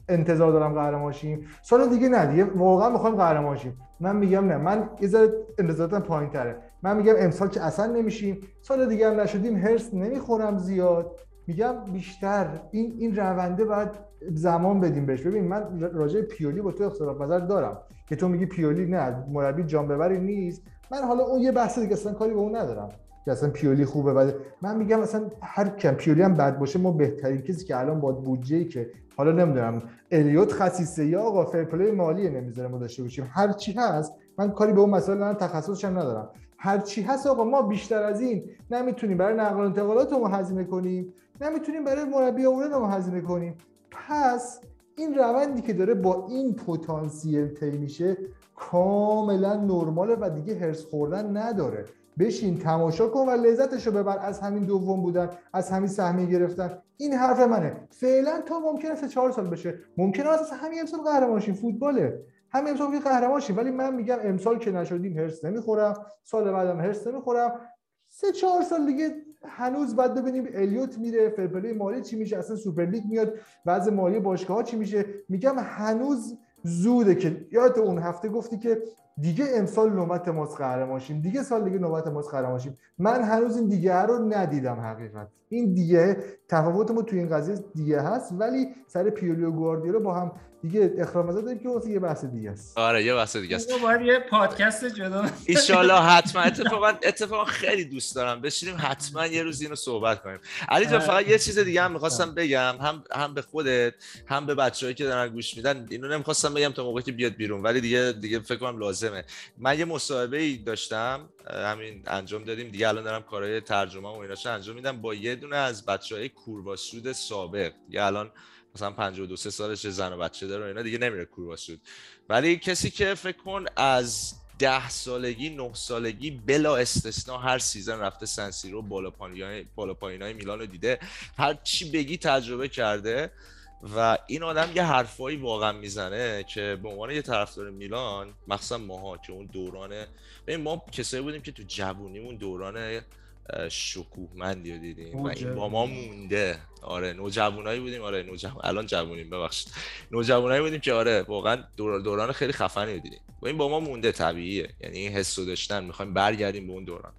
انتظار دارم قهرمان شیم سال دیگه نه دیگه واقعا می‌خوایم قهرمان شیم من میگم نه من یه ذره انتظاراتم پایین تره من میگم امسال که اصلا نمیشیم. سال دیگه هم نشدیم هرس نمی‌خورم زیاد. میگم بیشتر این این رونده باید زمان بدیم بهش. ببین من راجع پیولی با تو اختلاف نظر دارم که تو میگی پیولی نه مربی جان ببری نیست. من حالا اون یه بحث دیگه اصلا کاری به اون ندارم که اصلا پیولی خوبه. بده من میگم اصلا هر کم پیولی هم بد باشه ما بهترین کسی که الان با بودجه که حالا نمی‌دونم الیوت خصیصه یا آقا فرپلی مالی نمی‌ذاره ما داشته باشیم. هر چی هست من کاری به اون مسائل ندارم تخصصش ندارم. هر چی هست آقا ما بیشتر از این نمی‌تونیم برای نقل و انتقالات رو هزینه کنیم نمی‌تونیم برای مربی آوردن رو هزینه کنیم. پس این روندی که داره با این پتانسیل طی میشه کاملا نرماله و دیگه هرس خوردن نداره. بشین تماشا کن و لذتشو ببر. از همین دوم بودن از همین سهمیه گرفتن. این حرف منه. فعلا تا ممکنه سه چهار سال بشه. ممکنه اصلا همین امسال قهرمان فوتباله. همین امسال که قهرمان ولی من میگم امسال که نشدیم هرس نمی‌خورم. سال بعدم هرس نمی‌خورم. سه چهار سال دیگه هنوز باید ببینیم. الیوت میره fair play مالی چی میشه؟ اصلا سوپر لیگ میاد. وضع مالی باشگاه ها چی میشه؟ میگم هنوز زوده که یادت اون هفته گفتی که دیگه امسال نوبت ماست قهرمان شیم دیگه سال دیگه نوبت ماست قهرمان شیم. من هنوز این دیگه رو ندیدم حقیقت. این دیگه تفاوت ما توی این قضیه دیگه هست ولی سر پیولی و گواردیولا با هم دیگه اختلاف نظر داریم که واسه یه بحث دیگه است. آره یه بحث دیگه است. باید یه پادکست جدا ایشالله حتما اتفاقا اتفاقا خیلی دوست دارم. بشینیم حتما یه روز اینو صحبت کنیم. علی جان فقط یه چیز دیگه هم می‌خواستم بگم. هم هم به خودت هم به بچه‌هایی که دارن گوش میدن. اینو نمی‌خواستم بگم تا موقعی که بیاد بیرون ولی دیگه دیگه فکر کنم لازمه. من یه مصاحبه ای داشتم همین انجام دادیم. دیگه الان دارم کارهای ترجمه و ایناشو انجام میدم. با یه دونه از بچهای کورباسود سابق. یه الان مثلا 52 سه سالش زن و بچه داره و اینا دیگه نمیره کورباسود ولی کسی که فکر کن از ده سالگی نه سالگی بلا استثنا هر season رفته سنسیرو بالا پایینای بالا پایینای میلان رو دیده هر چی بگی تجربه کرده و این آدم یه حرفایی واقعا می‌زنه که به عنوان یه طرفدار میلان مخصوصا ماها که اون دوران ببین ما کسایی بودیم که تو جوونیمون دوران شکوهمندی رو دیدیم و این با ما مونده. آره نوجوانایی بودیم. آره نوجوان الان جوونیم ببخشید. نوجوانایی بودیم که آره واقعا دور... دوران خیلی خفنی رو دیدیم. و این با ما مونده طبیعیه. یعنی این حس داشتن می‌خوایم برگردیم به اون دوران.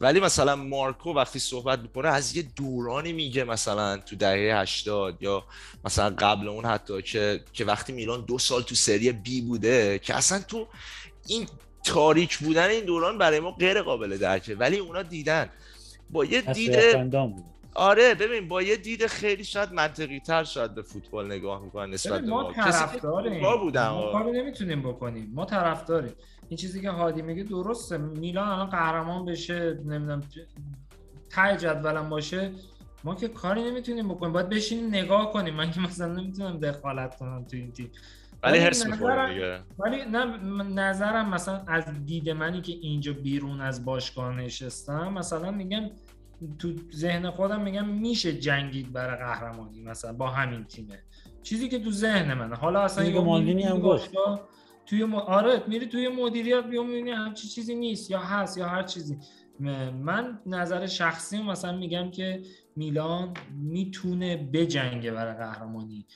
ولی مثلا مارکو وقتی صحبت می‌کنه از یه دورانی میگه مثلا تو دهه 80 یا مثلا قبل اون حتی که که وقتی میلان دو سال تو سری بی بوده که اصلا تو این تاریک بودن این دوران برای ما غیر قابل درکه. ولی اونا دیدن. با یه دید آره ببین با یه دید خیلی شاید منطقی تر شاید به فوتبال نگاه می‌کنن نسبت به ما طرفداریم. ما کاری نمی‌تونیم بکنیم. ما طرفداریم. این چیزی که هادی میگه درسته. میلان الان قهرمان بشه نمی‌دونم ته جدولم باشه. ما که کاری نمی‌تونیم بکنیم. باید بشینیم نگاه کنیم. من که مثلا نمی‌تونم دخالت کنم تو این تیم. ولی می‌خوریم دیگه. ولی نه نظرم مثلا از دید منی که اینجا بیرون از باشگاه نشستم مثلا میگم تو ذهن خودم میگم میشه جنگید برای قهرمانی مثلا با همین تیمه. چیزی که تو ذهن منه. حالا اصلا یه مالدینی هم گفت. توی م... آره میری توی مدیریت بیام می‌بینی همچی چیزی نیست یا هست یا هر چیزی. من نظر شخصی مثلا میگم که میلان می‌تونه بجنگه برای قهرمانی.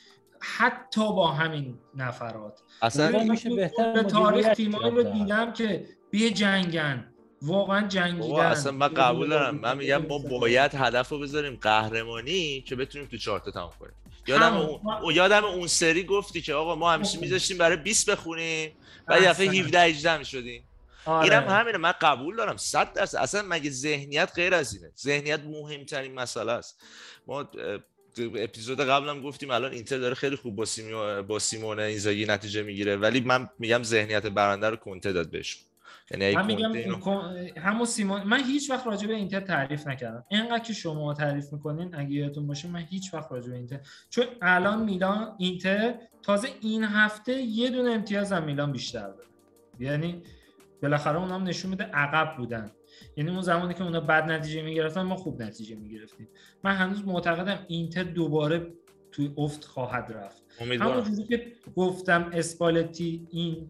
حتی با همین نفرات. اصلا میشه بهتر به تاریخ تیمایی. رو دیدم که بجنگن واقعا بابا جنگیدن. اصلا من قبول دارم. من میگم ما باید هدف رو بذاریم قهرمانی که بتونیم تو چارتا تموم کنیم. یادم. اون اون- یادم اون سری گفتی که آقا ما همیشه میذاشتیم برای 20 بخونیم و یه دفعه اصلا. 17 18 می‌شدیم. آره. اینم همینه. من قبول دارم. 100 درصد. اصلا مگه ذهنیت غیر از اینه. ذهنیت مهمترین مسئله است. ما اپیزود قبلم گفتیم الان اینتر داره خیلی خوب با سیمو با سیمون اینزاگی نتیجه می‌گیره ولی من میگم ذهنیت برنده رو کنته داد بهشون. یعنی من میگم اینو- همون سیمون من هیچ وقت راجع به اینتر تعریف نکردم. اینقدر که شما تعریف می‌کنین اگه یادتون باشه من هیچ وقت راجع به اینتر چون الان میلان اینتر تازه این هفته یه دونه امتیاز از میلان بیشتر داره. یعنی بالاخره اونام نشون میده عقب بودن. یعنی اون زمانی که اونا بد نتیجه می‌گرفتن ما خوب نتیجه می‌گرفتیم من هنوز معتقدم اینتر دوباره توی افت خواهد رفت همونجوری که گفتم اسپالتی این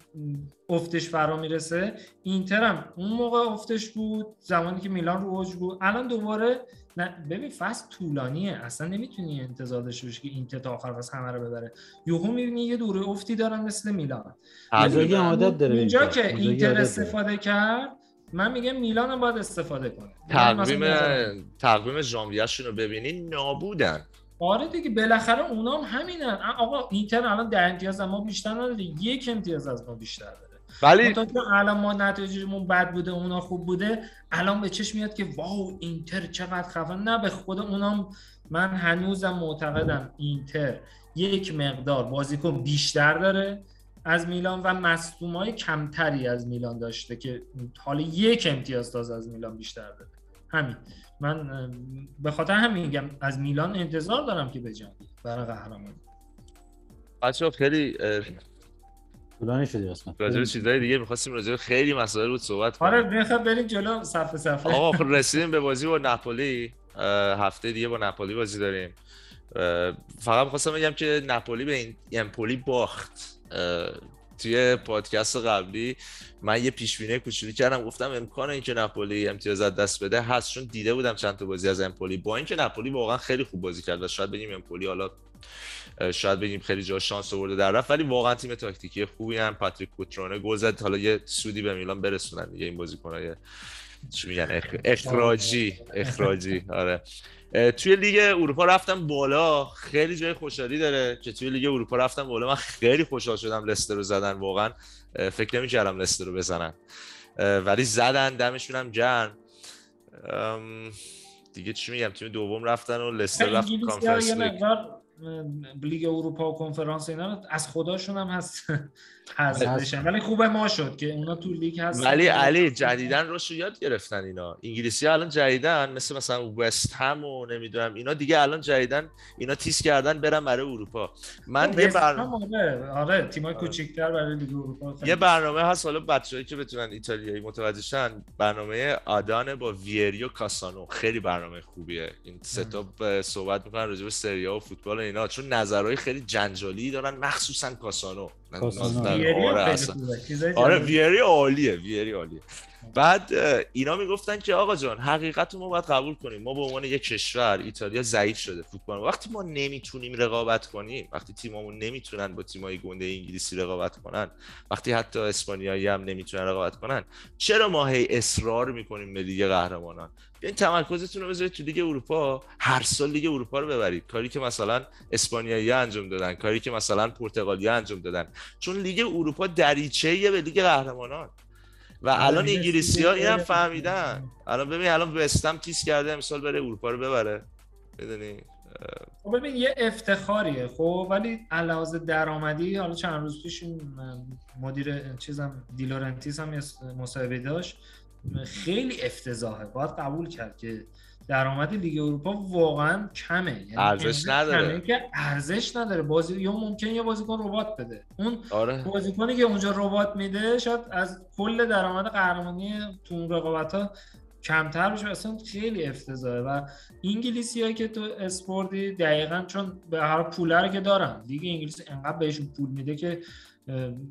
افتش فرا می‌رسه اینتر هم اون موقع افتش بود زمانی که میلان رو اوج بود الان دوباره نه ببین فصل طولانیه اصلا نمی‌تونی انتظار داشته باشی که اینتر تا آخر فصل همه رو ببره یهو می‌بینی یه دوره افتی دارن مثل میلان اینزاگی تقریباً. عادت داره به این اونجا کار. که اینتر. استفاده کرد من میگم میلان هم باید استفاده کنه. تقویم. تقویم ژانویه‌شون رو ببینین نابودن. آره دیگه بالاخره اونا هم همینن. آقا اینتر الان ده امتیاز از ما بیشتر نداره یک امتیاز از ما بیشتر داره. ولی تا که الان ما نتایجمون بد بوده اونا خوب بوده الان به چشم میاد که واو اینتر چقدر خفن. نه به خود اونام من هنوزم معتقدم اینتر یک مقدار بازیکن بیشتر داره. از میلان و مصدومای کمتری از میلان داشته که حالا یک امتیاز تازه از میلان بیشتر داره. همین. من به خاطر همین میگم از میلان انتظار دارم که بجنگه برای قهرمانی. بچه‌ها خیلی طولانی شدی قسمت راجع به چیزای دیگه می‌خواستیم راجع به خیلی مسائل بود صحبت کنیم. آره بخواد بریم جلو صفحه صفحه آقا خب رسیدیم به بازی با نپولی. اه، هفته دیگه با نپولی بازی داریم. فقط می‌خواستم بگم که نپولی به این امپولی باخت. اه، توی پادکست قبلی من یه پیش بینی کوچولی کردم گفتم امکان اینکه نپولی امتیاز از دست بده هست چون دیده بودم چند تا بازی از امپولی. با اینکه نپولی واقعا خیلی خوب بازی کرد و شاید بگیم امپولی حالا شاید بگیم خیلی جا شانس آورده در رفت ولی واقعا تیم تاکتیکی خوبی هم. پاتریک کوترونه گل زد. حالا یه سودی به میلان برسونن دیگه این بازیکنای چی میگن اخ- اخراجی اخراجی آره. توی لیگ اروپا رفتم بالا. خیلی جای خوشحالی داره که توی لیگ اروپا رفتم بالا. من خیلی خوشحال شدم لستر رو زدن واقعا فکر نمی‌کردم لستر رو بزنن. ولی زدن دمشون هم گرم ام، دیگه چی میگم؟ تیم دوم رفتن و لستر رفت Conference League. لیگ اروپا و کنفرانس اینا از خوداشون هم هست. حذف هست. بشن ولی خوب ما شد که اونا تو لیگ هستن. ولی علی جدیدن روشو یاد گرفتن اینا. انگلیسی ها الان جدیدن مثل مثلا وست هم و نمی‌دونم اینا دیگه الان جدیدن. اینا تیز کردن برن برای اروپا. من خب، یه وست بر... هم آره آره. تیمای کوچیک‌تر برای لیگ اروپا. یه برنامه هست حالا بچه‌هایی که بتونن ایتالیایی متوجه شن برنامه آدانی با ویری و کاسانو. خیلی برنامه خوبیه. این سه تا ب- صحبت می‌کنن راجع به سری آ و فوتبال و اینا. چون نظرهای خیلی جنجالی دارن مخصوصا کاسانو. هم آره آره. ویری عالیه ویری عالیه. بعد اینا می‌گفتن که آقا جان حقیقت رو ما باید قبول کنیم. ما به عنوان یک کشور ایتالیا ضعیف شده فوتبال. وقتی ما نمی‌تونیم رقابت کنیم وقتی تیمامون نمی‌تونن با تیمای گنده انگلیسی رقابت کنن وقتی حتی اسپانیایی هم نمی‌تونن رقابت کنن چرا ما هی اصرار می‌کنیم به لیگ قهرمانان؟ بیاین تمرکزتون رو بذارید تو لیگ اروپا. هر سال لیگ اروپا رو ببرید. کاری که مثلا اسپانیایی انجام دادن کاری که مثلا پرتغالی انجام دادن. چون لیگ اروپا دریچه‌ایه به لیگ قهرمانان. و آره، الان انگلیسی ها اینم فهمیدن. الان ببین الان وست هم تیز کرده امسال بره اروپا رو ببره. می‌دونی خب ببین یه افتخاریه. خب ولی علاوه درآمدی حالا چند روز پیش این مدیر چیزم دی لورنتیس هم مصاحبه داشت. خیلی افتضاحه. باید قبول کرد که درآمد لیگ اروپا واقعا کمه. یعنی ارزش انقدر نداره. کمه که ارزش نداره. بازی یا ممکن یه بازیکن رباط بده. اون آره. بازیکنی که اونجا رباط میده شاید از کل درآمد قهرمانی تو اون رقابت ها کمتر بشه. اصلا خیلی افتضاحه. و انگلیسی هایی که تو اسپوردی دقیقا چون به هر پوله رو که دارن لیگ انگلیس انقدر بهشون پول میده که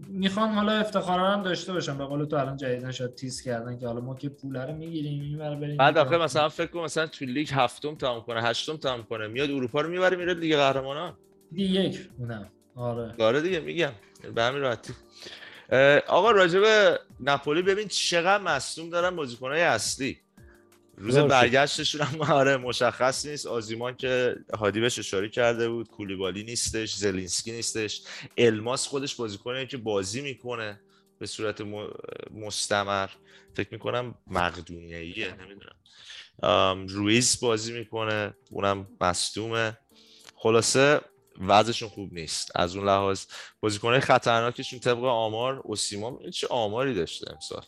می‌خوان حالا افتخارا هم داشته باشن. به قول تو الان جدیدن شاید تیز کردن که حالا ما که پول رو می‌گیریم اینور بریم بعد. آخه مثلا فکر کن مثلا تو لیگ هفتم تمام کنه هشتم تمام کنه میاد اروپا رو می‌بره میره لیگ قهرمانان. دیگه یک اونم. آره. داره دیگه میگم. به همین راحتی. آقا راجع به ناپولی ببین چقدر مصدوم دارن بازیکنهای اصلی. روز. برگشتشون هم آره مشخص نیست. آزیمان که هادی بهش اشاره کرده بود کولیبالی نیستش زلینسکی نیستش. الماس خودش بازیکنه که بازی می‌کنه به صورت مستمر. فکر می‌کنم مقدونیه نمی‌دونم. رویز بازی می‌کنه اونم مصدومه. خلاصه وضعشون خوب نیست. از اون لحاظ بازیکنهای خطرناکشون طبق آمار اوسیمان این چه آماری داشته امسال؟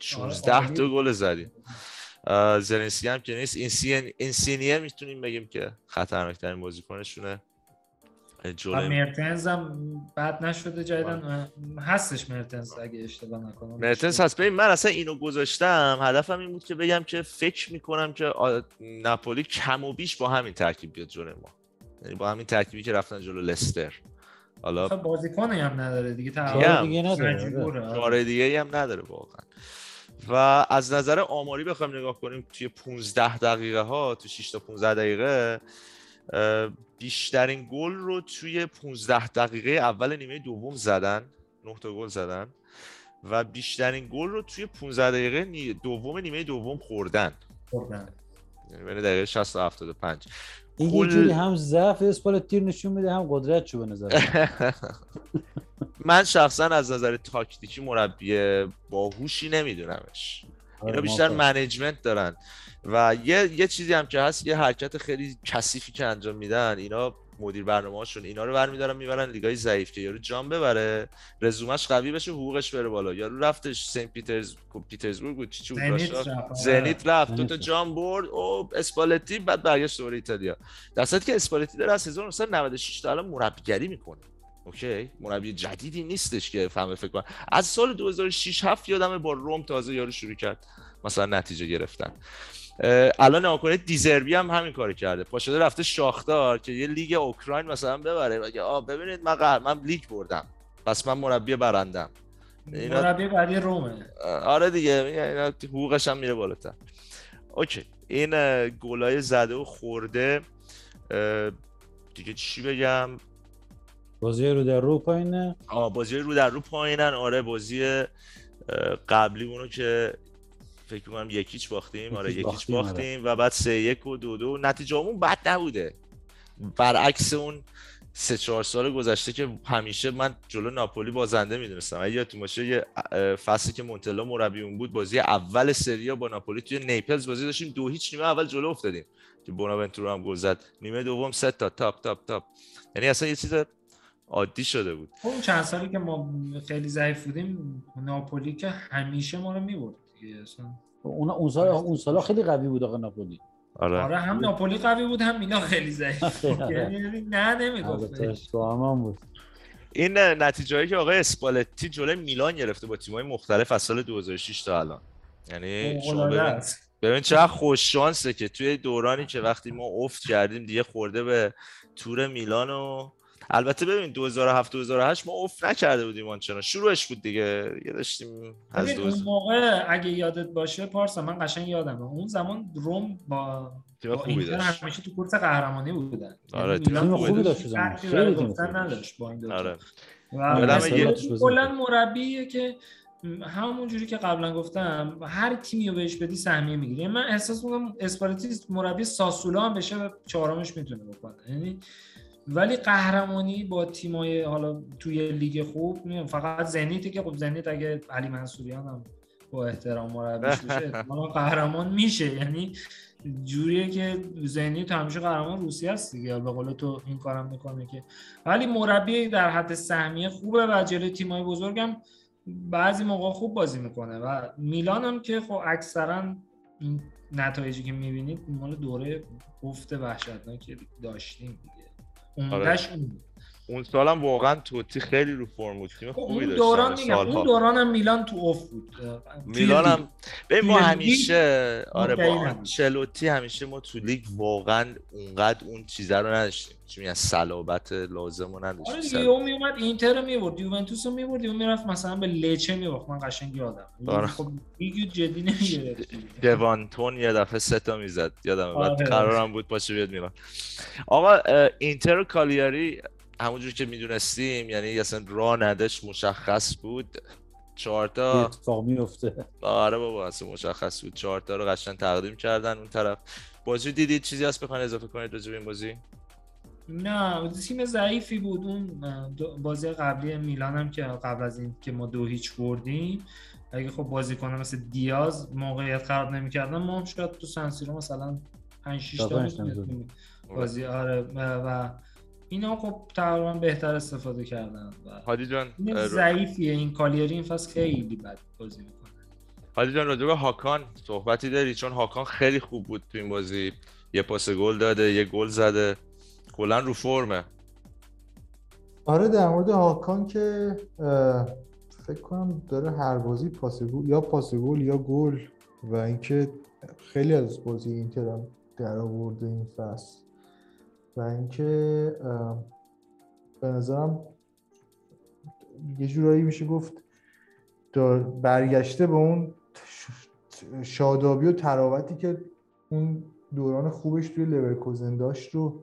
16 عالی. تا گل زدیم. زلنسکی هم که نیست. اینسین اینسینیه می‌تونیم بگیم که خطرناکترین بازیکنشونه. جلوی مرتنز هم بد نشده جدیدن هستش مرتنز اگه اشتباه نکنم. مرتنس هست. ببین من اصلا اینو گذاشتم. هدفم این بود که بگم که فکر می‌کنم که آ- ناپولی کم و بیش با همین ترکیب بیاد جلوی ما. یعنی با همین ترکیبی که رفتن جلو لستر. حالا بازیکنی هم نداره دیگه. تقریبا دیگه نداره. دیگه هم نداره واقعا. و از نظر آماری بخوایم نگاه کنیم توی 15 دقیقه ها تو 6 تا 15 دقیقه بیشترین گل رو توی 15 دقیقه اول نیمه دوم زدن 9 تا گل زدن. و بیشترین گل رو توی 15 دقیقه دوم نیمه دوم خوردن. خوردن. یعنی بین دقیقه 60 تا 75 یه جوری هم ضعف اسپالتی رو نشون میده هم قدرت چو به نظر من. شخصا از نظر تاکتیکی مربی باهوشی نمیدونمش اینا آره، بیشتر موافقم. management دارن و یه یه چیزی هم که هست یه حرکت خیلی کثیفی که انجام میدن اینا مدیر برنامه هاشون اینا رو برمیدارن می‌برن لیگای ضعیف که یارو جام ببره. رزومش قوی بشه حقوقش بره بالا. یارو رفتش سنت پیترز پیترزبورگ بود؟ چی زنیت؟ رفت، آره. دو زنیت تا. جام برد. او اسپالتی بعد برگشت دوباره ایتالیا. در که اسپالتی داره از 1996 تا الان مربیگری می‌کنه. اوکی؟ مربی جدیدی نیستش که فهمه فکر کنم از سال 2006 7 یادمه با روم تازه یارو شروع کرد. مثلا نتیجه گرفتن. الان نگاه کنید دی زربی هم همین کارو کرده. پا شده رفته شاختار که یه لیگ اوکراین مثلا ببره. بگه آ ببینید من قهر من لیگ بردم. پس من مربی برندم. اینا- مربی بعدی رومه. آره دیگه اینا حقوقش هم میره بالاتر. اوکی این گلای زده و خورده. دیگه چی بگم؟ بازی رو در رو پایینه. آه بازی رو در رو پایینن. آره بازی قبلی اونو که فکر کنم یک هیچ باختیم. آره یک هیچ باختیم، آره. باختیم و بعد سه یک و دو دو. نتیجه همون بد نبوده. برعکس اون سه چهار سال گذشته که همیشه من جلو ناپولی بازنده می‌دونستم. اگه یادتون باشه یه فصلی که مونتلا مربی اون بود بازی اول سری آ با ناپولی توی Naples بازی داشتیم. دو هیچ نیمه اول جلو افتادیم. که بوناونتورا هم گل زد. نیمه دوم سه تا تاپ تاپ تاپ. یعنی اصلا یه چیز عادی شده بود. خب اون چند سالی که ما خیلی ضعیف بودیم ناپولی که همیشه ما رو می‌برد. دیگه اصلا اون اون سال اون سالا خیلی قوی بود آقا ناپولی. آره. آره هم ناپولی قوی بود هم میلان خیلی ضعیف بود. یعنی نه نمی‌گفت. البته تو هم بود. این نتیجه هایی که آقای اسپالتی جلوی میلان گرفته با تیم‌های مختلف از سال 2006 تا الان. یعنی شما ببین. ببین چقدر خوش شانسه که توی دورانی که وقتی ما افت کردیم دیگه خورده به تور میلان و البته ببین 2007 2008 ما افت نکرده بودیم آنچنان. شروعش بود دیگه. یه داشتیم از دوز اون موقع اگه یادت باشه پارسا من قشنگ یادمه. اون زمان روم با تیم خوبی داشت. همیشه تو کورس قهرمانی بودن. آره، یعنی تیم میلان خوبی داشت. خیلی تیم گفتن. نداشت با این دو. آره. اون کلا مربیه که همون جوری که قبلا گفتم هر تیمی رو بهش بدی سهمیه می‌گیری یعنی من احساس می‌کنم اسپالتی مربی ساسولا هم بشه و چهارمش می‌تونه بکنه. یعنی ولی قهرمانی با تیمای حالا توی لیگ خوب میگم فقط زنیتی که خب زنیت اگه علی منصوریان هم با احترام مربیش بشه قهرمان میشه. یعنی جوریه که زنیت همیشه قهرمان روسیه است دیگه. به قول تو این کارم می‌کنه که. ولی مربی در حد سهمیه خوبه و جلوی تیمای بزرگم بعضی موقع خوب بازی می‌کنه. و میلان هم که خب اکثرا این نتایجی که می‌بینید مال دوره افت وحشتناکی داشتیم دیگه. آره. عمدش اون بود. اون سال هم واقعا توتی خیلی رو فرم بود. تیم خب خوبی اون داشت دوران میگم. اون دوران هم میلان تو اوف بود. میلان هم ببین ما همیشه آره با. چلوتی همیشه ما تو لیگ واقعا اونقدر اون چیزه رو نداشتیم. چی میگن؟ صلابت لازم رو آره دیگه نداشتیم اون میومد اینتر رو می‌برد یوونتوس رو می‌برد اون می‌رفت مثلا به لچه میباخت. من قشنگ یادم. آره. خب لیگ جدی نمی‌گرفت دوانتون یه دفعه سه تا می‌زد. یادم بعد آره. قرارم بود باشه بیاد میلان. آقا اینتر و کالیاری همونجور که می‌دونستیم یعنی اصلا راه نداشت مشخص بود. چهار تا اتفاق میفته آره بابا اصلا مشخص بود. چهار تا رو قشنگ تقدیم کردن اون طرف. بازی رو دیدید؟ چیزی هست بخواین اضافه کنید راجع به این بازی؟ نه تیم ضعیفی بود. اون بازی قبلی میلان هم که قبل از این که ما دو هیچ بردیم. اگه خب بازیکن مثل دیاز موقعیت خراب نمی‌کردن ما هم شاید تو سنسیرو مثلا 5 6 تا بازی آره و اینا خب تقریبا بهتر استفاده کردن و هادی جان ضعیفیه این کالیاری این فصل خیلی بد بازی می‌کنه. هادی جان راجع به هاکان صحبتی داری؟ چون هاکان خیلی خوب بود تو این بازی. یه پاس گل داده یه گل زده. کلا رو فرمه. آره در مورد هاکان که فکر کنم داره هر بازی پاس گل یا پاس گل یا گل و اینکه خیلی از بازی اینتر هم در آورده این فصل. و اینکه به نظرم یه جورایی میشه گفت برگشته به اون شادابی و تراوتی که اون دوران خوبش توی لورکوزن داشت رو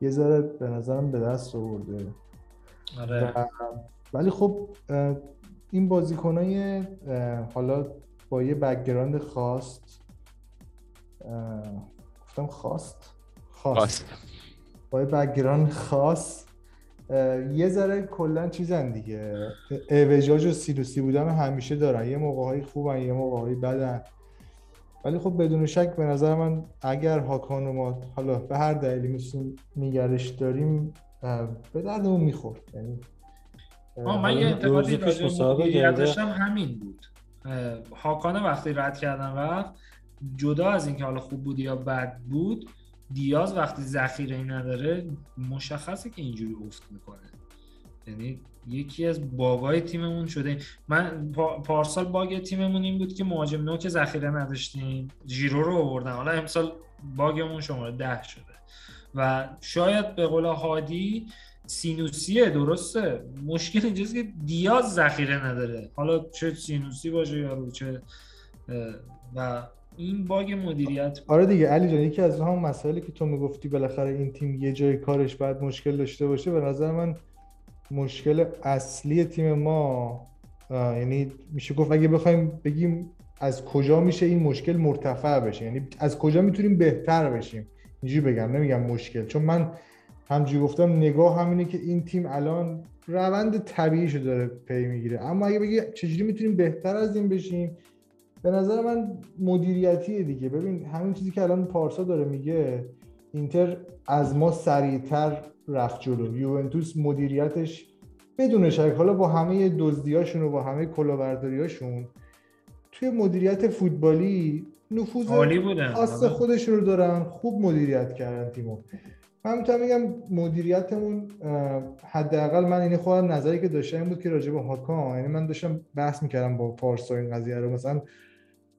یه ذره به نظرم به دست آورده. آره. ولی خب این بازیکنای حالا با یه background خاص اه، گفتم خواست خاص. خواست. با یه background خاص یه ذره کلا چیزن دیگه. اعوجاج و سینوسی بودن همیشه دارن. یه موقعهای خوبن یه موقعهای بدن. ولی خب بدون شک به نظر من اگر هاکان ما حالا به هر دلیلی می‌تونیم نگرش داریم به دردمون می‌خورد. یعنی من یه انتقادی راجع. هم همین بود. اه، هاکانه وقتی رد کردن رفت جدا از اینکه حالا خوب بود یا بد بود دیاز وقتی ذخیره نداره مشخصه که اینجوری افت می‌کنه. یعنی یکی از باگای تیممون شده. من پا- پارسال باگ تیممون این بود که مهاجم نوک ذخیره نداشتیم ژیرو رو آوردن. حالا امسال باگمون شماره ده شده. و شاید به قول هادی سینوسیه درسته. مشکل اینجاست که دیاز ذخیره نداره. حالا چه سینوسی باشه یا چه و این باگ مدیریت. آره دیگه علی جان یکی از همون مسائلی که تو می‌گفتی بالاخره این تیم یه جای کارش باید مشکل داشته باشه به نظر من مشکل اصلی تیم ما یعنی میشه گفت اگه بخوایم بگیم از کجا میشه این مشکل مرتفع بشه؟ یعنی از کجا می‌تونیم بهتر بشیم؟ اینجوری بگم نمیگم مشکل چون من همجوری گفتم نگاه همینه که این تیم الان روند طبیعیشو داره پی می‌گیره. اما اگه بگی چجوری می‌تونیم بهتر از این بشیم؟ به نظر من مدیریتیه دیگه. ببین همین چیزی که الان پارسا داره میگه اینتر از ما سریعتر رفت جلو. یوونتوس مدیریتش بدون شک حالا با همه دزدیاشون و با همه کلاهبرداریاشون توی مدیریت فوتبالی نفوذ عالی بودن. خاص آره. خودشون رو دارن خوب مدیریت کردن تیمو. من می‌تونم بگم مدیریتمون حداقل من این خودم نظری که داشتم این بود که راجع به هاکان یعنی من داشتم بحث می‌کردم با پارسا این قضیه رو. مثلا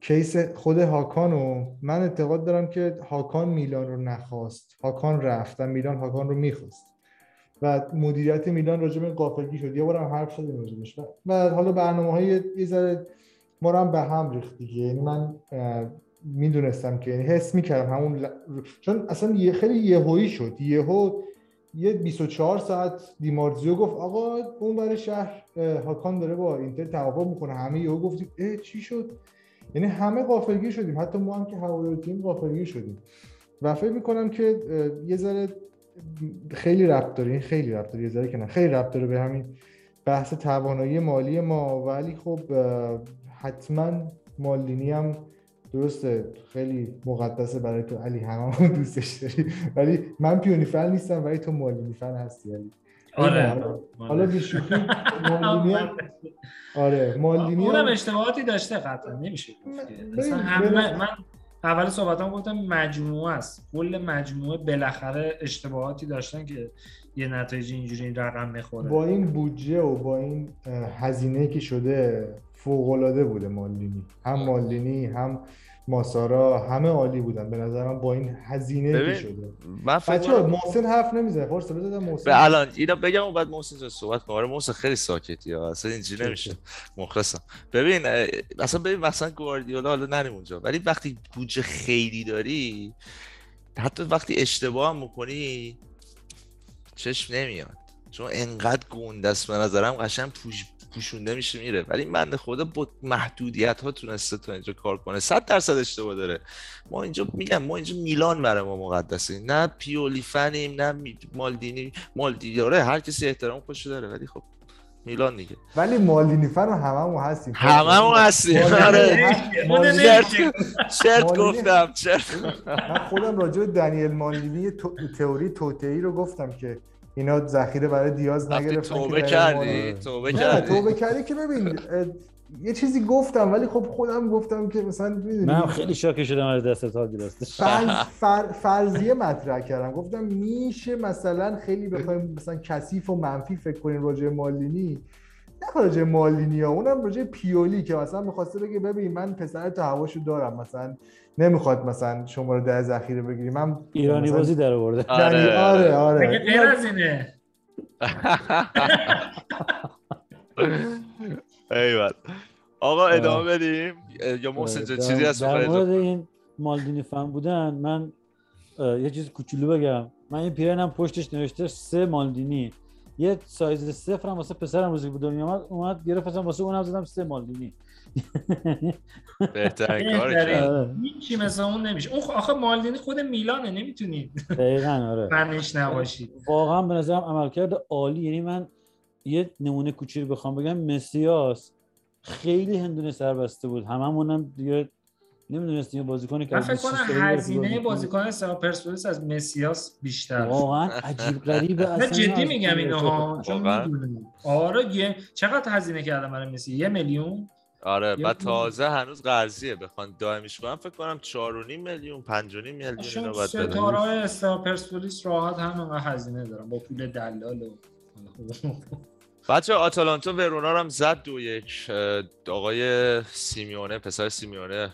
کیس خود هاکانو من اعتقاد دارم که هاکان میلان رو نخواست. هاکان رفت و میلان هاکان رو می‌خواست. و مدیریت میلان راجع به قافلگی شد. یه بارم حرف شدیم راجبش. و- حالا برنامه های یه ذره ما رو هم به هم ریخت دیگه. یعنی من می‌دونستم که یعنی حس می‌کردم همون ل- چون اصلا یه خیلی یهویی شد. یهو یه 24 ساعت دیمارزیو گفت آقا اون برای شهر هاکان داره با اینتر توافق می‌کنه. همه یهو گفتیم اه چی شد؟ یعنی همه غافلگیر شدیم. حتی ما هم که هوادار تیم غافلگیر شدیم. و فکر می‌کنم که یه ذره خیلی ربط داره. این خیلی ربط داره. یه ذره که نه خیلی ربط داره به همین بحث توانایی مالی ما. ولی خب حتما مالدینی هم درسته. خیلی مقدسه برای تو. علی همه دوستش داری. ولی من پیونی فن نیستم. ولی تو مالدینی فن هستی علی. آره. حالا- حالا بیشوخی مالدینی هم آره مالدینی اونم اشتباهاتی داشته قطعا نمیشه اصلا ببین. همه من اول صحبتام گفتم مجموعه است. کل مجموعه بالاخره اشتباهاتی داشتن که یه نتایج اینجوری این رقم می‌خوره. با این بودجه و با این هزینه که شده فوق‌العاده بوده مالدینی. هم مالدینی هم ماسارا همه عالی بودن. به نظرم با این هزینه که شده. من فکر محسن حرف نمی‌زنه. فارس بذار محسن. به الان اینا بگم و بعد محسن جان صحبت کن آره محسن خیلی ساکتی ها. اصلا اینجوری نمیشه. مخلصم. ببین اصلا ببین مثلا گواردیولا حالا نریم اونجا. ولی وقتی بودجه خیلی داری حتی وقتی اشتباه هم می‌کنی چشم نمیاد. چون انقدر گنده است به نظرم. قشنگ پوش پوشونده میشه میره. ولی من خدا با محدودیت ها تونسته تا اینجا کار کنه. صد درصد اشتباه داره. ما اینجا میگم ما اینجا میلان برای ما مقدسه. نه پیولی فنیم نه مالدینی. مالدینی آره هر کسی احترام خوش داره ولی خب میلان دیگه. ولی مالدینی فن رو هممون هستیم. هممون هستیم. مالدینی آره. مالدینی- گفتم چرت من خودم راجع به دنیل مالدینی تئوری توتئی رو گفتم که اینا ذخیره برای دیاز نگرفتن که توبه کردی توبه کردی. توبه کردی که ببین یه چیزی گفتم ولی خب خودم گفتم که مثلا می‌دونی. من خیلی شاکه شدم از دست راستش. فرض فر- فرضیه مطرح کردم. گفتم میشه مثلا خیلی بخوایم مثلا کثیف و منفی فکر کنیم راجع به مالدینی نه راجع به مالدینی ها اونم راجع پیولی که مثلا می‌خواسته بگه ببین من پسر تو هواشو دارم مثلا نمی‌خواد مثلا شما رو در ذخیره بگیری من ایرانی مثلا بازی در آورده دنی- آره آره. مگه غیر از اینه. ایول آقا ادامه بدیم؟ یا محسن جان چیزی هست در مورد این مالدینی فن بودن من یه چیز کوچولو بگم. من این پیرنم پشتش نوشته سه مالدینی. یه سایز صفر هم واسه پسرم روزی به دنیا اومد اومد گرفتم واسه اونم زدم سه مالدینی بهترین کار. هیچی مثل اون نمیشه. اون آخه مالدینی خود میلانه نمی‌تونید. دقیقا آره. فنش نباشید واقعا به نظرم عملکرد عالی. یعنی من یه نمونه کوچیک بخوام بگم مسیاس خیلی هندونه سربسته بود. هممونم دیگه نمی‌دونستیم یه بازیکنی که من فکر 26 کنم هزینه. بازیکن پرسپولیس از مسیاس بیشتر. واقعا عجیب غریبه نه اصلا جدی میگم اینو ها. چون آره یه چقدر هزینه کردم برای مسی؟ یه میلیون؟ آره پول- تازه هنوز قرضیه. بخوان دائمیش کنم فکر کنم 4.5 میلیون 5.5 میلیون چون اینا باید بدن. ستاره های استقلال پرسپولیس راحت هم انقدر هزینه دارم با پول دلال و بچه آتالانتا ورونا رو هم زد دو یک. آقای سیمیونه پسر سیمیونه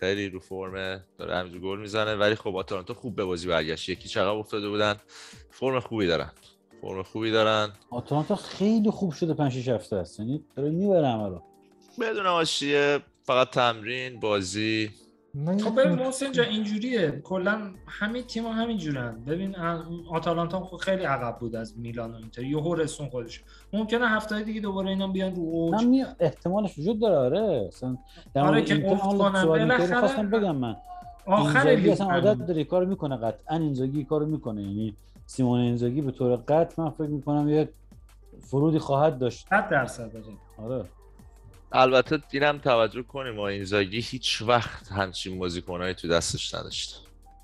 خیلی رو فرمه داره همینجور گل می‌زنه. ولی خب آتالانتا خوب به بازی برگشت. یکی چقدر افتاده بودن؟ فرم خوبی دارن. فرم خوبی دارن. آتلانتا خیلی خوب شده 5 6 هفته است. یعنی داره می‌بره همه رو. بدون آشیه فقط تمرین بازی. خب محسن جا اینجوریه. کلا همه تیم ها همین جورن. ببین آتالانتا خب خیلی عقب بود از میلان و اینتر. یهو رسون خودش. ممکنه هفته دیگه دوباره اینا بیان رو اوج. احتمالش وجود داره آره. اصلا در آره که خواستم بگم من. آخر اصلا. عادت داره کارو می‌کنه. قطعا اینزاگی کارو می‌کنه. یعنی سیمون اینزاگی به طور قطع من فکر می‌کنم یه فرودی خواهد داشت. 100 درصد آره. البته اینم توجه کنیم ما اینزاگی هیچ وقت همچین بازیکنایی تو دستش نداشت.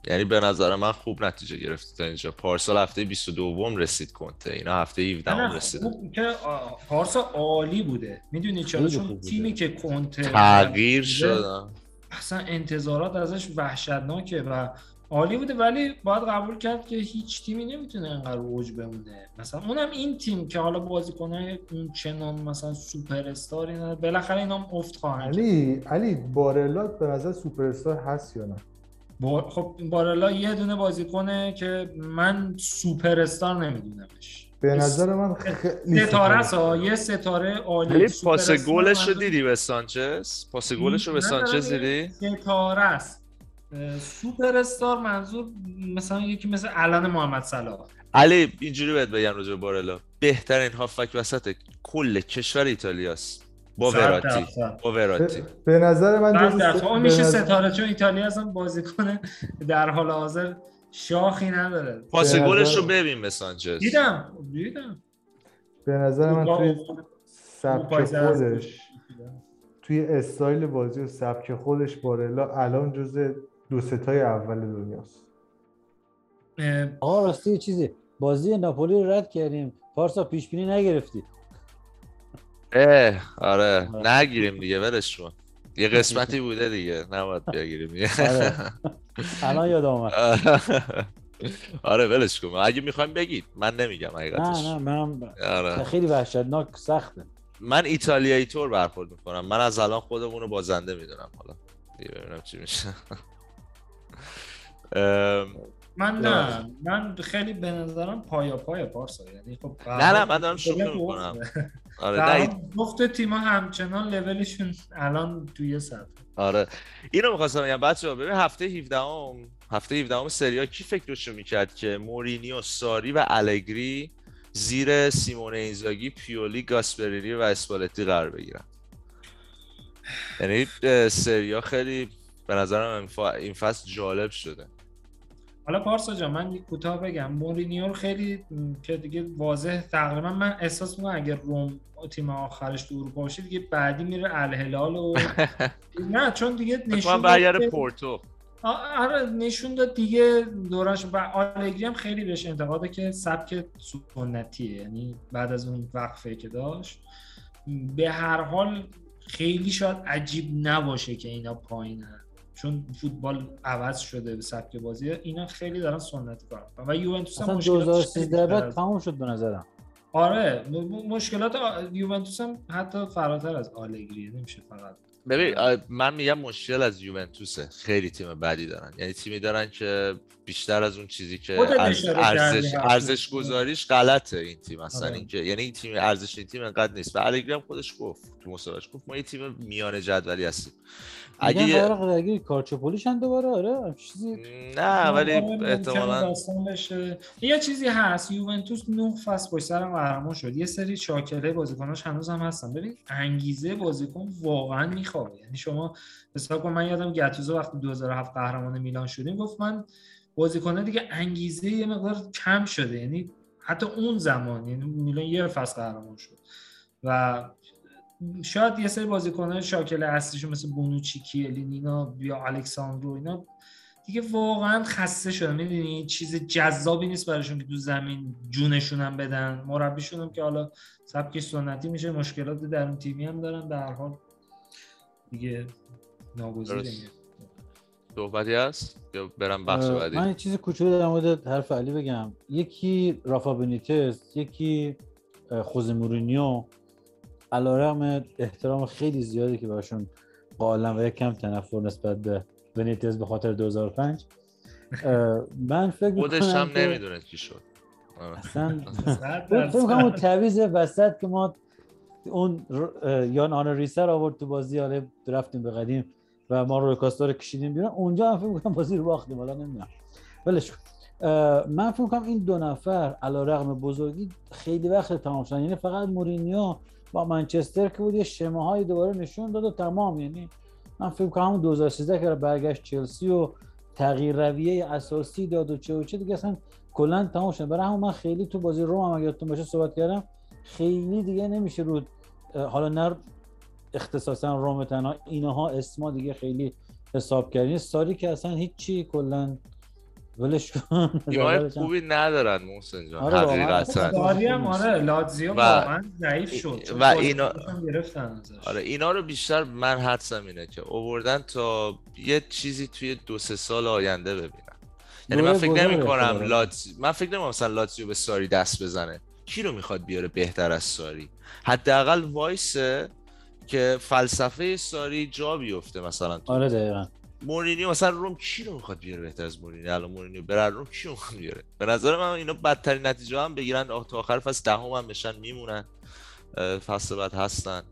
یعنی به نظر من خوب نتیجه گرفته تا اینجا. پارسال هفته 22 رسید کنته. اینا هفته 17 نه، رسیدن خوب که آ، پارسا عالی بوده. می‌دونی چرا؟ چون. تیمی که کنته تغییر شدن اصلا انتظارات ازش وحشتناکه و عالی بوده ولی باید قبول کرد که هیچ تیمی نمی‌تونه انقدر اوج بمونه مثلا اونم این تیم که حالا بازیکنای اون چنان مثلا سوپر استاری نداره بالاخره اینا هم افت خواهند کرد. علی علی بارلا به نظر سوپر استار هست یا نه با... خب بارلا یه دونه بازیکنه که من سوپر استار نمیدونمش به نظر من خیلی ستاره. ها. یه ستاره عالی ولی سوپر پاس استار گلش رو دیدی به سانچز پاس گلش رو به سانچز دیدی ستاره است سوپر استار منظور مثلا یکی مثل الان محمد صلاح. علی اینجوری بهت بگم راجع بارلا. بهترین هافبک وسط کل کشور ایتالیاست با وراتی. با وراتی. به- به نظر من جز اون میشه نظر- ستاره چون ایتالیا اصلا بازیکن در حال حاضر شاخی نداره. پاس گلش رو ببین به سانچز. دیدم دیدم. به نظر من توی سبک خودش توی استایل بازی و سبک خودش بارلا الان جز دو ستای اول دنیاست. اه، آقا راستی یه چیزی. بازی ناپولی رو رد کردیم. پارسا پیش بینی نگرفتی. اه آره. آره. نگیریم دیگه ولش کن. یه قسمتی بوده دیگه. نباید بگیریم. آره. الان یاد آمد آره ولش کن. اگه می‌خوایم بگید. من نمیگم حقیقتش. نه نه منم آره. خیلی وحشتناک سخته. من ایتالیایی طور برخورد می‌کنم. من از الان خودمون رو بازنده می‌دونم. حالا دیگه ببینم چی میشه. من نه. من خیلی به نظرم پایا پای پارسا. یعنی خب نه نه من دارم شوخی می‌کنم. آره نه گفت تیما همچنان لولشون الان توی سطح. آره. اینو می‌خواستم بگم بچه‌ها ببین هفته 17 ام هفته 17 ام سری آ کی فکرشو می‌کرد که مورینیو ساری و الگری زیر سیمون اینزاگی پیولی گاسپرینی و اسپالتی قرار بگیرن؟ یعنی اه، سری ها خیلی به نظرم این فا- این فصل جالب شده. حالا پارسا جان من یک کوتاه بگم. مورینیو خیلی که دیگه واضح تقریبا من احساس می‌کنم اگر روم تیم آخرش تو اروپا باشه دیگه بعدی میره الهلال و نه چون دیگه نشون برگرده پورتو. آره نشون داد دیگه دورش و آلگری هم خیلی بهش انتقاده که سبک سنتیه یعنی بعد از اون وقفه که داشت. به هر حال خیلی شاید عجیب نباشه که اینا پایینن. چون فوتبال عوض شده به سبک بازی اینا خیلی دارن سنتی کار می‌کنن. و یوونتوس هم اصلا مشکلاتش خیلی 2013 بیشتر بعد تموم شد به نظرم. آره م- م- مشکلات یوونتوس هم حتی فراتر از آلگری نمیشه فقط. ببین من میگم مشکل از یوونتوسه. خیلی تیم بعدی دارن. یعنی تیمی دارن که بیشتر از اون چیزی که. ارزش گذاریش غلطه این تیم. اصلا آره. اینکه یعنی این تیم ارزش این تیم انقدر نیست. و الگری هم خودش گفت تو مصاحبهش گفت ما یه تیم میانه جدولی هستیم. اگه قرار درگیر کارچوپولیشن دوباره آره چیزی نه ولی آره، احتمالا یه چیزی هست یوونتوس نه فصل پشت سر قهرمان شد. یه سری شاکله بازیکناش هنوز هم هستن. ببین انگیزه بازیکن واقعا میخوابه. یعنی شما حساب کن من یادم گتوزو وقتی 2007 قهرمان میلان شدیم گفت من بازیکنه دیگه انگیزه یه مقدار کم شده. یعنی حتی اون زمان یعنی میلان یه فصل قهرمان شد. و شاید یه سری بازیکنان شاکل اصلیشون مثل بونوچی کیلین اینا یا الکساندرو اینا دیگه واقعا خسته شدن. می‌دونی؟ چیز جذابی نیست براشون که تو زمین جونشون هم بدن. مربیشون هم که حالا سبک سنتی میشه مشکلات در اون تیمی هم دارن. به هر حال دیگه ناگزیره. صحبتی هست؟ یا برم اه، بعدی؟ من یه چیز کوچولو در مورد حرف علی بگم. یکی رافا بنیتز یکی خوزه مورینیو. علیرغم احترام خیلی زیادی که باشون قائلم و یک کم تنفر نسبت به بنیتز به خاطر 2005 اه، من فکر خودش هم که نمی‌دونه چی شد. آره. اصلا صد فکر. می‌کنم اون تعویض وسط که ما اون یان آن ریسر آورد تو بازی حالا رفتیم به قدیم و ما روی کاستا رو کشیدیم بیرون. اونجا هم فکر می‌کنم بازی رو باختیم حالا نمی‌دونم. ولش من فکر می‌کنم این دو نفر علیرغم بزرگی خیلی وقت تمام شدن. یعنی فقط مورینیو با منچستر که بود یه شماهایی دوباره نشون داد و تمام. یعنی من فکر کنم همون 2013 که برگشت چلسی و تغییر رویه اساسی داد و چه و چه دیگه اصلا کلا تمام شد. برای همون من خیلی تو بازی روم هم اگه باشه صحبت کردم خیلی دیگه نمیشه رو حالا نه اختصاصا روم تنها اینها اسما دیگه خیلی حساب کردین ساری که اصلا هیچی کلا ولش کن. تیمای خوبی ندارن محسن جان. آره،. حقیقتا هم آره لاتزیو و- واقعا ضعیف شد. و اینا- گرفتن ازش. آره اینا رو بیشتر من حدسم اینه که اووردن تا یه چیزی توی دو سه سال آینده ببینم یعنی من فکر نمی کنم. لاتزیو من فکر نمی مثلا لاتزیو به ساری دست بزنه. کی رو می‌خواد بیاره بهتر از ساری؟ حداقل وایسه که فلسفه ساری جا بیفته مثلا آره دقیقا. مورینیو مثلا روم کی رو می‌خواد بیاره بهتر از مورینیو؟ الان مورینیو بره روم کی رو می‌خواد بیاره؟ به نظر من اینا بدترین نتیجه هم بگیرن تا آخر فصل دهم هم بشن میمونن فصل بعد هستن.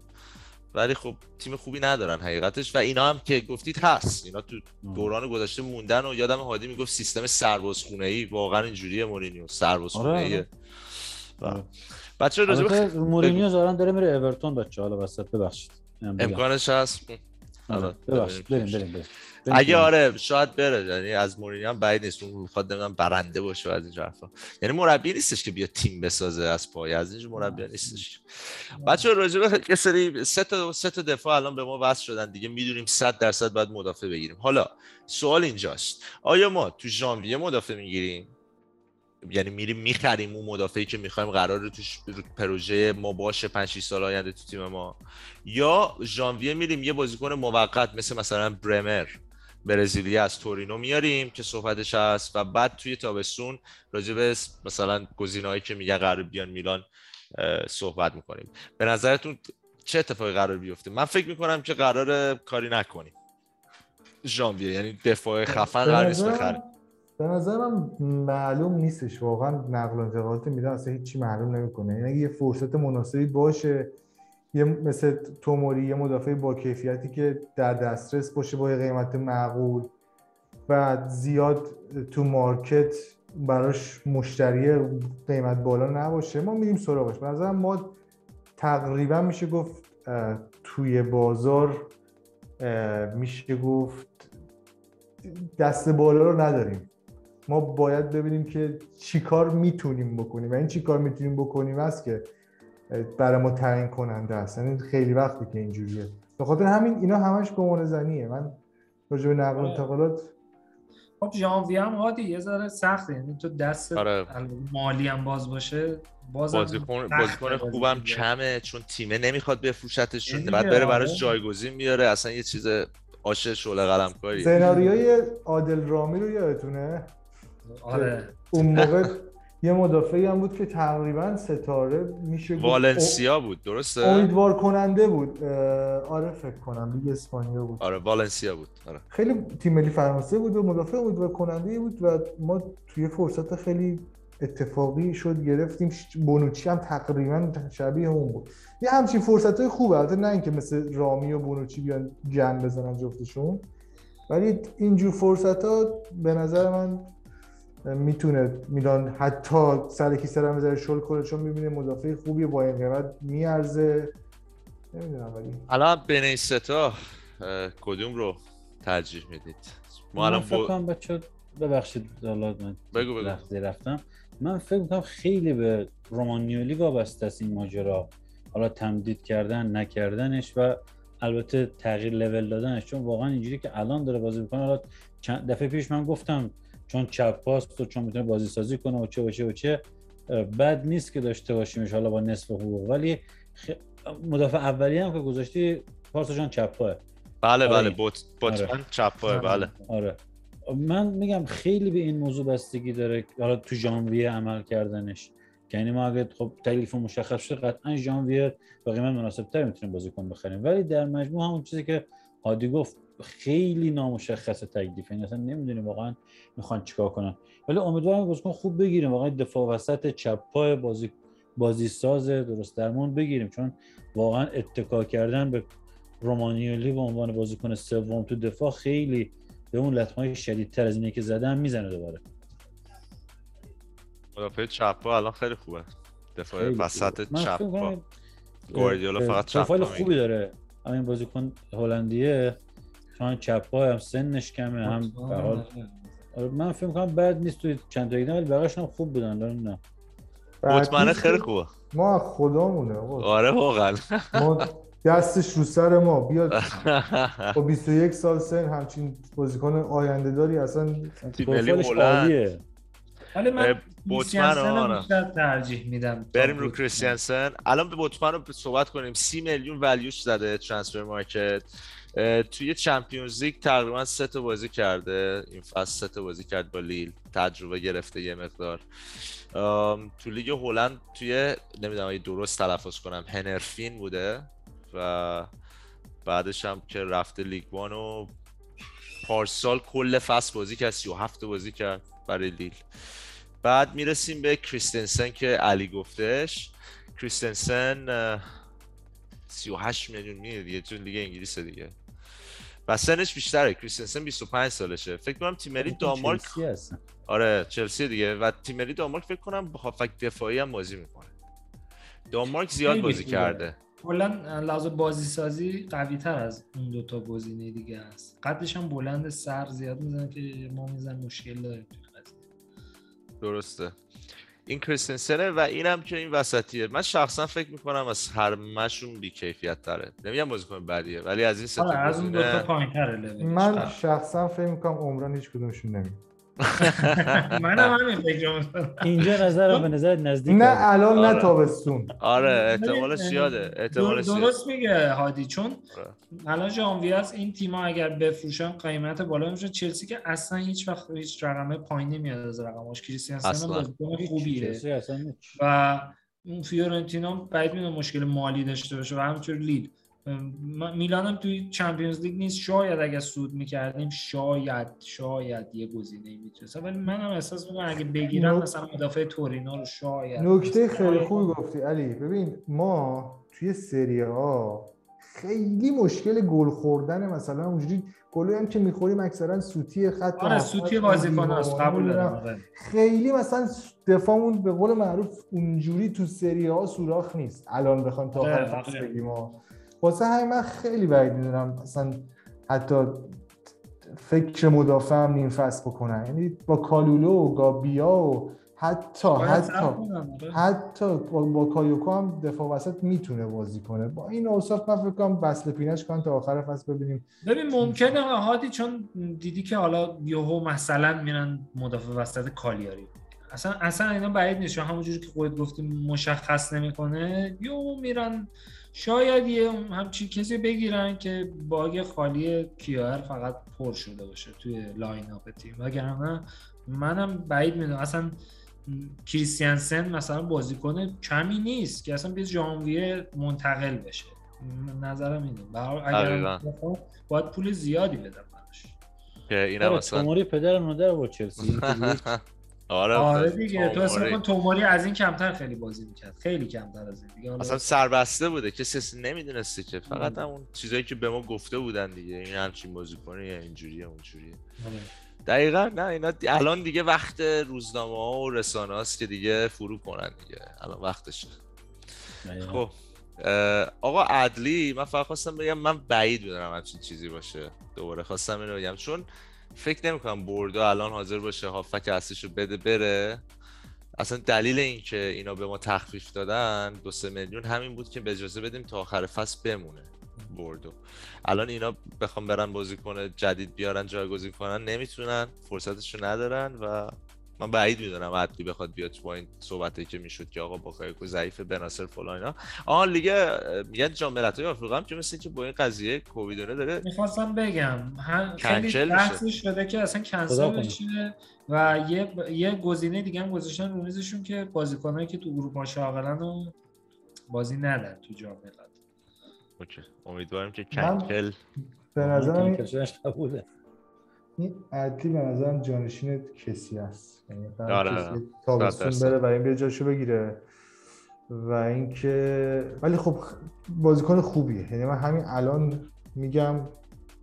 ولی خب تیم خوبی ندارن حقیقتش و اینا هم که گفتید هست. اینا تو دوران گذشته موندن و یادم هادی می‌گفت سیستم سربازخونه ای واقعا اینجوریه مورینیو سربازخونه آره، ای آره. بچه راجع مورینیو ظاهرا داره میره اورتون بچه حالا وسط ببخشید. امکانش هست. آره، آره، ببخشید بریم بریم بریم. اگه آره شاید بره. یعنی از مورینیو هم بعید نیست اون می‌خواد نمی‌دونم برنده باشه از این حرفا. یعنی مربی نیستش که بیا تیم بسازه از پای. از اینجور مربی نیستش. بچه راجع به یه سری سه تا سه تا دفاع الان به ما وصل شدن دیگه. می‌دونیم 100 درصد باید مدافع بگیریم. حالا سوال اینجاست. آیا ما تو ژانویه مدافع می‌گیریم؟ یعنی میریم می‌خریم اون مدافعی که می‌خوایم قرار توش پروژه ما باشه 5 6 سال آینده تو تیم ما؟ یا ژانویه میریم یه بازیکن موقت مثل مثلا برمر. برزیلی از تورینو میاریم که صحبتش هست و بعد توی تابستون راجع به مثلا گزینه‌هایی که میگه قرار بیان میلان صحبت می‌کنیم. به نظرتون چه اتفاقی قرار بیفته؟ من فکر می‌کنم که قرار کاری نکنیم. ژانویه یعنی دفاع خفن قرار نیست بخریم. به نظرم معلوم نیستش واقعا نقل و انتقالات میلان اصلا هیچی معلوم نمی‌کنه. یعنی یه فرصت مناسبی باشه یه مثل توموری یه مدافع با کیفیتی که در دسترس باشه با قیمت معقول و زیاد تو مارکت براش مشتری قیمت بالا نباشه. ما میریم سراغش. نظرم ما تقریبا میشه گفت توی بازار میشه گفت دست بالا رو نداریم. ما باید ببینیم که چی کار می‌تونیم بکنیم. و این چی کار می‌تونیم بکنیم؟ است که برای ما تعیین کننده است. یعنی خیلی وقتی که اینجوریه. به خاطر همین اینا همش گمان زنیه. من راجع به نقل انتقالات خب ژانویه هم هادی یه ذره سخته. یعنی تو دست آره. مالی هم باز باشه باز بازیکن بازیکن خوبم کمه چون تیمه نمی‌خواد بفروشتش. بعد بره براش آره. جایگزین میاره. اصلا یه چیز آشه شعله قلمکاری سناریوی عادل رامی رو یادتونه؟ آره. اون موقع یه مدافعی هم بود که تقریبا ستاره میشه والنسیا بود درسته؟ امیدوار کننده بود آره فکر کنم لیگ اسپانیا بود. آره والنسیا بود آره. خیلی تیم ملی فرانسه بود و مدافع امیدوار کننده بود و ما توی فرصت خیلی اتفاقی شد گرفتیم. بونوچی هم تقریبا شبیه اون بود. یه همچین فرصت های خوبه. البته نه اینکه مثل رامی و بونوچی بیان جن بزنن جفتشون. ولی اینجور فرصت ها به نظر من می‌تونه میلان حتی سر کی سر هم شل کنه چون می‌بینه مدافع خوبی با این قیمت میارزه. نمی‌دونم ولی. الان بین این ستا کدوم رو ترجیح می‌دید؟ ما الان فکر کنم بچه ببخشید حالا من بگو بگو. رفتم. من فکر می‌کنم خیلی به رومانیولی وابسته است این ماجرا. حالا تمدید کردن نکردنش و البته تغییر لول دادنش. چون واقعا اینجوری که الان داره بازی می‌کنه. حالا چند دفعه پیش من گفتم چون چپ پاست و چون می‌تونه بازی سازی کنه و چه و چه و چه بد نیست که داشته باشیمش حالا با نصف حقوق. ولی خ... مدافع اولی هم که گذاشتی پارسا چپ پاه بله بله بوت بوتمن آره. چپ پاه بله. آره. من میگم خیلی به این موضوع بستگی داره حالا تو ژانویه عمل کردنش. یعنی ما اگه خب تکلیف مشخص شد قطعا ژانویه با قیمت مناسب تر می‌تونیم بازیکن بخریم. ولی در مجموع همون چیزی که هادی گفت خیلی نامشخص تکلیف یعنی اصلا نمی‌دونیم واقعا می‌خوان چیکار کنن. ولی امیدوارم بازیکن خوب بگیریم. واقعا دفاع وسط چپ پای بازی بازی ساز درست درمون بگیریم. چون واقعا اتکا کردن به رومانیولی به عنوان بازیکن سوم تو دفاع خیلی به اون لطمه شدیدتر از اینه که زدن می‌زنه دوباره. مدافع چپ الان خیلی خوبه. دفاع وسط چپ گواردیولا فقط چپ خوبی داره. همین بازیکن هلندیه. چون چپ هم سنش کمه هم به حال. آره، من فکر کنم بد نیست توی چند تا ولی بقیش هم خوب بودن نه مطمئنه خیلی خوبه. ما خدامونه آره واقعا. ما دستش رو سر ما بیاد. با 21 سال سن همچین بازیکن آینده داری اصلا ملی هلند. ولی من بوتمن آره. ترجیح میدم بریم رو کریستیانسن الان به بوتمن رو صحبت کنیم. سی میلیون ولیوش زده ترانسفر مارکت توی چمپیونز لیگ تقریبا سه تا بازی کرده. این فصل سه تا بازی کرد با لیل. تجربه گرفته یه مقدار. تو لیگ هلند توی نمی‌دونم اگه درست تلفظ کنم هیرنفین بوده و بعدش هم که رفته لیگ وان و پارسال کل فصل بازی کرد 37 بازی کرد برای لیل. بعد می‌رسیم به کریستنسن که علی گفتش. کریستنسن 38 میلیون میده دیگه چون لیگ انگلیس دیگه. و سنش بیشتره کریستنسن 25 سالشه. فکر کنم تیم ملی دانمارک آره چلسی دیگه. و تیمری دانمارک فکر کنم با هافک دفاعی هم بازی می‌کنه. دانمارک زیاد بازی کرده. کلا لحاظ بازی سازی قوی تر از اون دوتا گزینه دیگه است. قدش هم بلند سر زیاد می‌زنه که ما میزن مشکل داریم. درسته. این کریستنسنه و اینم که این وسطیه. من شخصا فکر می‌کنم از هر مشون بی کیفیت تره. نمیگم بازیکن بعدیه ولی از این سه از اون دو تا پایینتره من شخصا فکر می‌کنم عمران هیچ کدومشون نمیاد منم همین فکر اینجا نظرم به نظر نزدیک نه. الان نه آره. تابستون. آره احتمالش زیاده احتمالش زیاده. درست میگه هادی چون آره. الان ژانویه است این تیم‌ها اگر بفروشن قیمت بالا میشه چلسی که اصلا هیچ وقت هیچ رقم پایین نمیاد از رقمش کریستیانسن خوبیه. چیزی اصلا هیچ. و اون فیورنتینا بعید می‌دونم مشکل مالی داشته باشه و همینطور لیل م- میلان هم توی چمپیونز لیگ نیست شاید اگر سود می‌کردیم شاید شاید یه گزینه می‌تونست ولی منم احساس می‌کنم اگه بگیرم مثلا مدافع تورینو رو شاید نکته خیلی خوبی گفتی علی ببین ما توی سری ها خیلی مشکل گل خوردن مثلا اونجوری گلی هم که می‌خوریم اکثرا سوتی خط آره سوتی بازیکن است قبول. دارم آره. خیلی مثلا دفاعمون به قول معروف اونجوری تو سری ها سوراخ نیست الان بخوام تا آخر آره، فصل آره. بگیم. واسه همین من خیلی بعید می‌دونم مثلا حتی فکر مدافع هم نیم فصل بکنن. یعنی با کالولو و گابیا و حتی حتی آره. حتی با, با کایوکو هم دفاع وسط می‌تونه بازی کنه. با این اوصاف من فکر کنم بسل پینش کن تا آخر فصل ببینیم. ببین ممکنه هادی چون دیدی که حالا یهو مثلا میرن مدافع وسط کالیاری. اصلا اصلا اینا بعید نیست. همونجوری که خودت گفتی مشخص نمی‌کنه یهو میرن شاید یه همچین کسی بگیرن که جای خالی کیار فقط پر شده باشه توی lineup تیم. وگرنه منم بعید می‌دونم. اصلا کریستیانسن مثلا بازیکن کمی نیست که اصلا به ژانویه منتقل بشه. نظرم اینه. اگر باید پول زیادی بدم براش. که اینم آره، مثلا پدر مادر با چلسی. آره آره خب، دیگه تو اصلا. کن توموری از این کمتر خیلی بازی می‌کرد. خیلی کمتر از این دیگه. اصلا سربسته بوده کسی اصلا نمی‌دونسته که. فقط همون چیزایی که به ما گفته بودن دیگه این همچین بازیکنه یا اینجوریه اونجوریه آره. دقیقا نه اینا دی- الان دیگه وقت روزنامه ها و رسانه هاست که دیگه فرو کنن دیگه. الان وقتشه خب آقا عدلی من فقط خواستم بگم من بعید می‌دونم همچین چیزی باشه. دوباره خواستم اینو بگم. چون فکر نمی‌کنم بردو الان حاضر باشه هافبک اصلیشو بده بره. اصلا دلیل اینکه اینا به ما تخفیف دادن دو سه میلیون همین بود که به اجازه بدیم تا آخر فصل بمونه بردو الان اینا بخوام برن بازیکن جدید بیارن جایگزین کنن نمی‌تونن فرصتشو ندارن و من بعید می‌دونم عدلی بخواد بیاد با این صحبتی که می‌شد که آقا باکایوکو ضعیف بناصر فلان اینا آها لیگ میگن جام ملت‌های آفریقا هم که مثل اینکه با این قضیه کوویدونه داره می‌خواستم بگم هم خیلی کنسل بحثی میشه. شده که اصلا کنسل. بشه و یه یه گزینه دیگه هم گذاشتن رو میزشون که بازیکنایی که تو اروپا شاغلن و بازی ندن تو جام ملت اوکی امیدواریم که کنکل به نظرم این- عدلی به نظرم جانشین کسی است یعنی آره. صد تابستون. بره و این به جاشو بگیره. و اینکه ولی خب بازیکن خوبیه. یعنی من همین الان میگم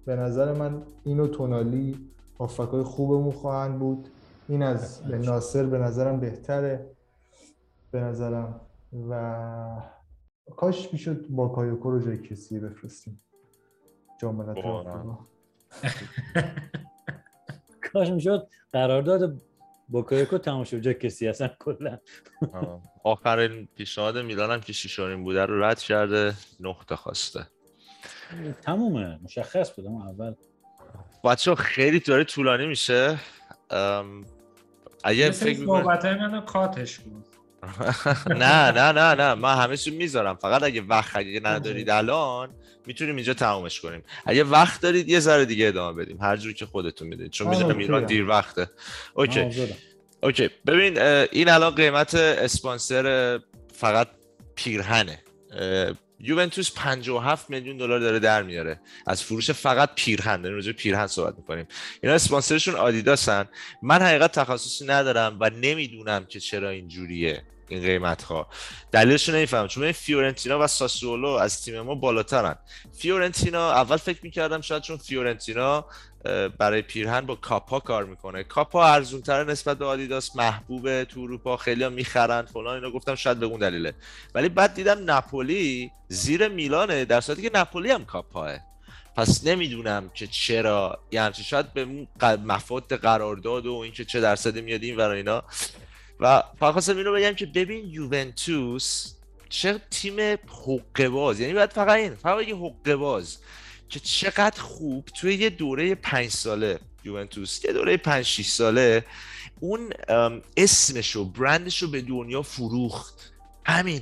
به نظر من اینو تونالی هافکای خوبمون خواهند بود. این از به ناصر به نظرم بهتره. به نظرم. و کاش می‌شد با کایوکو رو جای کسی بفرستیم. جام ملت‌های واقعا. آفریقا. کاش می‌شد قرارداد بوکایوکو تمام شد جا کسی اصلا کلا. آخرین پیشنهاد میلان هم که شیشارین بوده رو رد کرده نقطه خواسته. تمومه. مشخص بود. اول. بچه خیلی داره طولانی میشه. ام، اگه فکر می‌کنی- صحبت های کاتش کن. نه نه نه نه من همه چی می‌ذارم. فقط اگه وقت اگه ندارید الان می‌تونیم اینجا تمومش کنیم. اگه وقت دارید یه ذره دیگه ادامه بدیم. هر جور که خودتون می‌دونید چون می‌دونم ایران. دیر وقته. OK. OK. ببین این الان قیمت اسپانسر فقط پیرهنه. یوونتوس 57 میلیون دلار داره در میاره. از فروش فقط پیرهن داریم راجع به پیرهن صحبت می‌کنیم. اینا اسپانسرشون آدیداسن. من حقیقت تخصصی ندارم و نمی‌دونم که چرا اینجوریه. این قیمت ها دلیلش رو نمی‌فهمم. چون این فیورنتینا و ساسولو از تیم ما بالاترن. فیورنتینا اول فکر می‌کردم شاید چون فیورنتینا برای پیرهن با کاپا کار می‌کنه. کاپا ارزون تر نسبت به آدیداس محبوبه تو اروپا خیلی می‌خرن فلان اینا گفتم شاید به اون دلیله. ولی بعد دیدم نپولی زیر میلانه در صورتی که نپولی هم کاپاه. پس نمی‌دونم که چرا. یعنی شاید به مفاد قرارداد و اینکه چه درصدی میاد این ورا اینا. و فقط خواستم اینو بگم که ببین یوونتوس چه تیم حقه باز یعنی باید فقط این فقط یه حقه باز که چقدر خوب توی یه دوره پنج ساله یوونتوس یه دوره 5 6 ساله اون اسمش و برندش رو به دنیا فروخت. همین.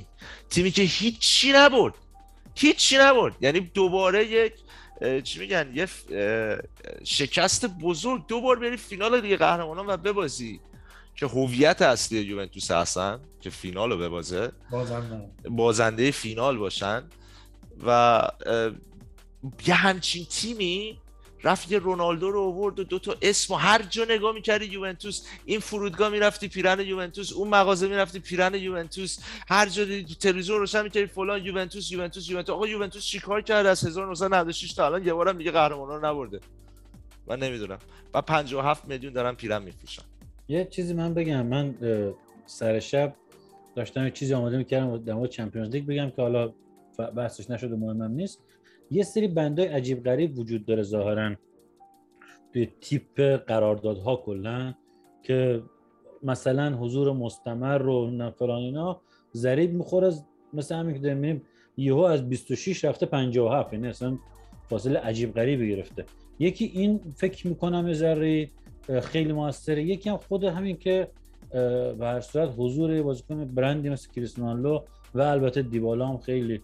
تیمی که هیچی نبرد. هیچی نبرد. یعنی دوباره یک چی میگن یه شکست بزرگ. دوبار بری فینال دیگه قهرمانان و ببازی. که هویت اصلی یوونتوس هستن که فینال رو ببازه بازنده بازنده فینال باشن و یه همچین تیمی رفت یه رونالدو رو آورد و دو تا اسم و هر جا نگاه می‌کردی یوونتوس این فرودگاه می‌رفتی پیرن یوونتوس اون مغازه می‌رفتی پیرن یوونتوس هر جا دیدی تلویزیون روشن می‌کردی فلان یوونتوس یوونتوس یوونتوس. آقا یوونتوس چیکار کرد؟ از 1996 تا الان یه بارم دیگه قهرمانی رو نبرده. من نمی‌دونم. و 57 میلیون دارن پیرن میفروشن. یه چیزی من بگم من سر شب داشتم یه چیزی آماده می‌کردم در مورد چمپیونز لیگ بگم که حالا بحثش نشده مهمم نیست. یه سری بندای عجیب غریب وجود داره ظاهرا توی تیپ قراردادها کلا که مثلا حضور مستمر رو فلان اینا ضریب می‌خوره. از مثل همین که داریم یهو از 26 رفته 57 یعنی اصلا فاصله عجیب غریبی گرفته. یکی این فکر می‌کنم یه ذره خیلی موثره. یکی هم خود همین که به هر صورت حضور بازیکن برندی مثل کریستیانو و البته دیبالا هم خیلی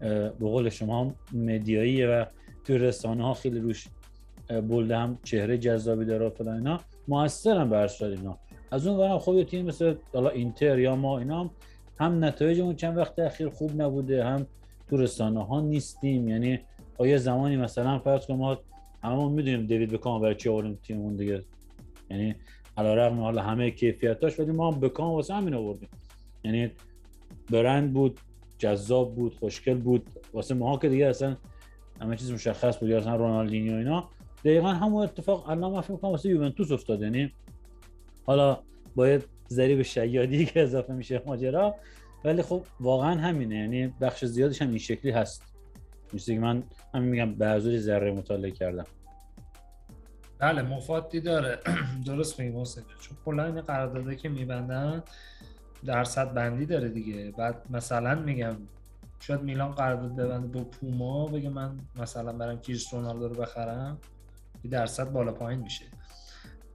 به قول شما مدیاییه و توی رسانه ها خیلی روش بلده هم چهره جذابی داره و فلان اینا. موثرن به اینا. از اون ورم خب تیم مثل حالا اینتر یا ما اینا هم, هم نتایج چند وقت اخیر خوب نبوده هم تو رسانه ها نیستیم. یعنی آیا زمانی مثلا فرض کنیم ما هممون می‌دونیم دیوید بکام برای چی آوردیم تیممون دیگه؟ یعنی علیرغم حالا همه کیفیتاش ولی ما هم بکام واسه همین آوردیم. یعنی برند بود جذاب بود خوشگل بود. واسه ما که دیگه اصلا همه چیز مشخص بود یا اصلا رونالدینیو اینا. دقیقا همون اتفاق الان من فکر کنم واسه یوونتوس افتاد. یعنی حالا باید ضریب شیادی که اضافه میشه ماجرا. ولی خب واقعا همینه. یعنی بخش زیادش هم این شکلی هست. مثل که من همین میگم به ذره مطالعه کردم. بله مفادی داره. درست میگی حسین چون کلا این قرارداده که میبندن درصد بندی داره دیگه. بعد مثلا میگم شاید میلان قرارداد ببنده با پوما بگه من مثلا برم کریس رونالدو رو بخرم یه درصد بالا پایین میشه.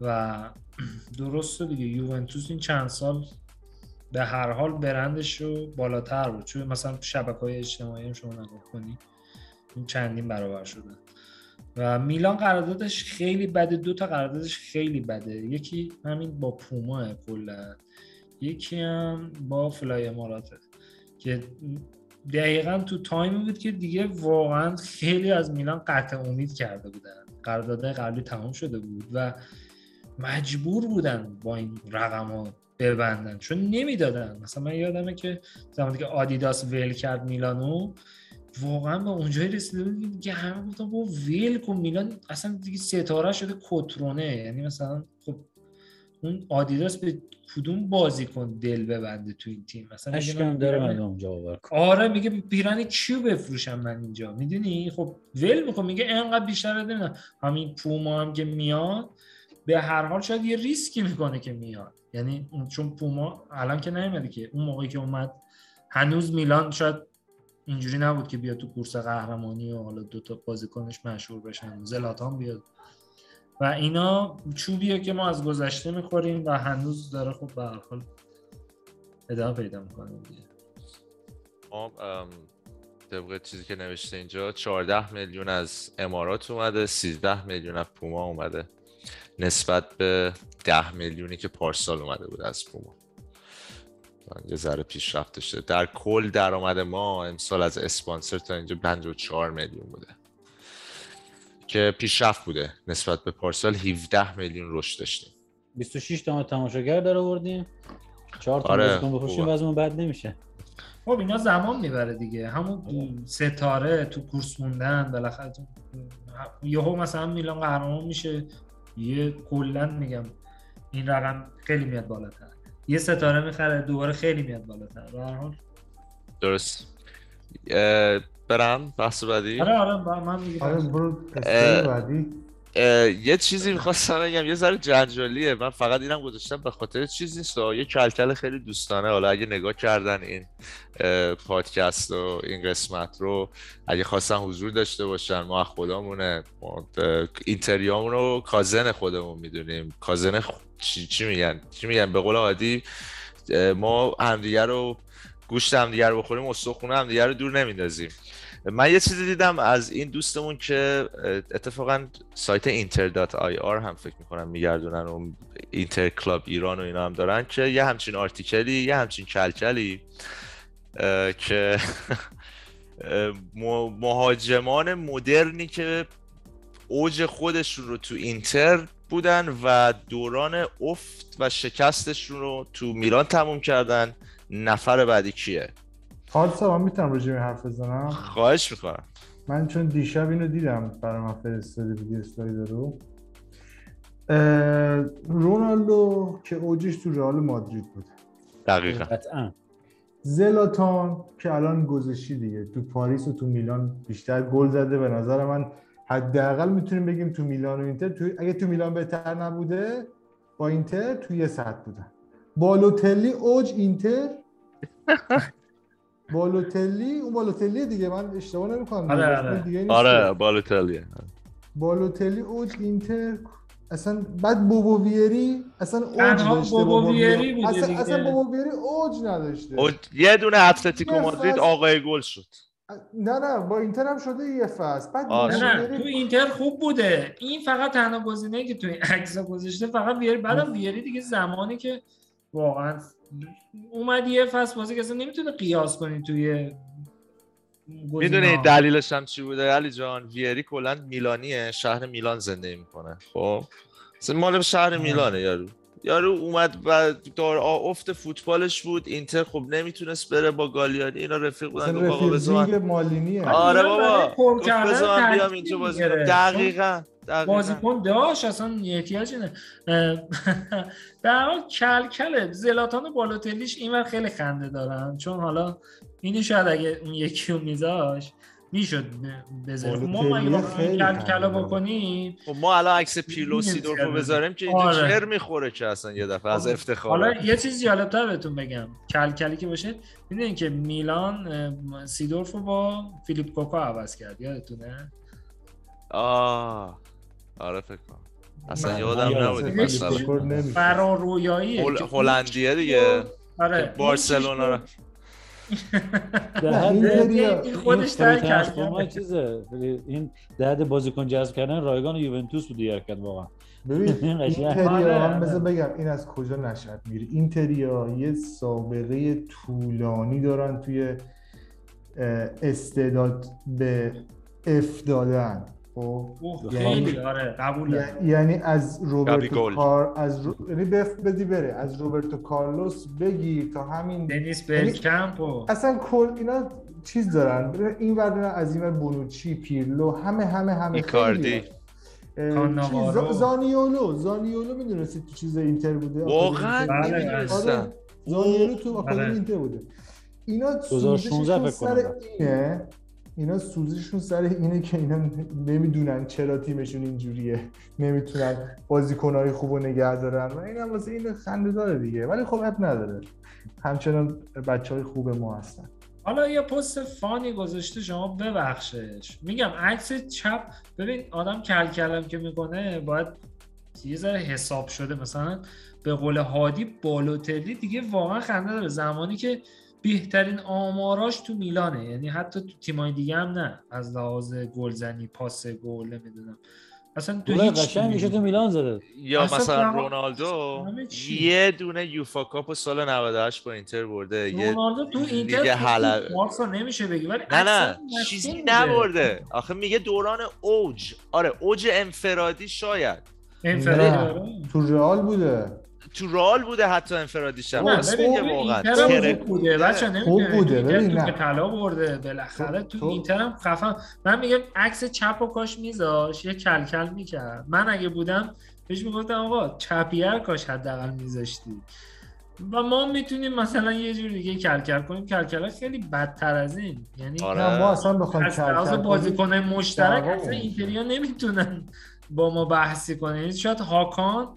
و درسته دیگه. یوونتوس این چند سال به هر حال برندش رو بالاتر بود. چون مثلا شبکه های اجتماعی هم شما نگاه کنی این چندین برابر شده. و میلان قراردادش خیلی بده دو تا قراردادش خیلی بده. یکی همین با پوما کلا. یکی هم با فلای اماراته که دقیقا تو تایمی بود که دیگه واقعا خیلی از میلان قطع امید کرده بودن. قرارداد قبلی تمام شده بود و مجبور بودن با این رقم ها ببندن. چون نمی‌دادن. مثلا من یادمه که زمانی که آدیداس ول کرد میلانو واقعا به اونجایی رسیده بود که همه گفتن با ویل کن میلان اصلا دیگه ستاره شده کترونه. یعنی مثلا خب اون آدیداس به کدوم بازیکن دل ببنده تو این تیم؟ مثلا اشکم داره من اونجا باور آره میگه پیرن کیو بفروشم من اینجا؟ می‌دونی؟ خب ول می‌کنه میگه انقدر بیشتر نمی‌دونم. همین پوما هم که میاد به هر حال شاید یه ریسکی می‌کنه که میاد. یعنی چون پوما الان که نیومده که اون موقعی که اومد هنوز میلان شاید اینجوری نبود که بیاد تو کورس قهرمانی و حالا دو تا بازیکنش مشهور بشن زلاتان بیاد. و اینا چوبیه که ما از گذشته می‌خوریم و هنوز داره خب به حال ادامه پیدا می‌کنه ما طبق چیزی که نوشته اینجا 14 میلیون از امارات اومده 13 میلیون از پوما اومده. نسبت به 10 میلیونی که پارسال اومده بود از پوما. یه ذره پیشرفت داشته. در کل درآمد ما امسال از اسپانسر تا اینجا 54 میلیون بوده. که پیشرفت بوده نسبت به پارسال. 17 میلیون رشد داشتیم. 26 تا تماشاگر داره آوردیم. 4 تا آره بازیکن بفروشیم وضعمون بد نمیشه. خب اینا زمان می‌بره دیگه. همون ستاره تو کورس موندن بالاخره یهو مثلا میلان قهرمان میشه. یه کلا میگم این رقم خیلی میاد بالاتر. یه ستاره می‌خره دوباره خیلی میاد بالاتر. به هر حال. درست. برم بحث بعدی. آره آره من میگم آره برو بعدی. یه چیزی می‌خواستم بگم یه ذره جنجالیه. من فقط اینم گذاشتم به خاطر چیز نیست. یه کلکل خیلی دوستانه. حالا اگه نگاه کردن این پادکست و این قسمت رو اگه خواستن حضور داشته باشن ما خودمونه. اینتریامون رو کازن خودمون می‌دونیم. کازن چی, چی میگن؟ چی میگن؟ به قول عادی ما همدیگه رو گوشت همدیگه رو بخوریم استخونه همدیگه رو دور نمیندازیم. من یه چیزی دیدم از این دوستمون که اتفاقا سایت اینتر هم فکر می‌کنم میگردونن و اینتر کلاب ایران و اینا هم دارن که یه همچین آرتیکلی یه همچین کلکلی که مهاجمان مدرنی که اوج خودشون رو تو اینتر بودن و دوران افت و شکستشون رو تو میلان تموم کردن. نفر بعدی کیه؟ حال من می‌تونم راجع به حرف بزنم؟ خواهش می‌کنم. من چون دیشب اینو دیدم برای من فرستاده بودی اسلاید رو. رونالدو که اوجش تو رئال مادرید بود. دقیقا. زلاتان که الان گذشتی دیگه. تو پاریس و تو میلان بیشتر گل زده به نظر من. حداقل می‌تونیم بگیم تو میلان و اینتر تو اگه تو میلان بهتر نبوده با اینتر تو یه سطح بودن. بالوتلی اوج اینتر. بالوتلی اون بالوتلی دیگه من اشتباه نمی‌کنم آره آره آره بالوتلی بالوتلی اوج اینتر اصلا بعد بوبو ویری اصلا اوج داشته بوبو ویری بوده اصلا, دیگه. اصلا بوبو ویری اوج نداشته اوج... یه دونه اتلتیکو مادرید آقای گل شد نه نه با اینتر هم شده یه فصل بعد نه ویری- تو اینتر خوب بوده این فقط تنها گزینه‌ای که تو این عکس گذاشته فقط ویری بعدم ویری دیگه زمانی که واقعا اومد یه فصل بازی که اصلا نمی‌تونه قیاس کنی توی می‌دونی دلیلش هم چی بوده؟ علی جان ویری کلا میلانیه. شهر میلان زندگی می‌کنه. خب؟ مال شهر میلانه یارو. یارو اومد و دار افت فوتبالش بود. اینتر خب نمی‌تونست بره با گالیانی اینا رفیق بودن. گفت آقا مالینیه. آره بابا. گفت من بیام اینجا بازی دقیقاً. بازیکن داشت اصلا احتیاجی نه هر حال کل کله. زلاتان و بالوتلیش اینور خیلی خنده دارن. چون حالا اینو شاید اگه اون یکی رو میذاش می‌شد بذاره ما اگه خیلی کل کلا. بکنیم؟ خب ما الان عکس پیلو می‌دونی سیدورفو چرا؟ بذاریم که اینجا آره. چر می‌خوره که اصلا یه دفعه از حالا افتخار یه چیز جالبتر بهتون بگم. کل کلی که باشه می‌دونین که میلان سیدورف رو با فیلیپ کوکا عوض کرد. یادتونه؟ آه. آره فکر کنم. اصلا یادم نبود هل- که هلندیه دیگه. آره. بارسلونا رو. این خودش تر کرد. چیزه. این درد بازیکن جذب کردن رایگان یوونتوس بود دیگه کرد واقعا. ببین. اینتریا آره، من بذار آره. بگم این از کجا نشد میره؟ اینتریا یه سابقه طولانی دارن توی استعداد به اف دادن. خب اوه، یعنی- خیلی آره قبول یعنی از روبرتو. کار از رو... یعنی بف بدی بره از روبرتو کارلوس بگیر تا همین دنیس یعنی بلکمپ و اصلا کل اینا چیز دارن. این ور دارن از این ور بونوچی پیرلو همه همه همه ایکاردی. خیلی زانیولو. زانیولو می‌دونستید تو چیز اینتر بوده؟ واقعا نمی‌دونستم آره زانیولو تو آکادمی بله. اینتر بوده. اینا 2016 سوزششون فکر سر کنم. اینا سوزششون سر اینه که اینا نمی‌دونن چرا تیمشون اینجوریه. نمی‌تونن بازیکنهای خوب رو نگه دارن. و این هم واسه این خنده داره دیگه. ولی خب اب نداره. همچنان بچه های خوب ما هستن. حالا یه پست فانی گذاشته شما ببخشش. میگم عکس چپ ببین آدم کل کلم که می‌کنه باید یه ذره حساب شده. مثلا به قول هادی بالوتلی دیگه واقعا خنده داره. زمانی که بهترین آماراش تو میلانه. یعنی حتی تو تیمای دیگه هم نه. از لحاظ گلزنی پاس گل نمی‌دونم. اصلا تو هیچ میشه تو میلان زده. یا مثلا رونالدو. یه دونه یوفا کاپ سال 98 با اینتر برده. یه رونالدو تو اینتر حلب- تو بارسا نمیشه بگی. ولی نه نه. چیزی. نبرده. آخه میگه دوران اوج. آره اوج انفرادی شاید. انفرادی. آره. تو رئال بوده. تو رال بوده حتی ببین میگه تو واقعا. خوب بوده بچه خوب بوده، ببین،. که طلا برده بالاخره. تو تو- اینتر هم خفن. من میگم عکس چپ و کاش میذاش یه کلکل می‌کرد. من اگه بودم بهش می‌گفتم آقا چپیه کاش حداقل میذاشتی. و ما می‌تونیم مثلا یه جور دیگه کلکل کنیم. کلکل خیلی بدتر از این. یعنی آره. ما اصلا بخوایم از لحاظ کل کل بازیکن مشترک اصلا. اینتریا نمی‌تونن با ما بحثی کنه یعنی شاید هاکان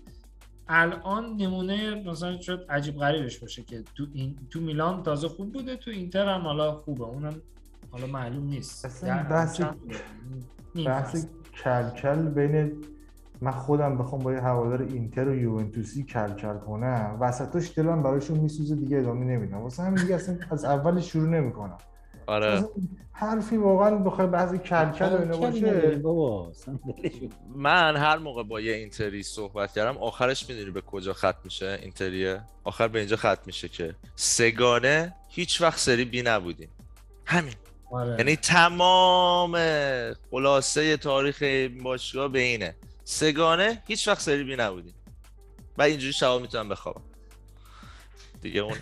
الان نمونه مثلا شاید عجیب غریبش باشه که تو این تو میلان تازه خوب بوده تو اینتر هم حالا خوبه. اونم حالا معلوم نیست. اصلا بحث- بحث فصل. کل کل بین من خودم بخوام با یه هوادار اینتر و یوونتوسی کل کل کنم. وسطاش دلم براشون میسوزه دیگه ادامه نمیدم. واسه همین دیگه اصلا از اول شروع نمی‌کنم. آره. حرفی واقعا بخوای بحث کل کل و اینا باشه. بابا. من هر موقع با یه اینتری صحبت کردم آخرش می‌دونی به کجا ختم میشه اینتریه؟ آخر به اینجا ختم میشه که. سگانه هیچ وقت سری بی نبودیم. همین. آره. یعنی تمام خلاصه تاریخ این باشگاه به اینه. سگانه هیچ وقت سری بی نبودیم. و اینجوری شبا می‌تونم بخوابم. دیگه. اون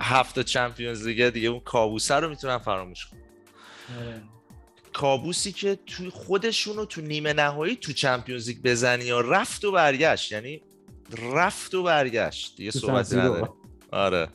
هفت تا چمپیونز دیگه دیگه اون کابوسه رو می‌تونم فراموش کنم آره. کابوسی که توی خودشون رو تو نیمه نهایی تو چمپیونز لیگ بزنی یا رفت و برگشت یعنی رفت و برگشت. دیگه تو صحبتی. نداره آره.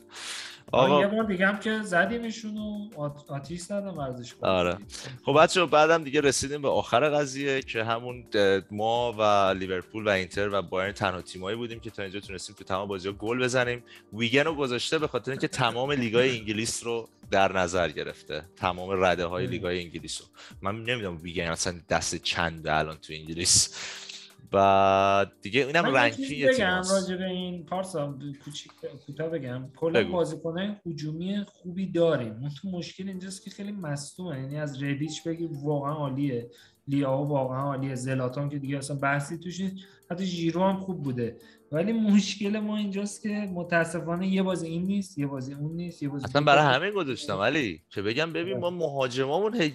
آقا. یه بار دیگه هم که زدیمشون و آت- آتیش زدم ورزش آره. خب بچه بعدم دیگه رسیدیم به آخر قضیه که همون ما و لیورپول و اینتر و بایرن تنها تیمایی بودیم که تا اینجا تونستیم تو تمام بازی‌ها گل بزنیم. ویگن رو گذاشته به خاطر اینکه تمام لیگای انگلیس رو در نظر گرفته. تمام رده های لیگای انگلیس رو. من نمی‌دونم ویگن اصلا دست چنده الان تو انگلیس. و دیگه اینم من ranking بگم راجع به این پارسا کوچیک کوتاه بگم. کلا. بازیکنه هجومی خوبی داریم. اون تو مشکل اینجاست که خیلی مصدومه. یعنی از ردیچ بگی واقعا عالیه. لیاو واقعا عالیه. زلاتان که دیگه اصلا بحثی توش نیست. حتی ژیرو هم خوب بوده. ولی مشکل ما اینجاست که متاسفانه یه بازی این نیست یه بازی اون نیست یه بازی اصلا برای. همین گذاشتم. ولی که بگم ببین ما مهاجمامون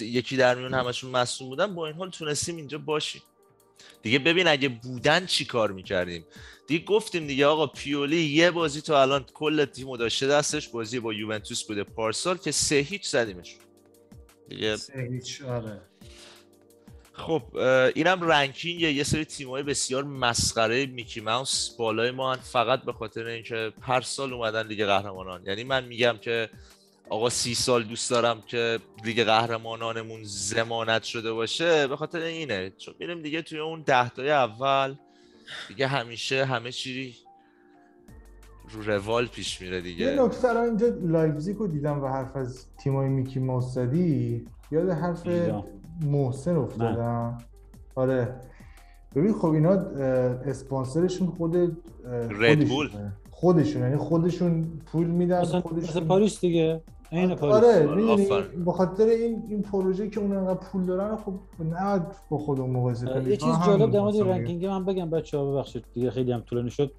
یکی در میون همشون مصدوم بودن. با این حال تونستیم اینجا باشیم. دیگه ببین اگه بودن چی کار می‌کردیم؟ دیگه گفتیم دیگه آقا پیولی یه بازی تا الان کل تیمو داشته دستش بازی با یوونتوس بوده. پارسال که سه هیچ زدیمش. دیگه سه هیچ آره. خب اینم ranking یه سری تیم‌های بسیار مسخره Mickey Mouse بالای ما هن فقط به خاطر اینکه هر سال اومدن لیگ قهرمانان. یعنی من میگم که آقا سی سال دوست دارم که لیگ قهرمانانمون ضمانت شده باشه به خاطر اینه. چون میریم دیگه توی اون دهتای اول دیگه همیشه همه چی رو روال پیش میره یه دیگه نکته الان اینجا لایپزیگ رو دیدم و حرف از تیمای Mickey Mouse زدی یاد حرف. محسن افتادم. آره. ببین خب اینا اسپانسرشون خود اه، Red Bull. خودشونه. خودشون یعنی خودشون پول میدن مثل خودشون پاریس دیگه. پاریس آره آره،. به خاطر این این پروژه که اون انقدر پول دارن خب نباید با خودمون مقایسه کنیم. یه چیز جالب در مورد. ranking من بگم بچه ها ببخشید دیگه خیلی هم طولانی شد.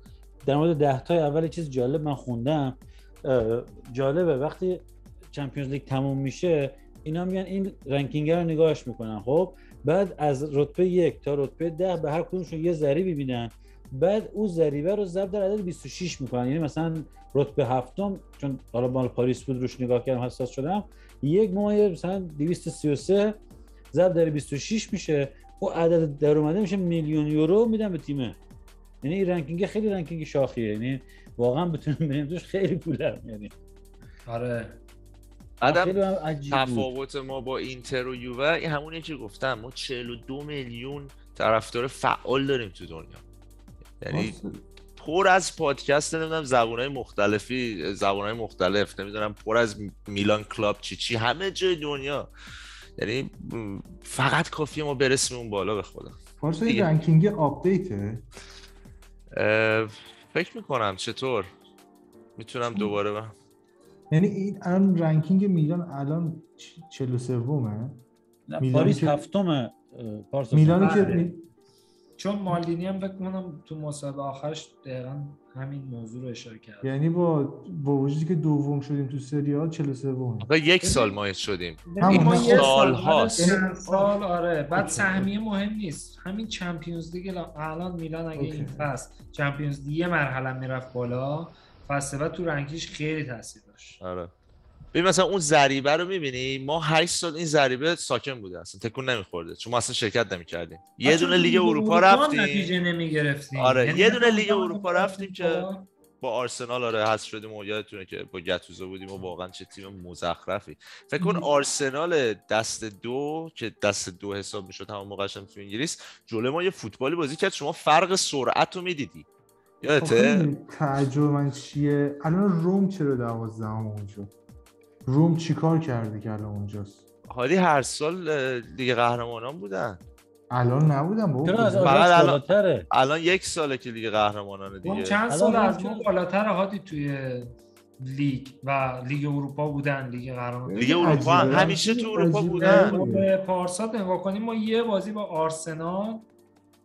در مورد ده تای اول یه چیز جالب من خوندم. جالبه وقتی Champions League تموم میشه اینا میگن این ranking رو نگاهش می‌کنن خب؟ بعد از رتبه یک تا رتبه ده به هر کدومشون یه ضریبی میدن بعد اون ضریبه رو ضرب در عدد 26 می‌کنن. یعنی مثلا رتبه هفتم چون حالا مال پاریس بود روش نگاه کردم حساس شدم. یک ممیز مثلا 233 ضرب در 26 میشه. او عدد در اومده میشه میلیون یورو میدن به تیمه. یعنی این ranking خیلی ranking شاخیه. یعنی واقعا بتونیم بریم توش خیلی پوله یعنی آره. بعدم بود. تفاوت ما با اینتر و یووه. این همونی که گفتم ما 42 میلیون طرفدار فعال داریم تو دنیا. یعنی پر از پادکست نمی‌دونم زبونهای مختلفی زبونهای مختلف نمی‌دونم پر از میلان club چی چی همه جای دنیا. یعنی فقط کافیه ما برسیم اون بالا به خدا. پارسا دیگه. این ranking update ه؟ فکر می‌کنم. چطور؟ می‌تونم دوباره با... یعنی این الان ranking میلان الان 43 ومه نه، پاریس هفتمه پارسا میلانی که چون مالدینی هم فکر کنم تو مسابقه آخرش دقیقا همین موضوع رو اشاره کرد. یعنی با با وجودی که دوم شدیم تو سری آ 43 ومه آقا یک سال ما شدیم. ما یه سال سال هاست. یعنی- چند سال. آره. بعد. سهمیه مهم نیست. همین Champions League الان- میلان اگه این OK. فصل Champions League یه مرحله می‌رفت بالا فصل بعد تو ranking ش خیلی تاثیر داشت. آره. ببین مثلا اون ضریبه رو می‌بینی؟ ما 8 سال این ضریبه ساکن بوده اصلا تکون نمیخورده. چون ما اصلا شرکت نمی‌کردیم. یه بچه دونه تو لیگ اروپا رفتیم. نتیجه نمی‌گرفتیم. آره، یعنی یه دونه لیگ اروپا رفتیم که با آرسنال آره حذف شدیم و یادتونه که با گتوزو بودیم و واقعا چه تیم مزخرفی. فکر کن آرسنال دست دو که دست دو حساب می‌شد همون موقعش هم تو انگلیس جلوی ما یه فوتبالی بازی کرد. شما فرق سرعت رو می‌دیدی. یادته؟ تعجب من چیه؟ الان روم چرا دوازدهم اونجا روم چیکار کرده که الان اونجاست؟ حالی هر سال لیگ قهرمانان بودن. الان نبودم بابا؟ فقط الان- بالاتره؟ الان یک ساله که لیگ قهرمانان اون دیگه چند الان سال از ما چند- بالاتر هادی توی لیگ و لیگ اروپا بودن لیگ قهرمان لیگ اروپا. همیشه تو اروپا. بودن. پارسا نگاه کنیم ما یه بازی با آرسنال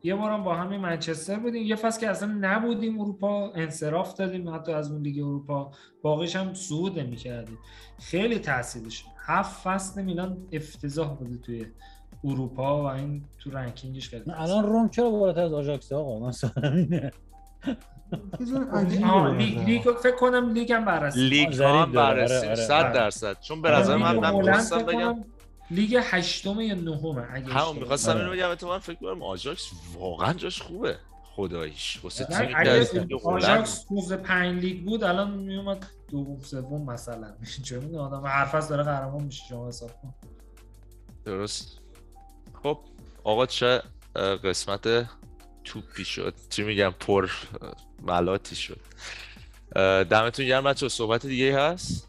یه بارم با همین منچستر بودیم. یه فصل که اصلا نبودیم اروپا انصراف دادیم حتی از اون لیگ اروپا. باقیش هم صعود نمی‌کردیم. خیلی تاثیرش. هفت فصل میلان افتضاح بوده توی اروپا و این تو رنکینگش خیلی الان روم چرا بالاتر از آژاکس آقا؟ من سوالم اینه. به لیگ فکر کنم لیگ هم بررسی لیگ هم. بررسی آره، آره، 100 آره. درصد. چون به نظر من من بگم لیگ هشتم یا نهمه اگه همون می‌خواستم. اینو بگم اتفاقا فکر کنم آژاکس واقعا جاش خوبه. خداییش واسه از هلند آژاکس موزه پنج لیگ بود الان میومد دوم سوم مثلا. چه می‌دونم آدم هر فصل داره قهرمان میشه شما حساب کن. درست. خب آقا چه قسمت توپی شد. چی میگم؟ پر ملاتی شد. دمتون گرم بچه صحبت دیگه هست؟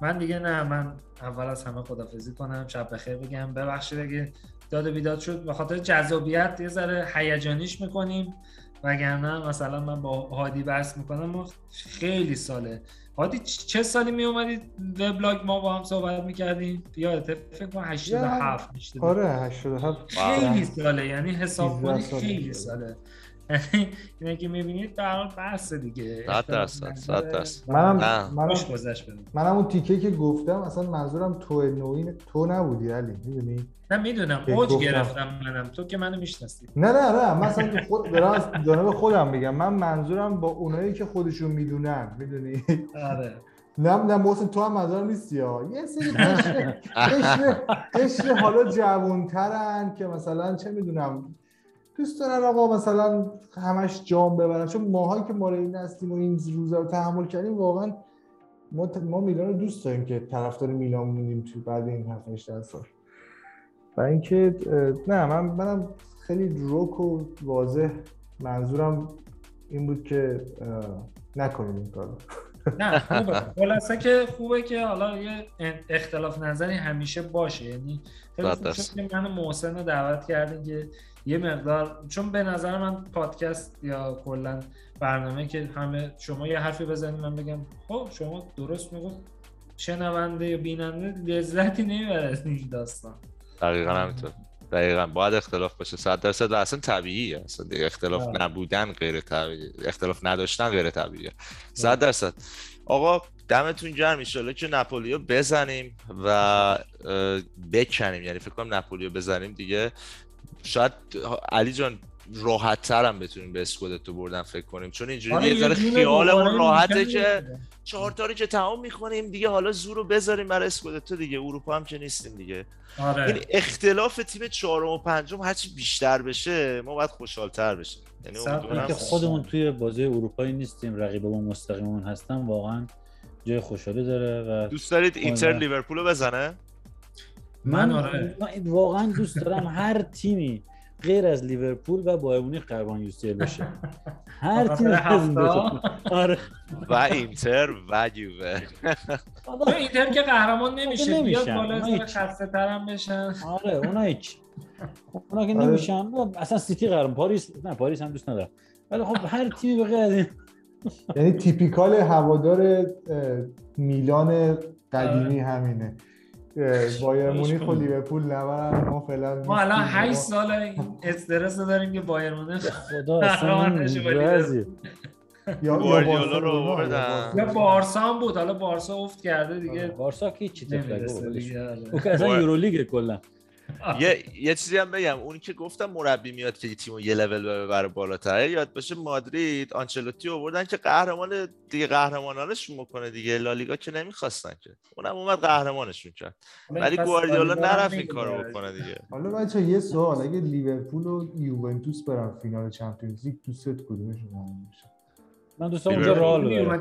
من دیگه نه من اول از همه خدافزی کنم شب بخیر بگم. ببخشید اگه داد و بیداد شد. به خاطر جذابیت یه ذره هیجانیش می‌کنیم. وگرنه مثلا من با هادی بحث می‌کنم ما خیلی ساله. هادی چه سالی می اومدید وبلاگ؟ ما با هم صحبت می‌کردیم. یادت فکر کنم 87 میشه آره 87 خیلی ساله. یعنی حساب 13 کنی سال خیلی. ساله. اینه که می‌بینید هر حال بحث دیگه. صد درصد، صد درصد. منم. منم اون تیکه که گفتم اصلا منظورم تو نوعی تو نبودی علی می‌دونی؟ نه می‌دونم. اوج. گرفتم منم. تو که منو می‌شناسی. نه نه نه. مثلا خود دارم از جانب خودم میگم. من منظورم با اونایی که خودشون می‌دونن می‌دونی؟ آره. نه نه محسن تو هم منظورم نیستی ها. یه سری قشر حالا جوانترن که مثلا چه می‌دونم دوست دارن آقا مثلا همش جام ببرن. چون ماهایی که ما این هستیم و این روزا رو تحمل کردیم واقعا ما, ت- ما میلان رو دوست داریم که طرفدار میلان موندیم تو بعد این 7 8 سال. و اینکه نه من منم خیلی روک و واضح منظورم این بود که نکنیم این کارو. نه خوبه. خلاصه که خوبه که حالا یه اختلاف نظری همیشه باشه. یعنی خیلی که من و محسن رو دعوت کردین که یه مقدار چون به نظر من پادکست یا کلا برنامه که همه شما یه حرفی بزنید من بگم خب شما درست می‌گفت. شنونده یا بیننده لذتی نمی‌بره از این داستان. دقیقا همینطور. دقیقا. باید اختلاف باشه. صد درصد و اصلا طبیعیه. اصلا دیگه اختلاف آره. نبودن غیر طبیعی اختلاف نداشتن غیر طبیعیه. صد درصد. آقا دمتون گرم. ایشالا که نپولیو بزنیم و بکنیم. یعنی فکر کنم نپولیو بزنیم دیگه. شاید علی جان راحت تر هم بتونیم به اسکودتو بردن فکر کنیم چون اینجوری آره، یه ذره خیالمون راحته که. چهار تا رو که تمام می‌کنیم دیگه حالا زور رو بذاریم برای اسکودتو دیگه اروپا هم که نیستیم دیگه آره این اختلاف تیم چهارم و پنجم هرچی بیشتر بشه ما باید خوشحالتر بشیم یعنی امیدوارم درصد. خودمون توی بازی اروپایی نیستیم رقیبمون مستقیممون هستن واقعا جای خوشحالی داره و دوست دارید اینتر. لیورپول رو بزنه من آره. من واقعا دوست دارم هر تیمی غیر از لیورپول و بایر مونیخ قهرمان یو سی ال بشه. هر دوتا. هفته؟ آره. و اینتر و یووه اینتر که قهرمان نمیشه نمیشن. بیاد بالا. خسته ترم بشن. آره اونا هیچ. اونا که آره. نمیشن. اصلا سیتی قهرمان پاریس نه پاریس هم دوست ندارم. ولی خب هر تیمی به غیر از این. یعنی typical هوادار میلان قدیمی همینه. اه، بایر مونیخ و لیورپول نبرن ما فعلا ما الان نیستیم. 8 سال این استرس داریم که بایر مونیخ خدا اصلا. یا گواردیولا رو آوردن. یا بارسا هم بود حالا بارسا افت کرده دیگه بارسا که چی تفلک نمی‌رسه بابا، ولش دیگه کن. آره. او که اصلا بایر- یورولیگه کلا یه یه چیزی هم بگم. اون که گفتم مربی میاد که تیمو یه لول ببره بالاتر. یاد باشه مادرید آنچلوتی آوردن که قهرمان دیگه قهرمانانشون بکنه دیگه. لالیگا که نمی‌خواستن که. اونم اومد قهرمانشون کرد. ولی گواردیولا نرفت این. کارو بکنه دیگه. حالا بچه یه سوال. اگه لیورپول و یوونتوس برن فینال چمپیونز لیگ دوست کدومشون میشه؟ من دوستان اونجا رئال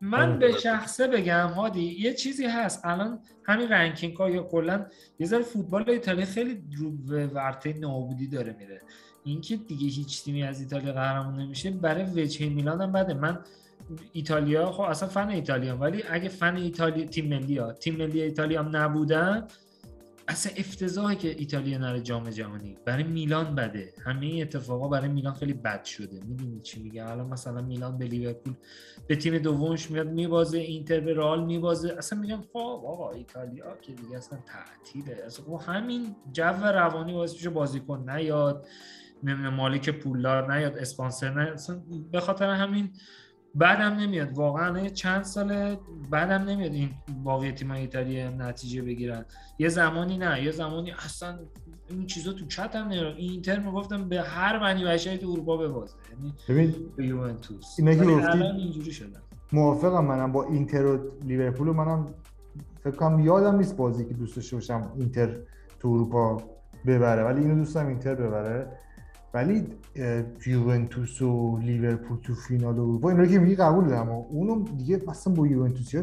من به شخصه بگم هادی یه چیزی هست. الان همین رنکینگ ها یا کلا یه ذره فوتبال ایتالیا خیلی رو به ورطه نابودی داره میره. اینکه دیگه هیچ تیمی از ایتالیا قهرمان نمیشه برای وجه میلان هم بده. من ایتالیا خب اصلا فن ایتالیا ولی اگه فن ایتالیا تیم ملی ها تیم ملی ایتالیا هم نبودن اصلا افتضاحه که ایتالیا نره جام جهانی. برای میلان بده. همه اتفاقا برای میلان خیلی بد شده. می‌دونی چی میگه الان مثلا میلان به لیورپول به تیم دومش میاد میبازه. اینتر به رئال میبازه. اصلا میگن خب آقا ایتالیا که دیگه اصلا تعطیله. اصلا خب همین جو روانی باعث میشه بازیکن نیاد. نمی‌دونم مالک پولدار نیاد. اسپانسر نیاد. اصلا به خاطر همین بعدم نمیاد. واقعا چند سال بعدم نمیاد این باقی تیم ایتالیا نتیجه بگیرن. یه زمانی نه یه زمانی اصلا این چیزا تو چت هم نمیاد. اینتر می‌گفتم به هر منی بشری تو اروپا ببازه. یعنی ببین به یوونتوس. اینا که گفتی- اینجوری شدن موافقم منم با اینتر و لیورپول و منم فکر کنم یادم نیست بازی که دوست داشته باشم اینتر تو اروپا ببره. ولی اینو دوستم اینتر ببره. ولی یوونتوس و لیورپول تو فینال اروپا اینا رو که میگی قبول دارم. و اونو دیگه اصلا با یوونتوسیا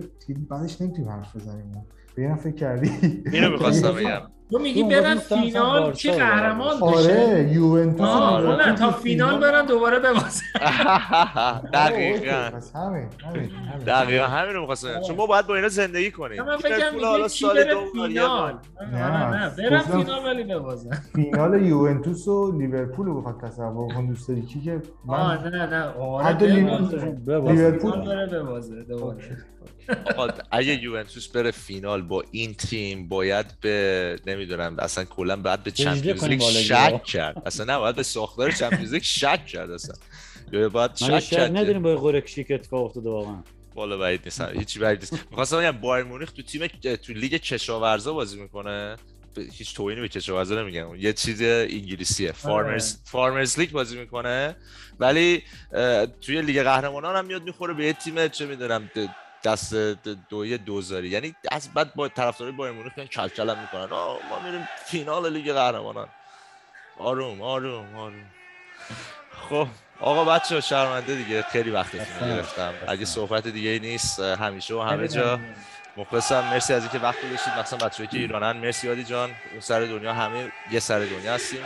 بعدش نمی‌تونیم حرف بزنیم. به اینا فکر کردی؟ اینو می‌خواستم بگم. تو میگی برن فینال کی رو قهرمان. بشه آره یوونتوس نه تا فینال برن دوباره ببازن. دقیقا. همین همین. دقیقا همین رو می‌خواستم بگم. چون ما باید با اینا زندگی کنیم. من فکر حالا کنم کی سال فینال. نه، نه نه برن فینال ولی ببازن. فینال یوونتوس و لیورپول رو بخواد تصور کن دوست داری کی که؟ آه من نه نه آره حتی. لیورپول ببازه. دوباره. آقا، اگه یوونتوس بره فینال با این تیم باید به نمی‌دونم اصلا کلا باید به Champions League شک. کرد. اصلا نه باید به ساختار Champions League شک کرد اصلا. یا باید من شک کرد نداریم با قرعه‌کشی که اتفاق افتاده واقعا. بالا بعید نیست هیچی بعید نیست. می‌خواستم بگم بایر مونیخ تو تیم تو لیگ کشاورزا بازی می‌کنه. هیچ توهینی به کشاورزا نمیگم. یه چیز انگلیسیه farmers farmers league بازی می‌کنه. ولی توی لیگ قهرمانان هم میاد می‌خوره به یه تیم چه می‌دونم دست دوی دوزاری. یعنی از بعد با طرفدارای بایر مونیخ میان کلکل هم می‌کنن. آه ما میریم فینال لیگ قهرمانان. آروم آروم آروم. خب آقا بچه شرمنده دیگه. خیلی وقتتون. گرفتم. اگه صحبت دیگه ای نیست همیشه و همه جا. مخلصم. مرسی از اینکه وقت گذاشتید. مثلا بچه‌ای که ایرانن. مرسی یادی جان. اون سر دنیا همه یه سر دنیا هستیم.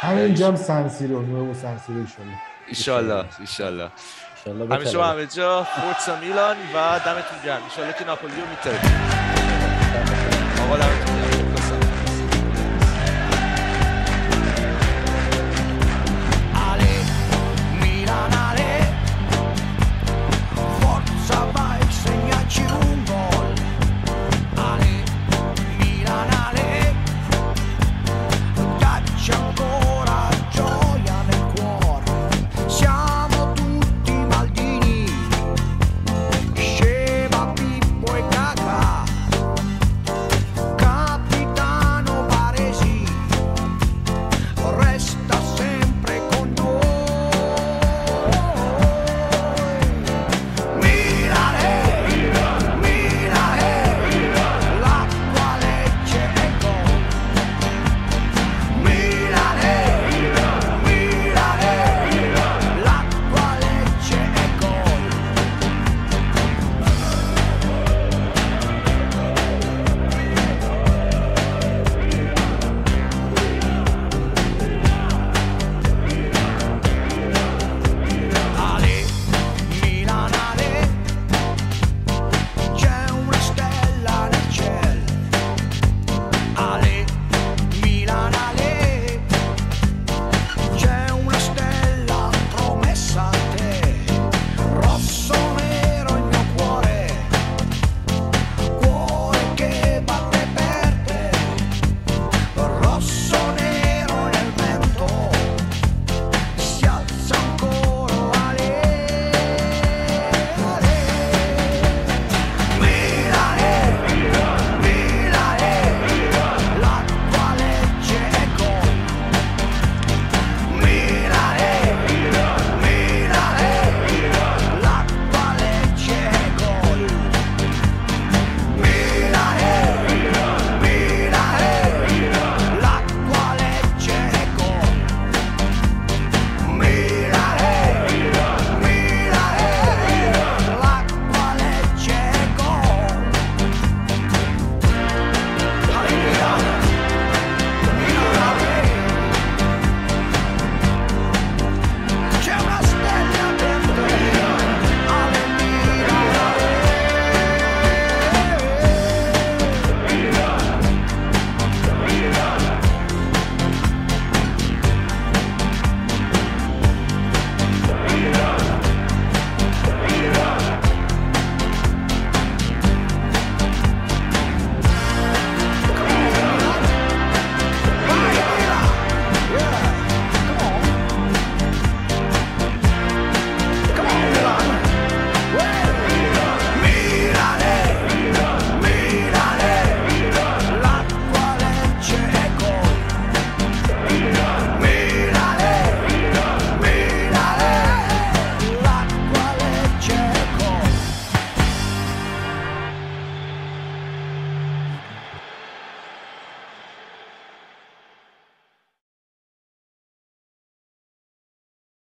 همینجا هم سنسیرو و سنسیرو ایشالله. ایشالله ایشالله. انشالله همیشه و بتره. همه جا فورتسا میلان و دمتون گرم ایشالله که ناپولیو میتره آقا دمتون گرم